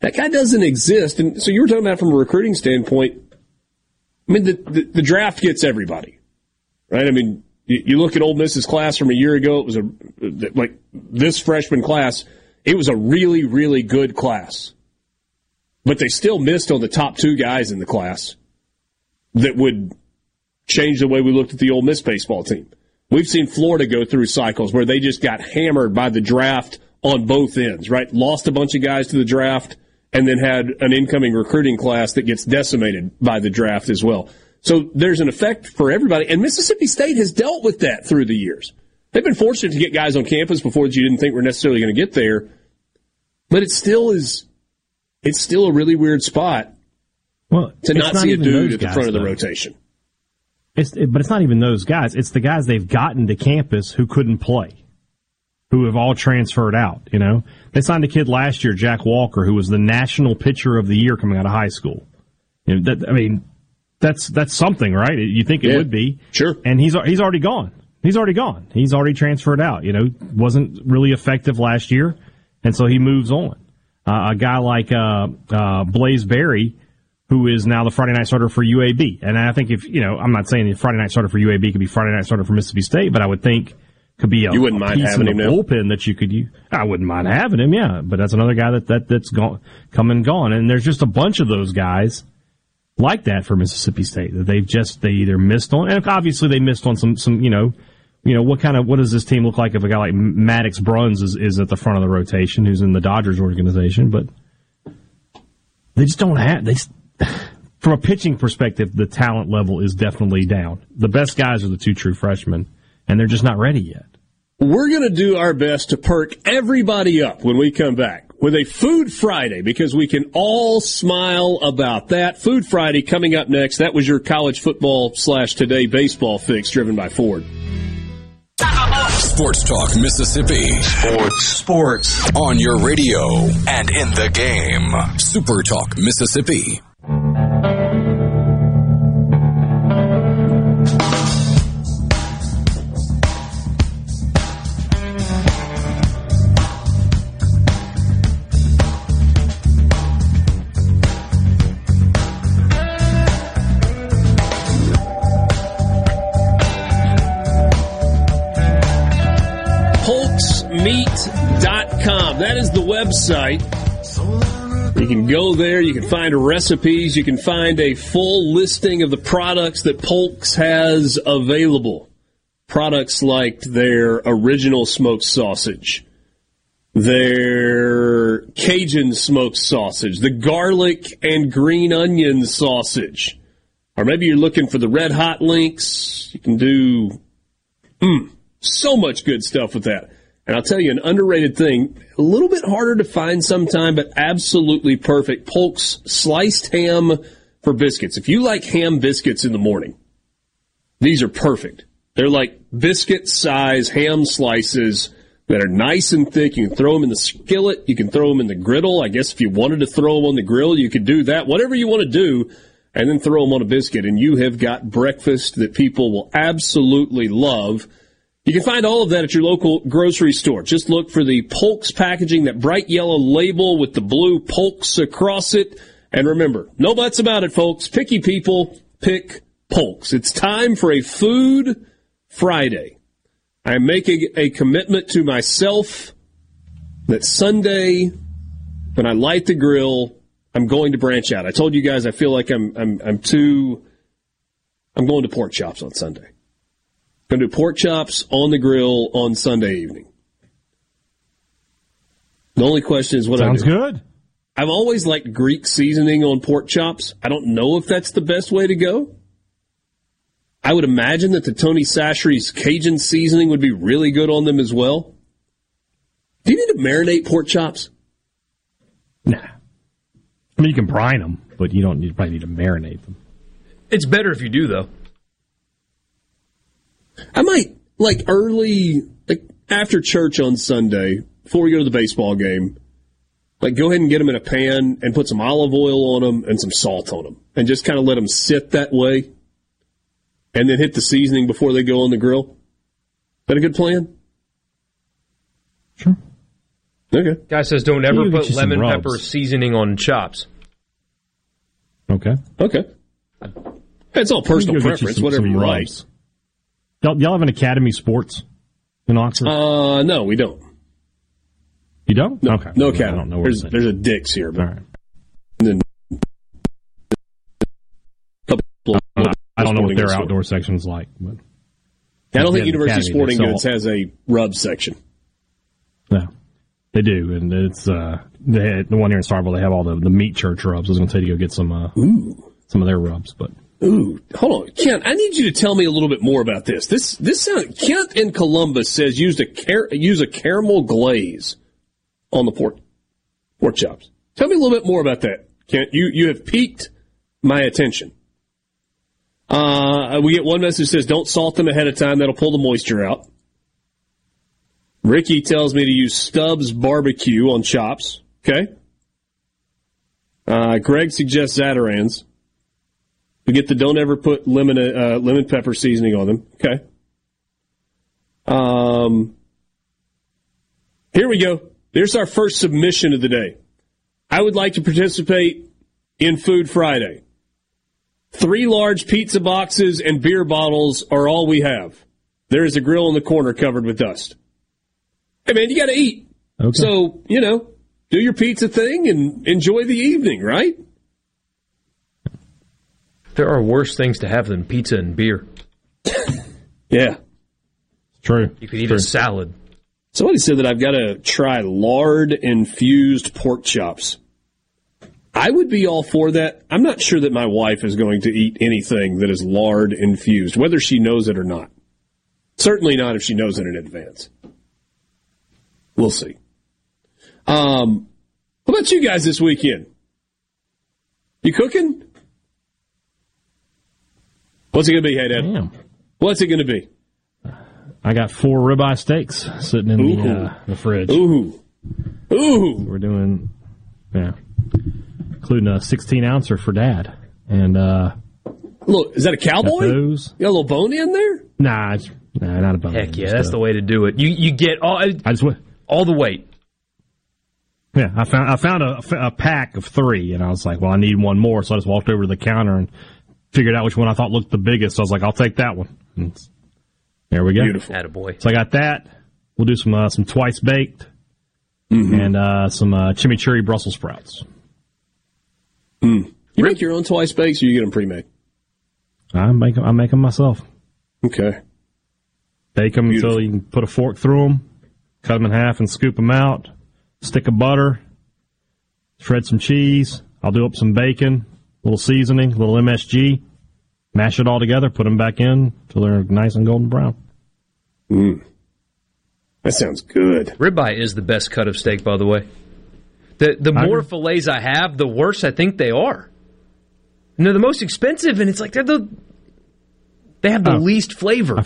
That guy doesn't exist. And so you were talking about from a recruiting standpoint, I mean, the, the, the draft gets everybody, right? I mean, you, you, look at Ole Miss's class from a year ago. It was a like this freshman class. It was a really, really good class, but they still missed on the top two guys in the class that would change the way we looked at the Ole Miss baseball team. We've seen Florida go through cycles where they just got hammered by the draft on both ends, right? Lost a bunch of guys to the draft and then had an incoming recruiting class that gets decimated by the draft as well. So there's an effect for everybody. And Mississippi State has dealt with that through the years. They've been fortunate to get guys on campus before that you didn't think were necessarily going to get there. But it still is, it's still a really weird spot well, to not, not see a dude at the front of the rotation. It's, but it's not even those guys. It's the guys they've gotten to campus who couldn't play who have all transferred out. You know, they signed a kid last year, Jack Walker, who was the national pitcher of the year coming out of high school. You know, that, I mean, that's that's something, right? You think it yeah, would be, sure. And he's he's already gone. He's already gone. He's already transferred out. You know, wasn't really effective last year, and so he moves on. Uh, a guy like uh, uh, Blaze Berry, who is now the Friday night starter for UAB, and I think if you know, I'm not saying the Friday night starter for UAB could be Friday night starter for Mississippi State, but I would think could be a, you wouldn't mind having him bullpen that you could use. I wouldn't mind having him, yeah. But that's another guy that, that that's gone, come and gone. And there's just a bunch of those guys like that for Mississippi State that they've just they either missed on, and obviously they missed on some some you know. You know what kind of what does this team look like if a guy like Maddux Bruns is, is at the front of the rotation, who's in the Dodgers organization? But they just don't have they. Just, from a pitching perspective, the talent level is definitely down. The best guys are the two true freshmen and they're just not ready yet. We're going to do our best to perk everybody up when we come back with a Food Friday because we can all smile about that. Food Friday coming up next. That was your college football slash today baseball fix driven by Ford. Sports Talk Mississippi. Sports. Sports. On your radio and in the game. Super Talk Mississippi. Website You can go there, you can find recipes, you can find a full listing of the products that Polk's has available. Products like their original smoked sausage, their Cajun smoked sausage, the garlic and green onion sausage. Or maybe you're looking for the red hot links. You can do mm, so much good stuff with that. And I'll tell you an underrated thing, a little bit harder to find sometime, but absolutely perfect. Polk's sliced ham for biscuits. If you like ham biscuits in the morning, these are perfect. They're like biscuit size ham slices that are nice and thick. You can throw them in the skillet. You can throw them in the griddle. I guess if you wanted to throw them on the grill, you could do that. Whatever you want to do, and then throw them on a biscuit, and you have got breakfast that people will absolutely love. You can find all of that at your local grocery store. Just look for the Polks packaging, that bright yellow label with the blue Polks across it. And remember, no buts about it, folks. Picky people pick Polks. It's time for a Food Friday. I am making a commitment to myself that Sunday, when I light the grill, I'm going to branch out. I told you guys I feel like I'm I'm I'm too I'm going to pork chops on Sunday. I'm going to do pork chops on the grill on Sunday evening. The only question is what Sounds I do. good. I've always liked Greek seasoning on pork chops. I don't know if that's the best way to go. I would imagine that the Tony Chachere's Cajun seasoning would be really good on them as well. Do you need to marinate pork chops? Nah. I mean, you can brine them, but you don't need, probably need to marinate them. It's better if you do, though. I might like early, like after church on Sunday, before we go to the baseball game, like go ahead and get them in a pan and put some olive oil on them and some salt on them, and just kind of let them sit that way, and then hit the seasoning before they go on the grill. Is that a good plan? Sure. Okay. Guy says don't ever put lemon pepper seasoning on chops. Okay. Okay. It's all personal Go get you preference, some- whatever some you like. Y'all, y'all have an Academy Sports in Oxford? Uh, no, we don't. you don't? No, okay. no I don't know where there's, there's a Dick's here, but All right. and then couple Uh, I don't know what their outdoor section's like, but I don't think University Academy, Sporting Goods has a rub section. no, they do, and it's uh, they had, the one here in Starkville. They have all the the meat church rubs. I was going to tell you to go get some uh, some of their rubs, but Ooh, hold on, Kent. I need you to tell me a little bit more about this. This this sound Kent in Columbus says used a car, use a caramel glaze on the pork pork chops. Tell me a little bit more about that, Kent. You you have piqued my attention. Uh, we get one message says don't salt them ahead of time. That'll pull the moisture out. Ricky tells me to use Stubbs barbecue on chops. Okay. Uh, Greg suggests Zatarain's. We get the don't ever put lemon uh, lemon pepper seasoning on them. Okay. Um, here we go. There's our first submission of the day. I would like to participate in Food Friday. Three large pizza boxes and beer bottles are all we have. There is a grill in the corner covered with dust. Hey man, you got to eat. okay. So, you know, do your pizza thing and enjoy the evening, right? There are worse things to have than pizza and beer. Yeah. true. You could eat True. a salad. Somebody said that I've got to try lard infused pork chops. I would be all for that. I'm not sure that my wife is going to eat anything that is lard infused, whether she knows it or not. Certainly not if she knows it in advance. We'll see. Um, what about you guys this weekend? You cooking? What's it going to be, hey Dad? Damn. What's it going to be? I got four ribeye steaks sitting in the, uh, the fridge. Ooh. Ooh. We're doing, yeah, including a 16 ouncer for dad. And, uh, Look, is that a got cowboy? You those. got a little bony in there? Nah, it's, nah, not a bone. Heck yeah, that's the way to do it. You you get all I just went, all the weight. yeah, I found, I found a, a pack of three and I was like, well, I need one more. So I just walked over to the counter and figured out which one I thought looked the biggest. So I was like, I'll take that one. And there we go. Beautiful. Attaboy. So I got that. We'll do some, uh, some twice baked Mm-hmm. and, uh, some, uh, chimichurri Brussels sprouts. You make your own twice baked, or you get them pre-made? I make 'em- I make them myself. Okay. Bake them until you can put a fork through them, cut them in half and scoop them out. Stick of butter, shred some cheese. I'll do up some bacon, a little seasoning, a little MSG. Mash it all together, put them back in till they're nice and golden brown. Mm. That sounds good. Ribeye is the best cut of steak, by the way. The the more agree. fillets I have, the worse I think they are. And they're the most expensive, and it's like they're the they have the Oh. least flavor.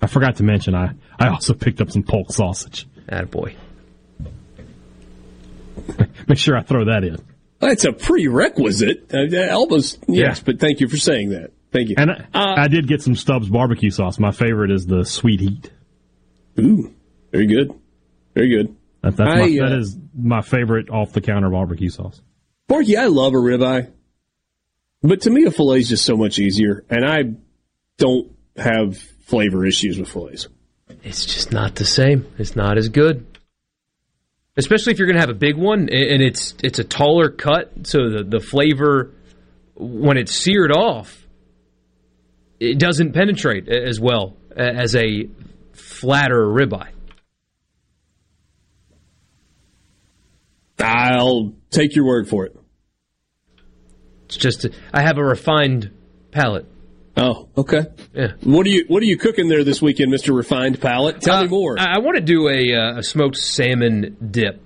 I forgot to mention I, I also picked up some pork sausage. Attaboy. Make sure I throw that in. That's a prerequisite. Uh, almost yes, but thank you for saying that. Thank you. And I, I did get some Stubbs barbecue sauce. My favorite is the sweet heat. Ooh, very good, very good. That, that's my, uh, that is my favorite off the counter barbecue sauce. Porky, I love a ribeye, but to me, a fillet is just so much easier, and I don't have flavor issues with fillets. It's just not the same. It's not as good. Especially if you're going to have a big one and it's it's a taller cut, so the the flavor when it's seared off, it doesn't penetrate as well as a flatter ribeye. I'll take your word for it. It's just I have a refined palate. Oh, okay. Yeah. What are you What are you cooking there this weekend, Mister Refined Palate? Tell me more. I, I want to do a, uh, a smoked salmon dip.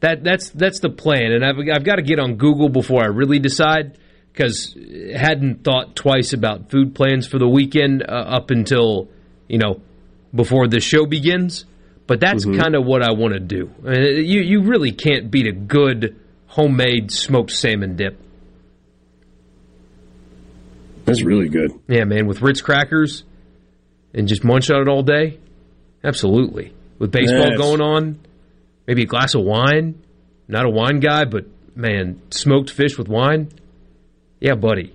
That that's that's the plan, and I've I've got to get on Google before I really decide because hadn't thought twice about food plans for the weekend uh, up until you know before the show begins. But that's Mhm. kind of what I want to do. I mean, you you really can't beat a good homemade smoked salmon dip. That's really good. Yeah, man, with Ritz crackers and just munch on it all day. Absolutely. With baseball Yes. going on, maybe a glass of wine. Not a wine guy, but man, smoked fish with wine. Yeah, buddy.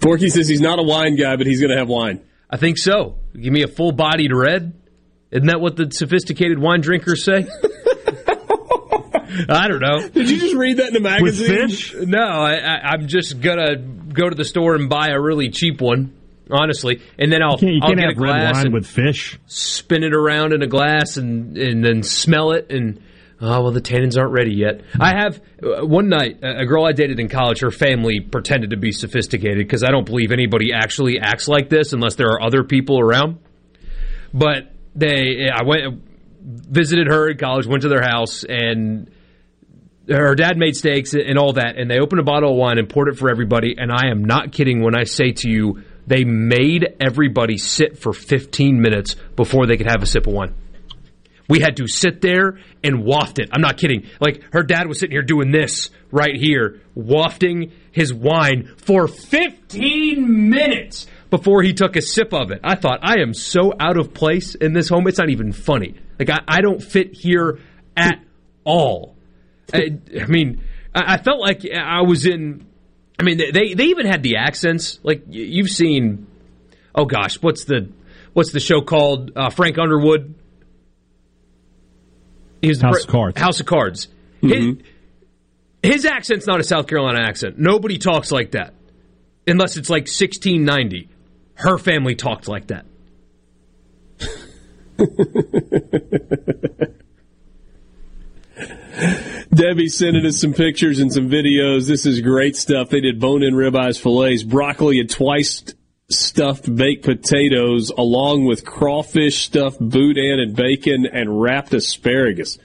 Porky says he's not a wine guy, but he's going to have wine. I think so. Give me a full bodied red. Isn't that what the sophisticated wine drinkers say? I don't know. Did you just read that in a magazine? No, I, I, I'm just gonna go to the store and buy a really cheap one, honestly, and then I'll, You can't, you I'll can't get a have red glass wine and with fish. spin it around in a glass and and then smell it and oh well the tannins aren't ready yet. I have uh, one night a a girl I dated in college. Her family pretended to be sophisticated because I don't believe anybody actually acts like this unless there are other people around. But they, I went visited her in college, went to their house and her dad made steaks and all that, and they opened a bottle of wine and poured it for everybody. And I am not kidding when I say to you, they made everybody sit for 15 minutes before they could have a sip of wine. We had to sit there and waft it. I'm not kidding. Like her dad was sitting here doing this right here, wafting his wine for 15 minutes before he took a sip of it. I thought, I am so out of place in this home. It's not even funny. Like I, I don't fit here at all. I, I mean, I, I felt like I was in. I mean, they they even had the accents. Like you've seen. Oh gosh, what's the what's the show called? Uh, Frank Underwood. He was the House of Cards. House of Cards. His, his accent's not a South Carolina accent. Nobody talks like that, unless it's like 1690. Her family talked like that. Debbie sending us some pictures and some videos. This is great stuff. They did bone-in ribeyes, fillets, broccoli, and twice stuffed baked potatoes, along with crawfish stuffed boudin and bacon and wrapped asparagus.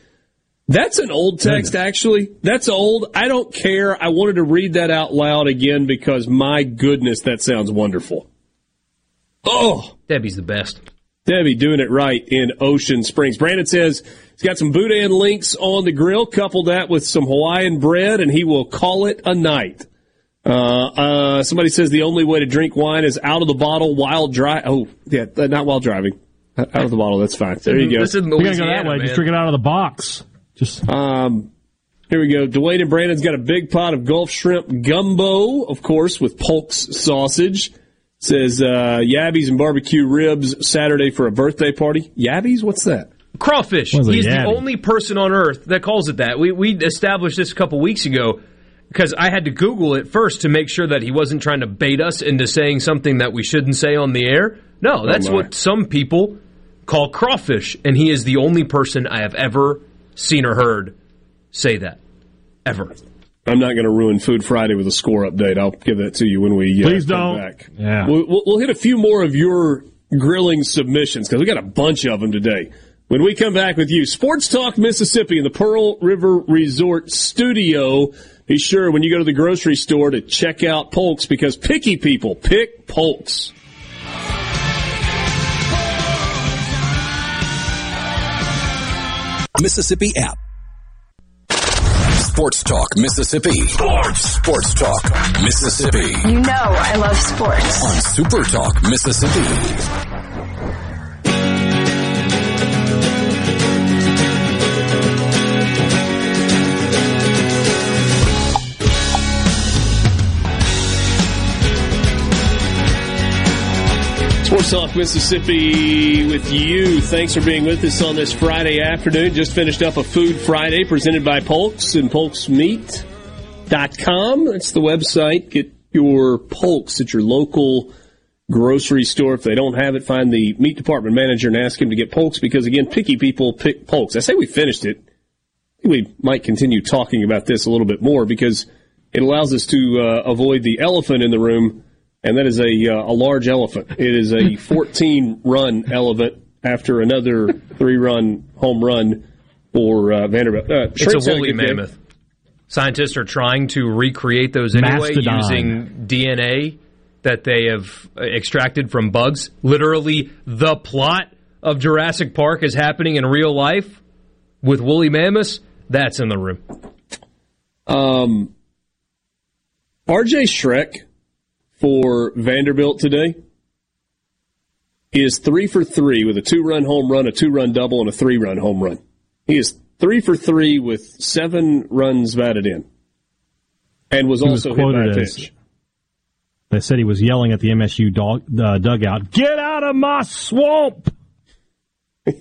That's an old text, actually. That's old. I don't care. I wanted to read that out loud again because my goodness, that sounds wonderful. Oh, Debbie's the best. Debbie doing it right in Ocean Springs. Brandon says he's got some boudin links on the grill. Couple that with some Hawaiian bread, and he will call it a night. Uh, uh, somebody says the only way to drink wine is out of the bottle while dry. Oh, yeah, uh, not while driving. Out of the bottle. That's fine. There you go. This isn't You gotta go that way. man. Just drink it out of the box. Just Um, here we go. Dwayne and Brandon's got a big pot of Gulf shrimp gumbo, of course, with Polk's sausage. Says uh, Yabbies and barbecue ribs Saturday for a birthday party. Yabbies? What's that? Crawfish. Was it He's the Yabby? only person on earth that calls it that. We we established this a couple weeks ago because I had to Google it first to make sure that he wasn't trying to bait us into saying something that we shouldn't say on the air. No, that's my. what some people call crawfish, and he is the only person I have ever seen or heard say that ever. I'm not going to ruin Food Friday with a score update. I'll give that to you when we uh, Please don't. back. Yeah. We'll, we'll, we'll hit a few more of your grilling submissions because we got a bunch of them today. When we come back with you, Sports Talk Mississippi in the Pearl River Resort studio. Be sure when you go to the grocery store to check out Polks because picky people pick Polks. Mississippi app. Sports Talk Mississippi. Sports. Sports Talk Mississippi. You know I love sports. On Super Talk Mississippi. Mississippi with you. Thanks for being with us on this Friday afternoon. Just finished up a Food Friday presented by Polks and polksmeat.com. That's the website. Get your Polks at your local grocery store. If they don't have it, find the meat department manager and ask him to get Polks because, again, picky people pick Polks. I say we finished it. We might continue talking about this a little bit more because it allows us to uh, avoid the elephant in the room and that is a uh, a large elephant. It is a 14 run elephant after another three run home run for uh, Vanderbilt. Uh, It's Schreck's a had woolly good game. mammoth. Scientists are trying to recreate those anyway Mastodon. using DNA that they have uh, extracted from bugs. Literally, the plot of Jurassic Park is happening in real life with woolly mammoths. That's in the room. Um, RJ Schreck for Vanderbilt today is three for three with a two run home run, a two run double, and a three run home run. He is three for three with seven runs batted in, and was He was also hit by a quoted as- pitch. They said he was yelling at the MSU dog, uh, dugout, "Get out of my swamp!" I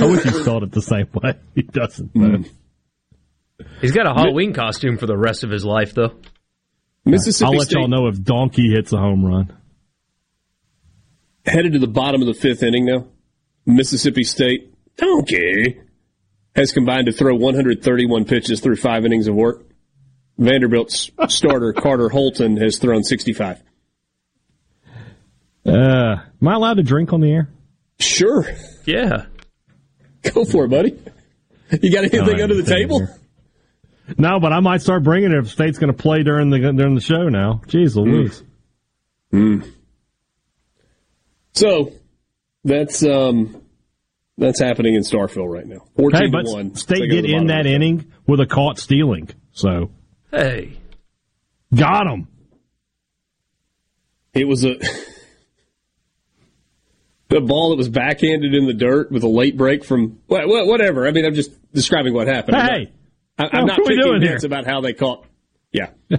wish he spelled it the same way. He doesn't. though. He's got a Halloween costume for the rest of his life, though. Mississippi I'll let State y'all know if Donkey hits a home run. headed to the bottom of the fifth inning now. Mississippi State, donkey, has combined to throw 131 pitches through five innings of work. Vanderbilt's starter Carter Holton has thrown 65. Uh, am I allowed to drink on the air? Sure, Yeah. go for it, buddy. You got anything No, under the table? here. No, but I might start bringing it if State's going to play during the during the show. Now, jeez Louise. So that's um that's happening in Starkville right now. 14 Hey, to but one. State They go get in that inning with a caught stealing. So Hey. got him. It was a the ball that was backhanded in the dirt with a late break from wha- wha- whatever. I mean, I'm just describing what happened. I'm Hey, not, I- I'm what not are we picking doing hits here? about how they caught. Yeah,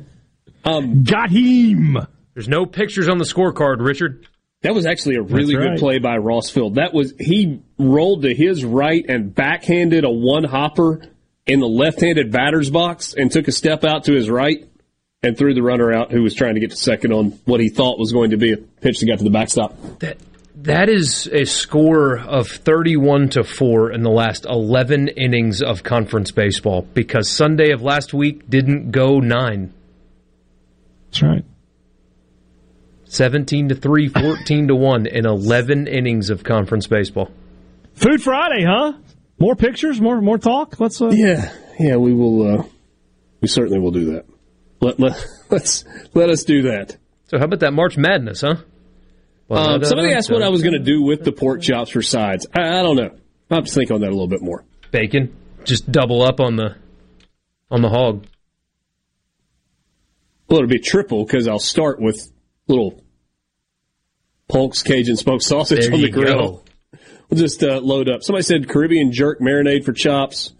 um, got him. There's no pictures on the scorecard, Richard. that was actually a really That's good play by Ross Field. That was he rolled to his right and backhanded a one hopper in the left-handed batter's box and took a step out to his right and threw the runner out who was trying to get to second on what he thought was going to be a pitch that got to the backstop. That that is a score of 31 to 4 in the last 11 innings of conference baseball because Sunday of last week didn't go 9. That's right. 17 to 3, 14 to 1 in 11 innings of conference baseball. Food Friday, huh? More pictures, more more talk. Let's. Uh, Yeah, yeah, we will. Uh, we certainly will do that. Let let let's let us do that. So how about that March Madness, huh? Um, somebody asked what I was going to do with the pork chops for sides. I, I don't know. I'll have to think on that a little bit more. bacon. Just double up on the on the hog. Well, it'll be triple because I'll start with little Polk's Cajun smoked sausage There on the grill. go. We'll just uh, load up. Somebody said Caribbean jerk marinade for chops.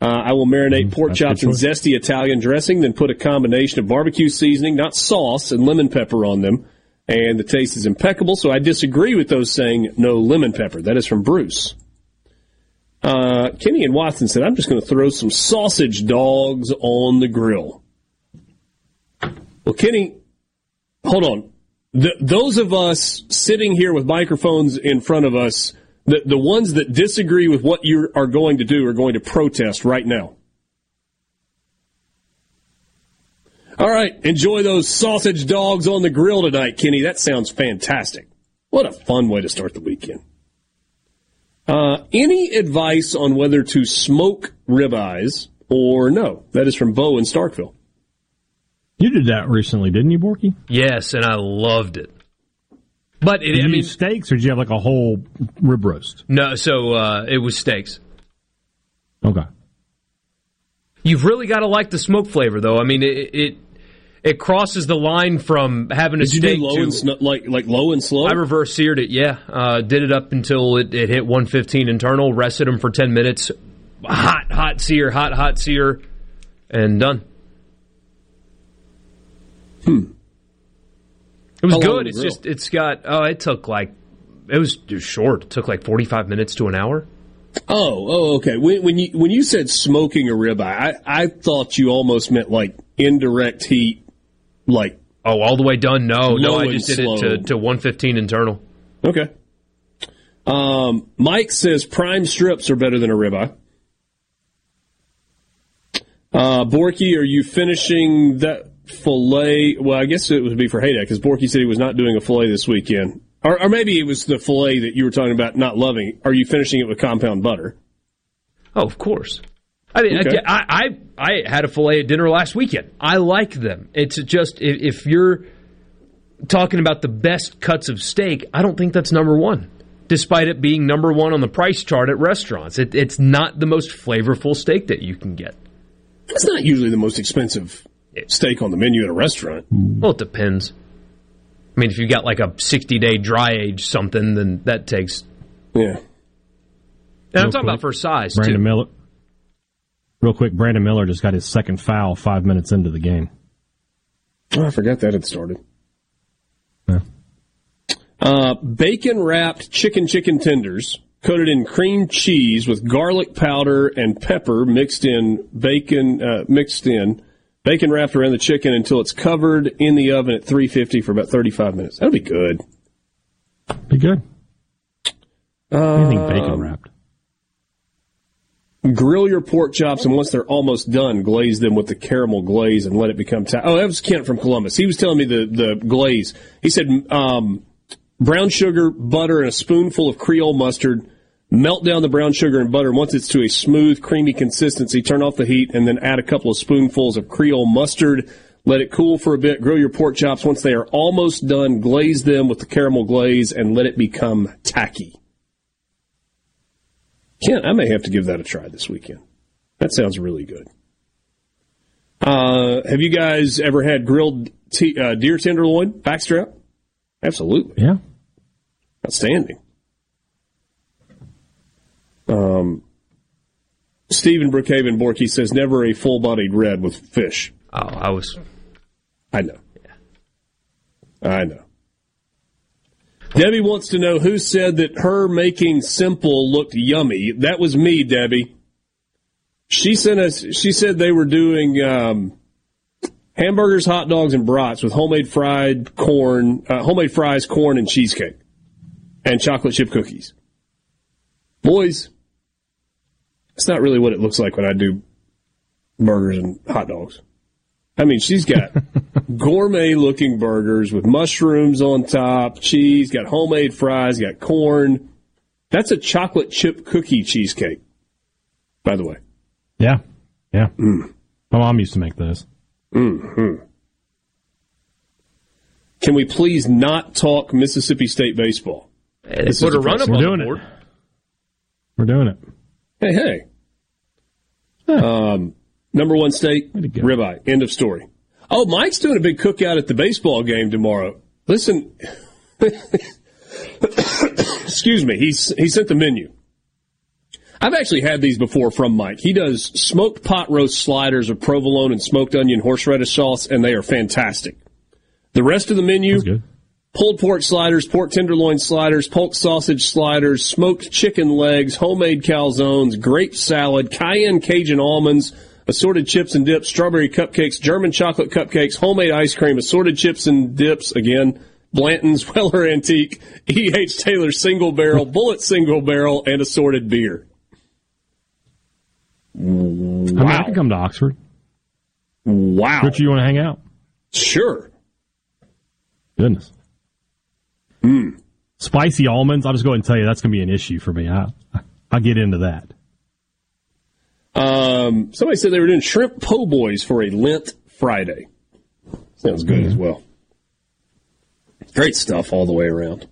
Uh, I will marinate pork that's a good chops in zesty Italian dressing, then put a combination of barbecue seasoning, not sauce, and lemon pepper on them. And the taste is impeccable. So I disagree with those saying no lemon pepper. That is from Bruce. Uh, Kenny and Watson said, I'm just going to throw some sausage dogs on the grill. Well, Kenny, hold on. The, those of us sitting here with microphones in front of us, the, the ones that disagree with what you are going to do are going to protest right now. All right, enjoy those sausage dogs on the grill tonight, Kenny. That sounds fantastic. What a fun way to start the weekend. Uh, any advice on whether to smoke ribeyes or no? That is from Bo in Starkville. You did that recently, didn't you, Borky? Yes, and I loved it. But it, Did I mean, use steaks, or did you have like a whole rib roast? no. So uh, it was steaks. Okay. You've really got to like the smoke flavor, though. I mean, it it, it crosses the line from having a Did steak low to and sn- like like low and slow? I reverse seared it. Yeah, uh, did it up until it, it hit 115 internal. Rested them for 10 minutes. Hot, hot sear, hot, hot sear, and done. Hmm. It was How good. It's just it's got. Oh, it took like it was, it was short. It took like 45 minutes to an hour. Oh, oh, okay. When, when you when you said smoking a ribeye, I, I thought you almost meant like indirect heat, like Oh, all the way done? No, no. I just did slow. it to, to 115 internal. Okay. Um, Mike says prime strips are better than a ribeye. Uh, Borky, are you finishing that fillet? Well, I guess it would be for Hayden because Borky said he was not doing a fillet this weekend. Or, or maybe it was the fillet that you were talking about not loving. Are you finishing it with compound butter? Oh, of course. I mean, Okay. I, I I had a fillet at dinner last weekend. I like them. It's just if, if you're talking about the best cuts of steak, I don't think that's number one. Despite it being number one on the price chart at restaurants, it, it's not the most flavorful steak that you can get. It's not usually the most expensive steak on the menu at a restaurant. Well, it depends. I mean, if you've got like a 60 day dry age something, then that takes. Yeah. And I'm talking quick, about for size Brandon too. Miller. Real quick, Brandon Miller just got his second foul five minutes into the game. Oh, I forgot that had started. Uh, bacon wrapped chicken chicken tenders coated in cream cheese with garlic powder and pepper mixed in bacon uh, mixed in bacon wrapped around the chicken until it's covered in the oven at 350 for about 35 minutes. That'll be good. Be good. Anything Um, bacon wrapped. Grill your pork chops, and once they're almost done, glaze them with the caramel glaze and let it become. Ta- oh, that was Kent from Columbus. He was telling me the the glaze. He said um, brown sugar, butter, and a spoonful of Creole mustard. Melt down the brown sugar and butter. Once it's to a smooth, creamy consistency, turn off the heat, and then add a couple of spoonfuls of Creole mustard. Let it cool for a bit. Grill your pork chops. Once they are almost done, glaze them with the caramel glaze and let it become tacky. Kent, I may have to give that a try this weekend. That sounds really good. Uh, have you guys ever had grilled t- uh, deer tenderloin backstrap? Absolutely. Yeah. Outstanding. Um, Stephen Brookhaven Borky says never a full bodied red with fish. Oh, I was. I know. I know. Debbie wants to know who said that her making simple looked yummy. That was me, Debbie. She sent us. She said they were doing um, hamburgers, hot dogs, and brats with homemade fried corn, uh, homemade fries, corn, and cheesecake, and chocolate chip cookies. Boys, it's not really what it looks like when I do burgers and hot dogs. I mean, she's got gourmet looking burgers with mushrooms on top, cheese, got homemade fries, got corn. That's a chocolate chip cookie cheesecake, by the way. Yeah. Yeah. My mom used to make those. hmm Can we please not talk Mississippi State baseball? They This put is a run up We're the doing board. We're doing it. Hey, hey. Um, number one state, ribeye. End of story. Oh, Mike's doing a big cookout at the baseball game tomorrow. Listen, excuse me. He's he sent the menu. I've actually had these before from Mike. He does smoked pot roast sliders of provolone and smoked onion horseradish sauce, and they are fantastic. The rest of the menu, pulled pork sliders, pork tenderloin sliders, pork sausage sliders, smoked chicken legs, homemade calzones, grape salad, cayenne Cajun almonds, assorted chips and dips, strawberry cupcakes, German chocolate cupcakes, homemade ice cream, assorted chips and dips, again, Blanton's Weller Antique, E.H. Taylor single barrel, Bulleit single barrel, and assorted beer. I mean, I can come to Oxford. Wow. Richard, you want to hang out? Sure. Goodness. Mm. Spicy almonds. I'll just go ahead and tell you that's going to be an issue for me. I, I'll get into that. Um, somebody said they were doing shrimp po' boys for a Lent Friday. Sounds good as well. Great stuff all the way around.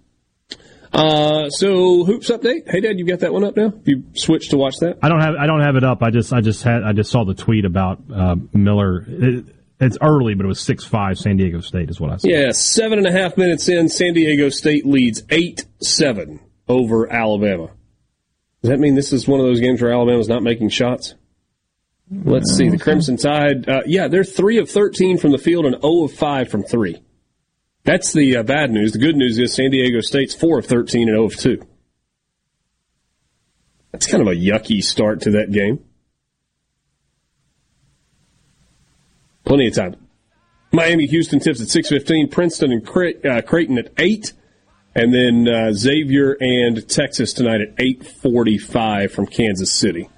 Uh, so hoops update. Hey, Dad, you got that one up now? You switched to watch that? I don't have I don't have it up. I just I just had I just saw the tweet about uh, Miller. It, it's early, but it was six five San Diego State is what I saw. Yeah, seven and a half minutes in, San Diego State leads eight seven over Alabama. Does that mean this is one of those games where Alabama's not making shots? Let's see. The Crimson Tide, uh, yeah, they're three of thirteen from the field and zero of five from three. That's the uh, bad news. The good news is San Diego State's four of thirteen and zero of two. That's kind of a yucky start to that game. Plenty of time. Miami, Houston tips at six fifteen. Princeton and uh, Creighton at eight, and then uh, Xavier and Texas tonight at eight forty-five from Kansas City.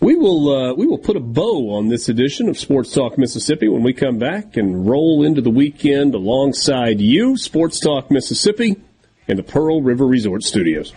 We will uh, we will put a bow on this edition of Sports Talk Mississippi when we come back and roll into the weekend alongside you, Sports Talk Mississippi, in the Pearl River Resort Studios.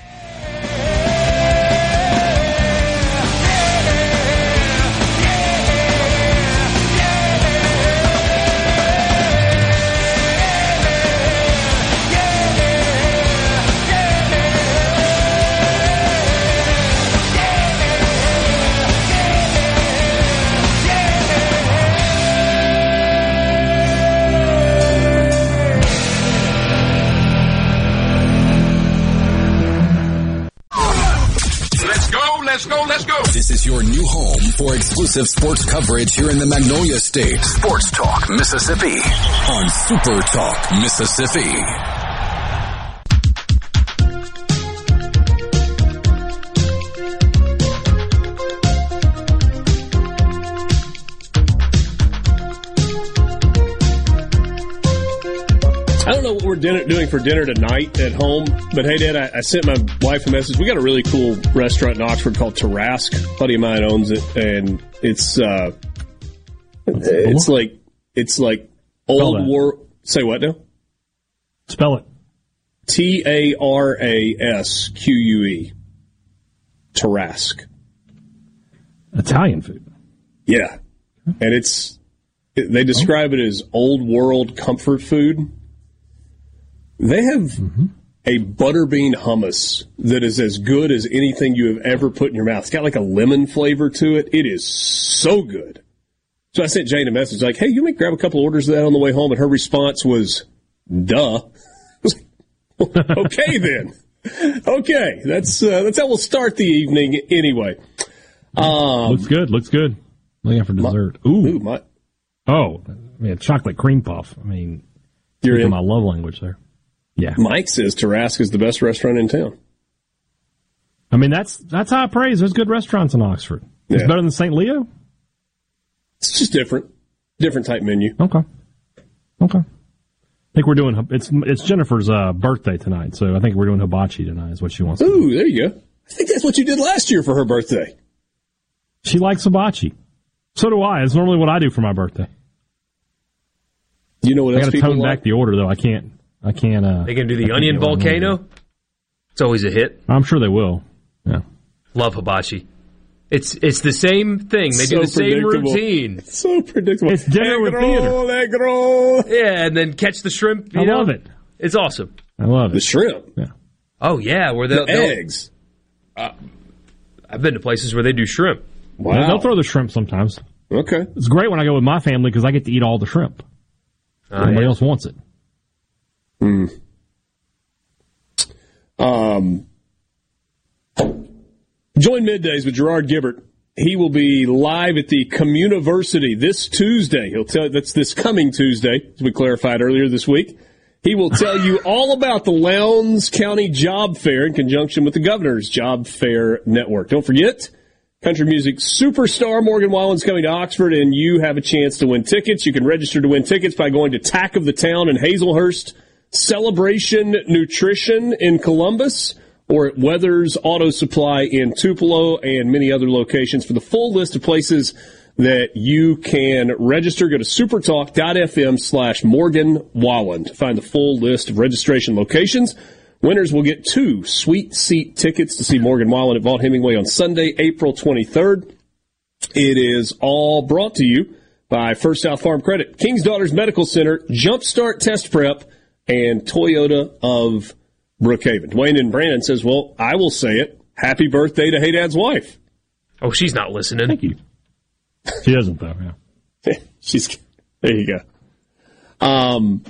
Exclusive sports coverage here in the Magnolia State. Sports Talk Mississippi on Super Talk Mississippi. Dinner, doing for dinner tonight at home, but hey, Dad, I, I sent my wife a message. We got a really cool restaurant in Oxford called Tarasque. A buddy of mine owns it, and it's uh, it's like it's like Spell old that. war. Say what now? Spell it. T A R A S Q U E. Tarasque. Italian food. Yeah, and it's they describe it as old world comfort food. They have a butterbean hummus that is as good as anything you have ever put in your mouth. It's got like a lemon flavor to it. It is so good. So I sent Jane a message like, "Hey, you may grab a couple orders of that on the way home," and her response was, "Duh." I okay then. Okay, that's uh, that's how we'll start the evening anyway. Um, looks good. Looks good. Looking for dessert. Ooh. my, oh, yeah, chocolate cream puff. I mean, You're in. my love language there. Yeah. Mike says Tarasque is the best restaurant in town. I mean, that's that's high praise. There's good restaurants in Oxford. It's Yeah. better than St. Leo. It's just different, different type menu. Okay. Okay. I think we're doing it's it's Jennifer's uh, birthday tonight, so I think we're doing hibachi tonight. Is what she wants. to do. Ooh, there you go. I think that's what you did last year for her birthday. She likes hibachi. So do I. It's normally what I do for my birthday. You know what I got to tone like? back the order though. I can't. I can't. Uh, They can do the can't onion do what I normally volcano. It's always a hit. I'm sure they will. Yeah. Love hibachi. It's it's the same thing. They do the same predictable. routine. So predictable. It's dinner egg with roll, theater. egg roll. Yeah, and then catch the shrimp. You I know? love it. It's awesome. I love it. The shrimp, Yeah. Oh yeah, where the they'll, they'll- eggs. I've been to places where they do shrimp. Wow. Yeah, They'll throw the shrimp sometimes. okay. It's great when I go with my family because I get to eat all the shrimp. Oh, Everybody yeah. else wants it. Um, join middays with Gerard Gibert. He will be live at the Communiversity this Tuesday. He'll tell that's this coming Tuesday, as we clarified earlier this week. He will tell you all about the Lowndes County Job Fair in conjunction with the Governor's Job Fair Network. Don't forget, country music superstar Morgan Wallen's coming to Oxford, and you have a chance to win tickets. You can register to win tickets by going to Tack of the Town in Hazlehurst, Celebration Nutrition in Columbus, or at Weathers Auto Supply in Tupelo, and many other locations. For the full list of places that you can register. Go to supertalk.fm slash Morgan Wallen to find the full list of registration locations. Winners will get two sweet seat tickets to see Morgan Wallen at Vaught Hemingway on Sunday, April 23rd. It is all brought to you by First South Farm Credit, King's Daughters Medical Center, Jumpstart Test Prep, and Toyota of Brookhaven. Dwayne and Brandon says, well, I will say it. Happy birthday to Hadad's wife. Oh, she's not listening. Thank you. She doesn't though. Yeah. She's there. You go. Um,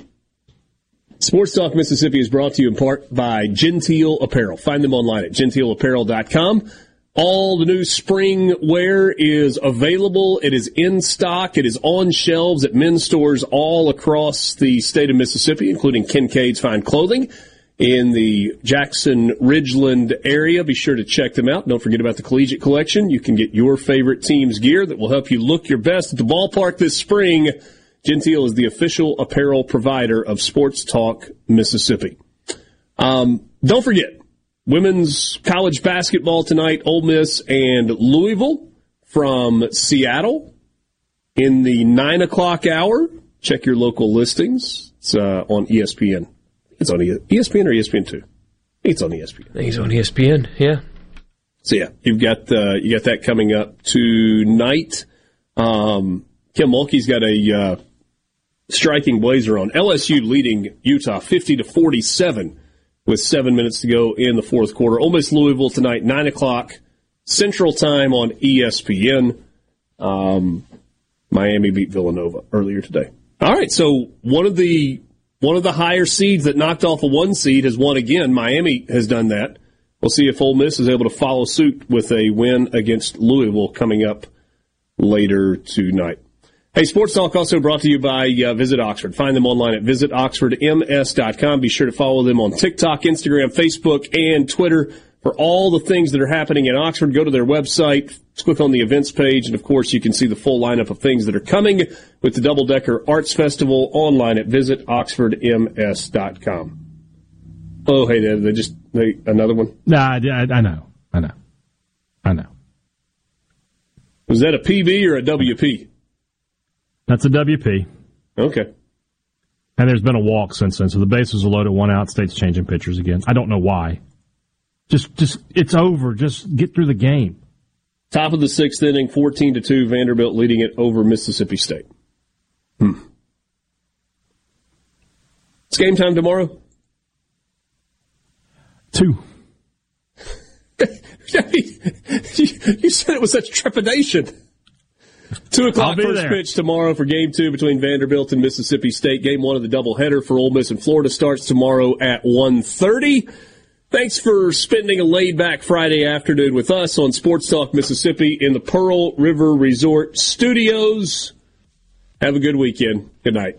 Sports Talk Mississippi is brought to you in part by Genteel Apparel. Find them online at genteelapparel.com. All the new spring wear is available. It is in stock. It is on shelves at men's stores all across the state of Mississippi, including Kincaid's Fine Clothing in the Jackson Ridgeland area. Be sure to check them out. Don't forget about the collegiate collection. You can get your favorite team's gear that will help you look your best at the ballpark this spring. Genteel is the official apparel provider of Sports Talk Mississippi. Um, don't forget, women's college basketball tonight, Ole Miss and Louisville from Seattle in the nine o'clock hour. Check your local listings. It's uh, on ESPN. It's on ESPN or ESPN two. It's on ESPN. I think it's on ESPN. Yeah. So yeah, you've got uh, you got that coming up tonight. Um, Kim Mulkey's got a uh, striking blazer on. LSU leading Utah fifty to forty seven with seven minutes to go in the fourth quarter. Ole Miss Louisville tonight nine o'clock Central Time on ESPN. Um, Miami beat Villanova earlier today. All right, so one of the one of the higher seeds that knocked off a one seed has won again. Miami has done that. We'll see if Ole Miss is able to follow suit with a win against Louisville coming up later tonight. Hey, Sports Talk also brought to you by uh, Visit Oxford. Find them online at visitoxfordms.com. Be sure to follow them on TikTok, Instagram, Facebook, and Twitter for all the things that are happening in Oxford. Go to their website, click on the events page, and of course you can see the full lineup of things that are coming with the Double Decker Arts Festival online at visitoxfordms.com. Oh, hey, they, they just they, another one. Nah, I, I know, I know, I know. Was that a PB or a WP? That's a WP. Okay. And there's been a walk since then, so the bases are loaded, one out. State's changing pitchers again. I don't know why. Just, just it's over. Just get through the game. Top of the sixth inning, fourteen to two. Vanderbilt leading it over Mississippi State. Hmm. It's game time tomorrow. Two. you said it with such trepidation. Two o'clock first there. pitch tomorrow for game two between Vanderbilt and Mississippi State. Game one of the doubleheader for Ole Miss and Florida starts tomorrow at 1.30. Thanks for spending a laid back Friday afternoon with us on Sports Talk Mississippi in the Pearl River Resort studios. Have a good weekend. Good night.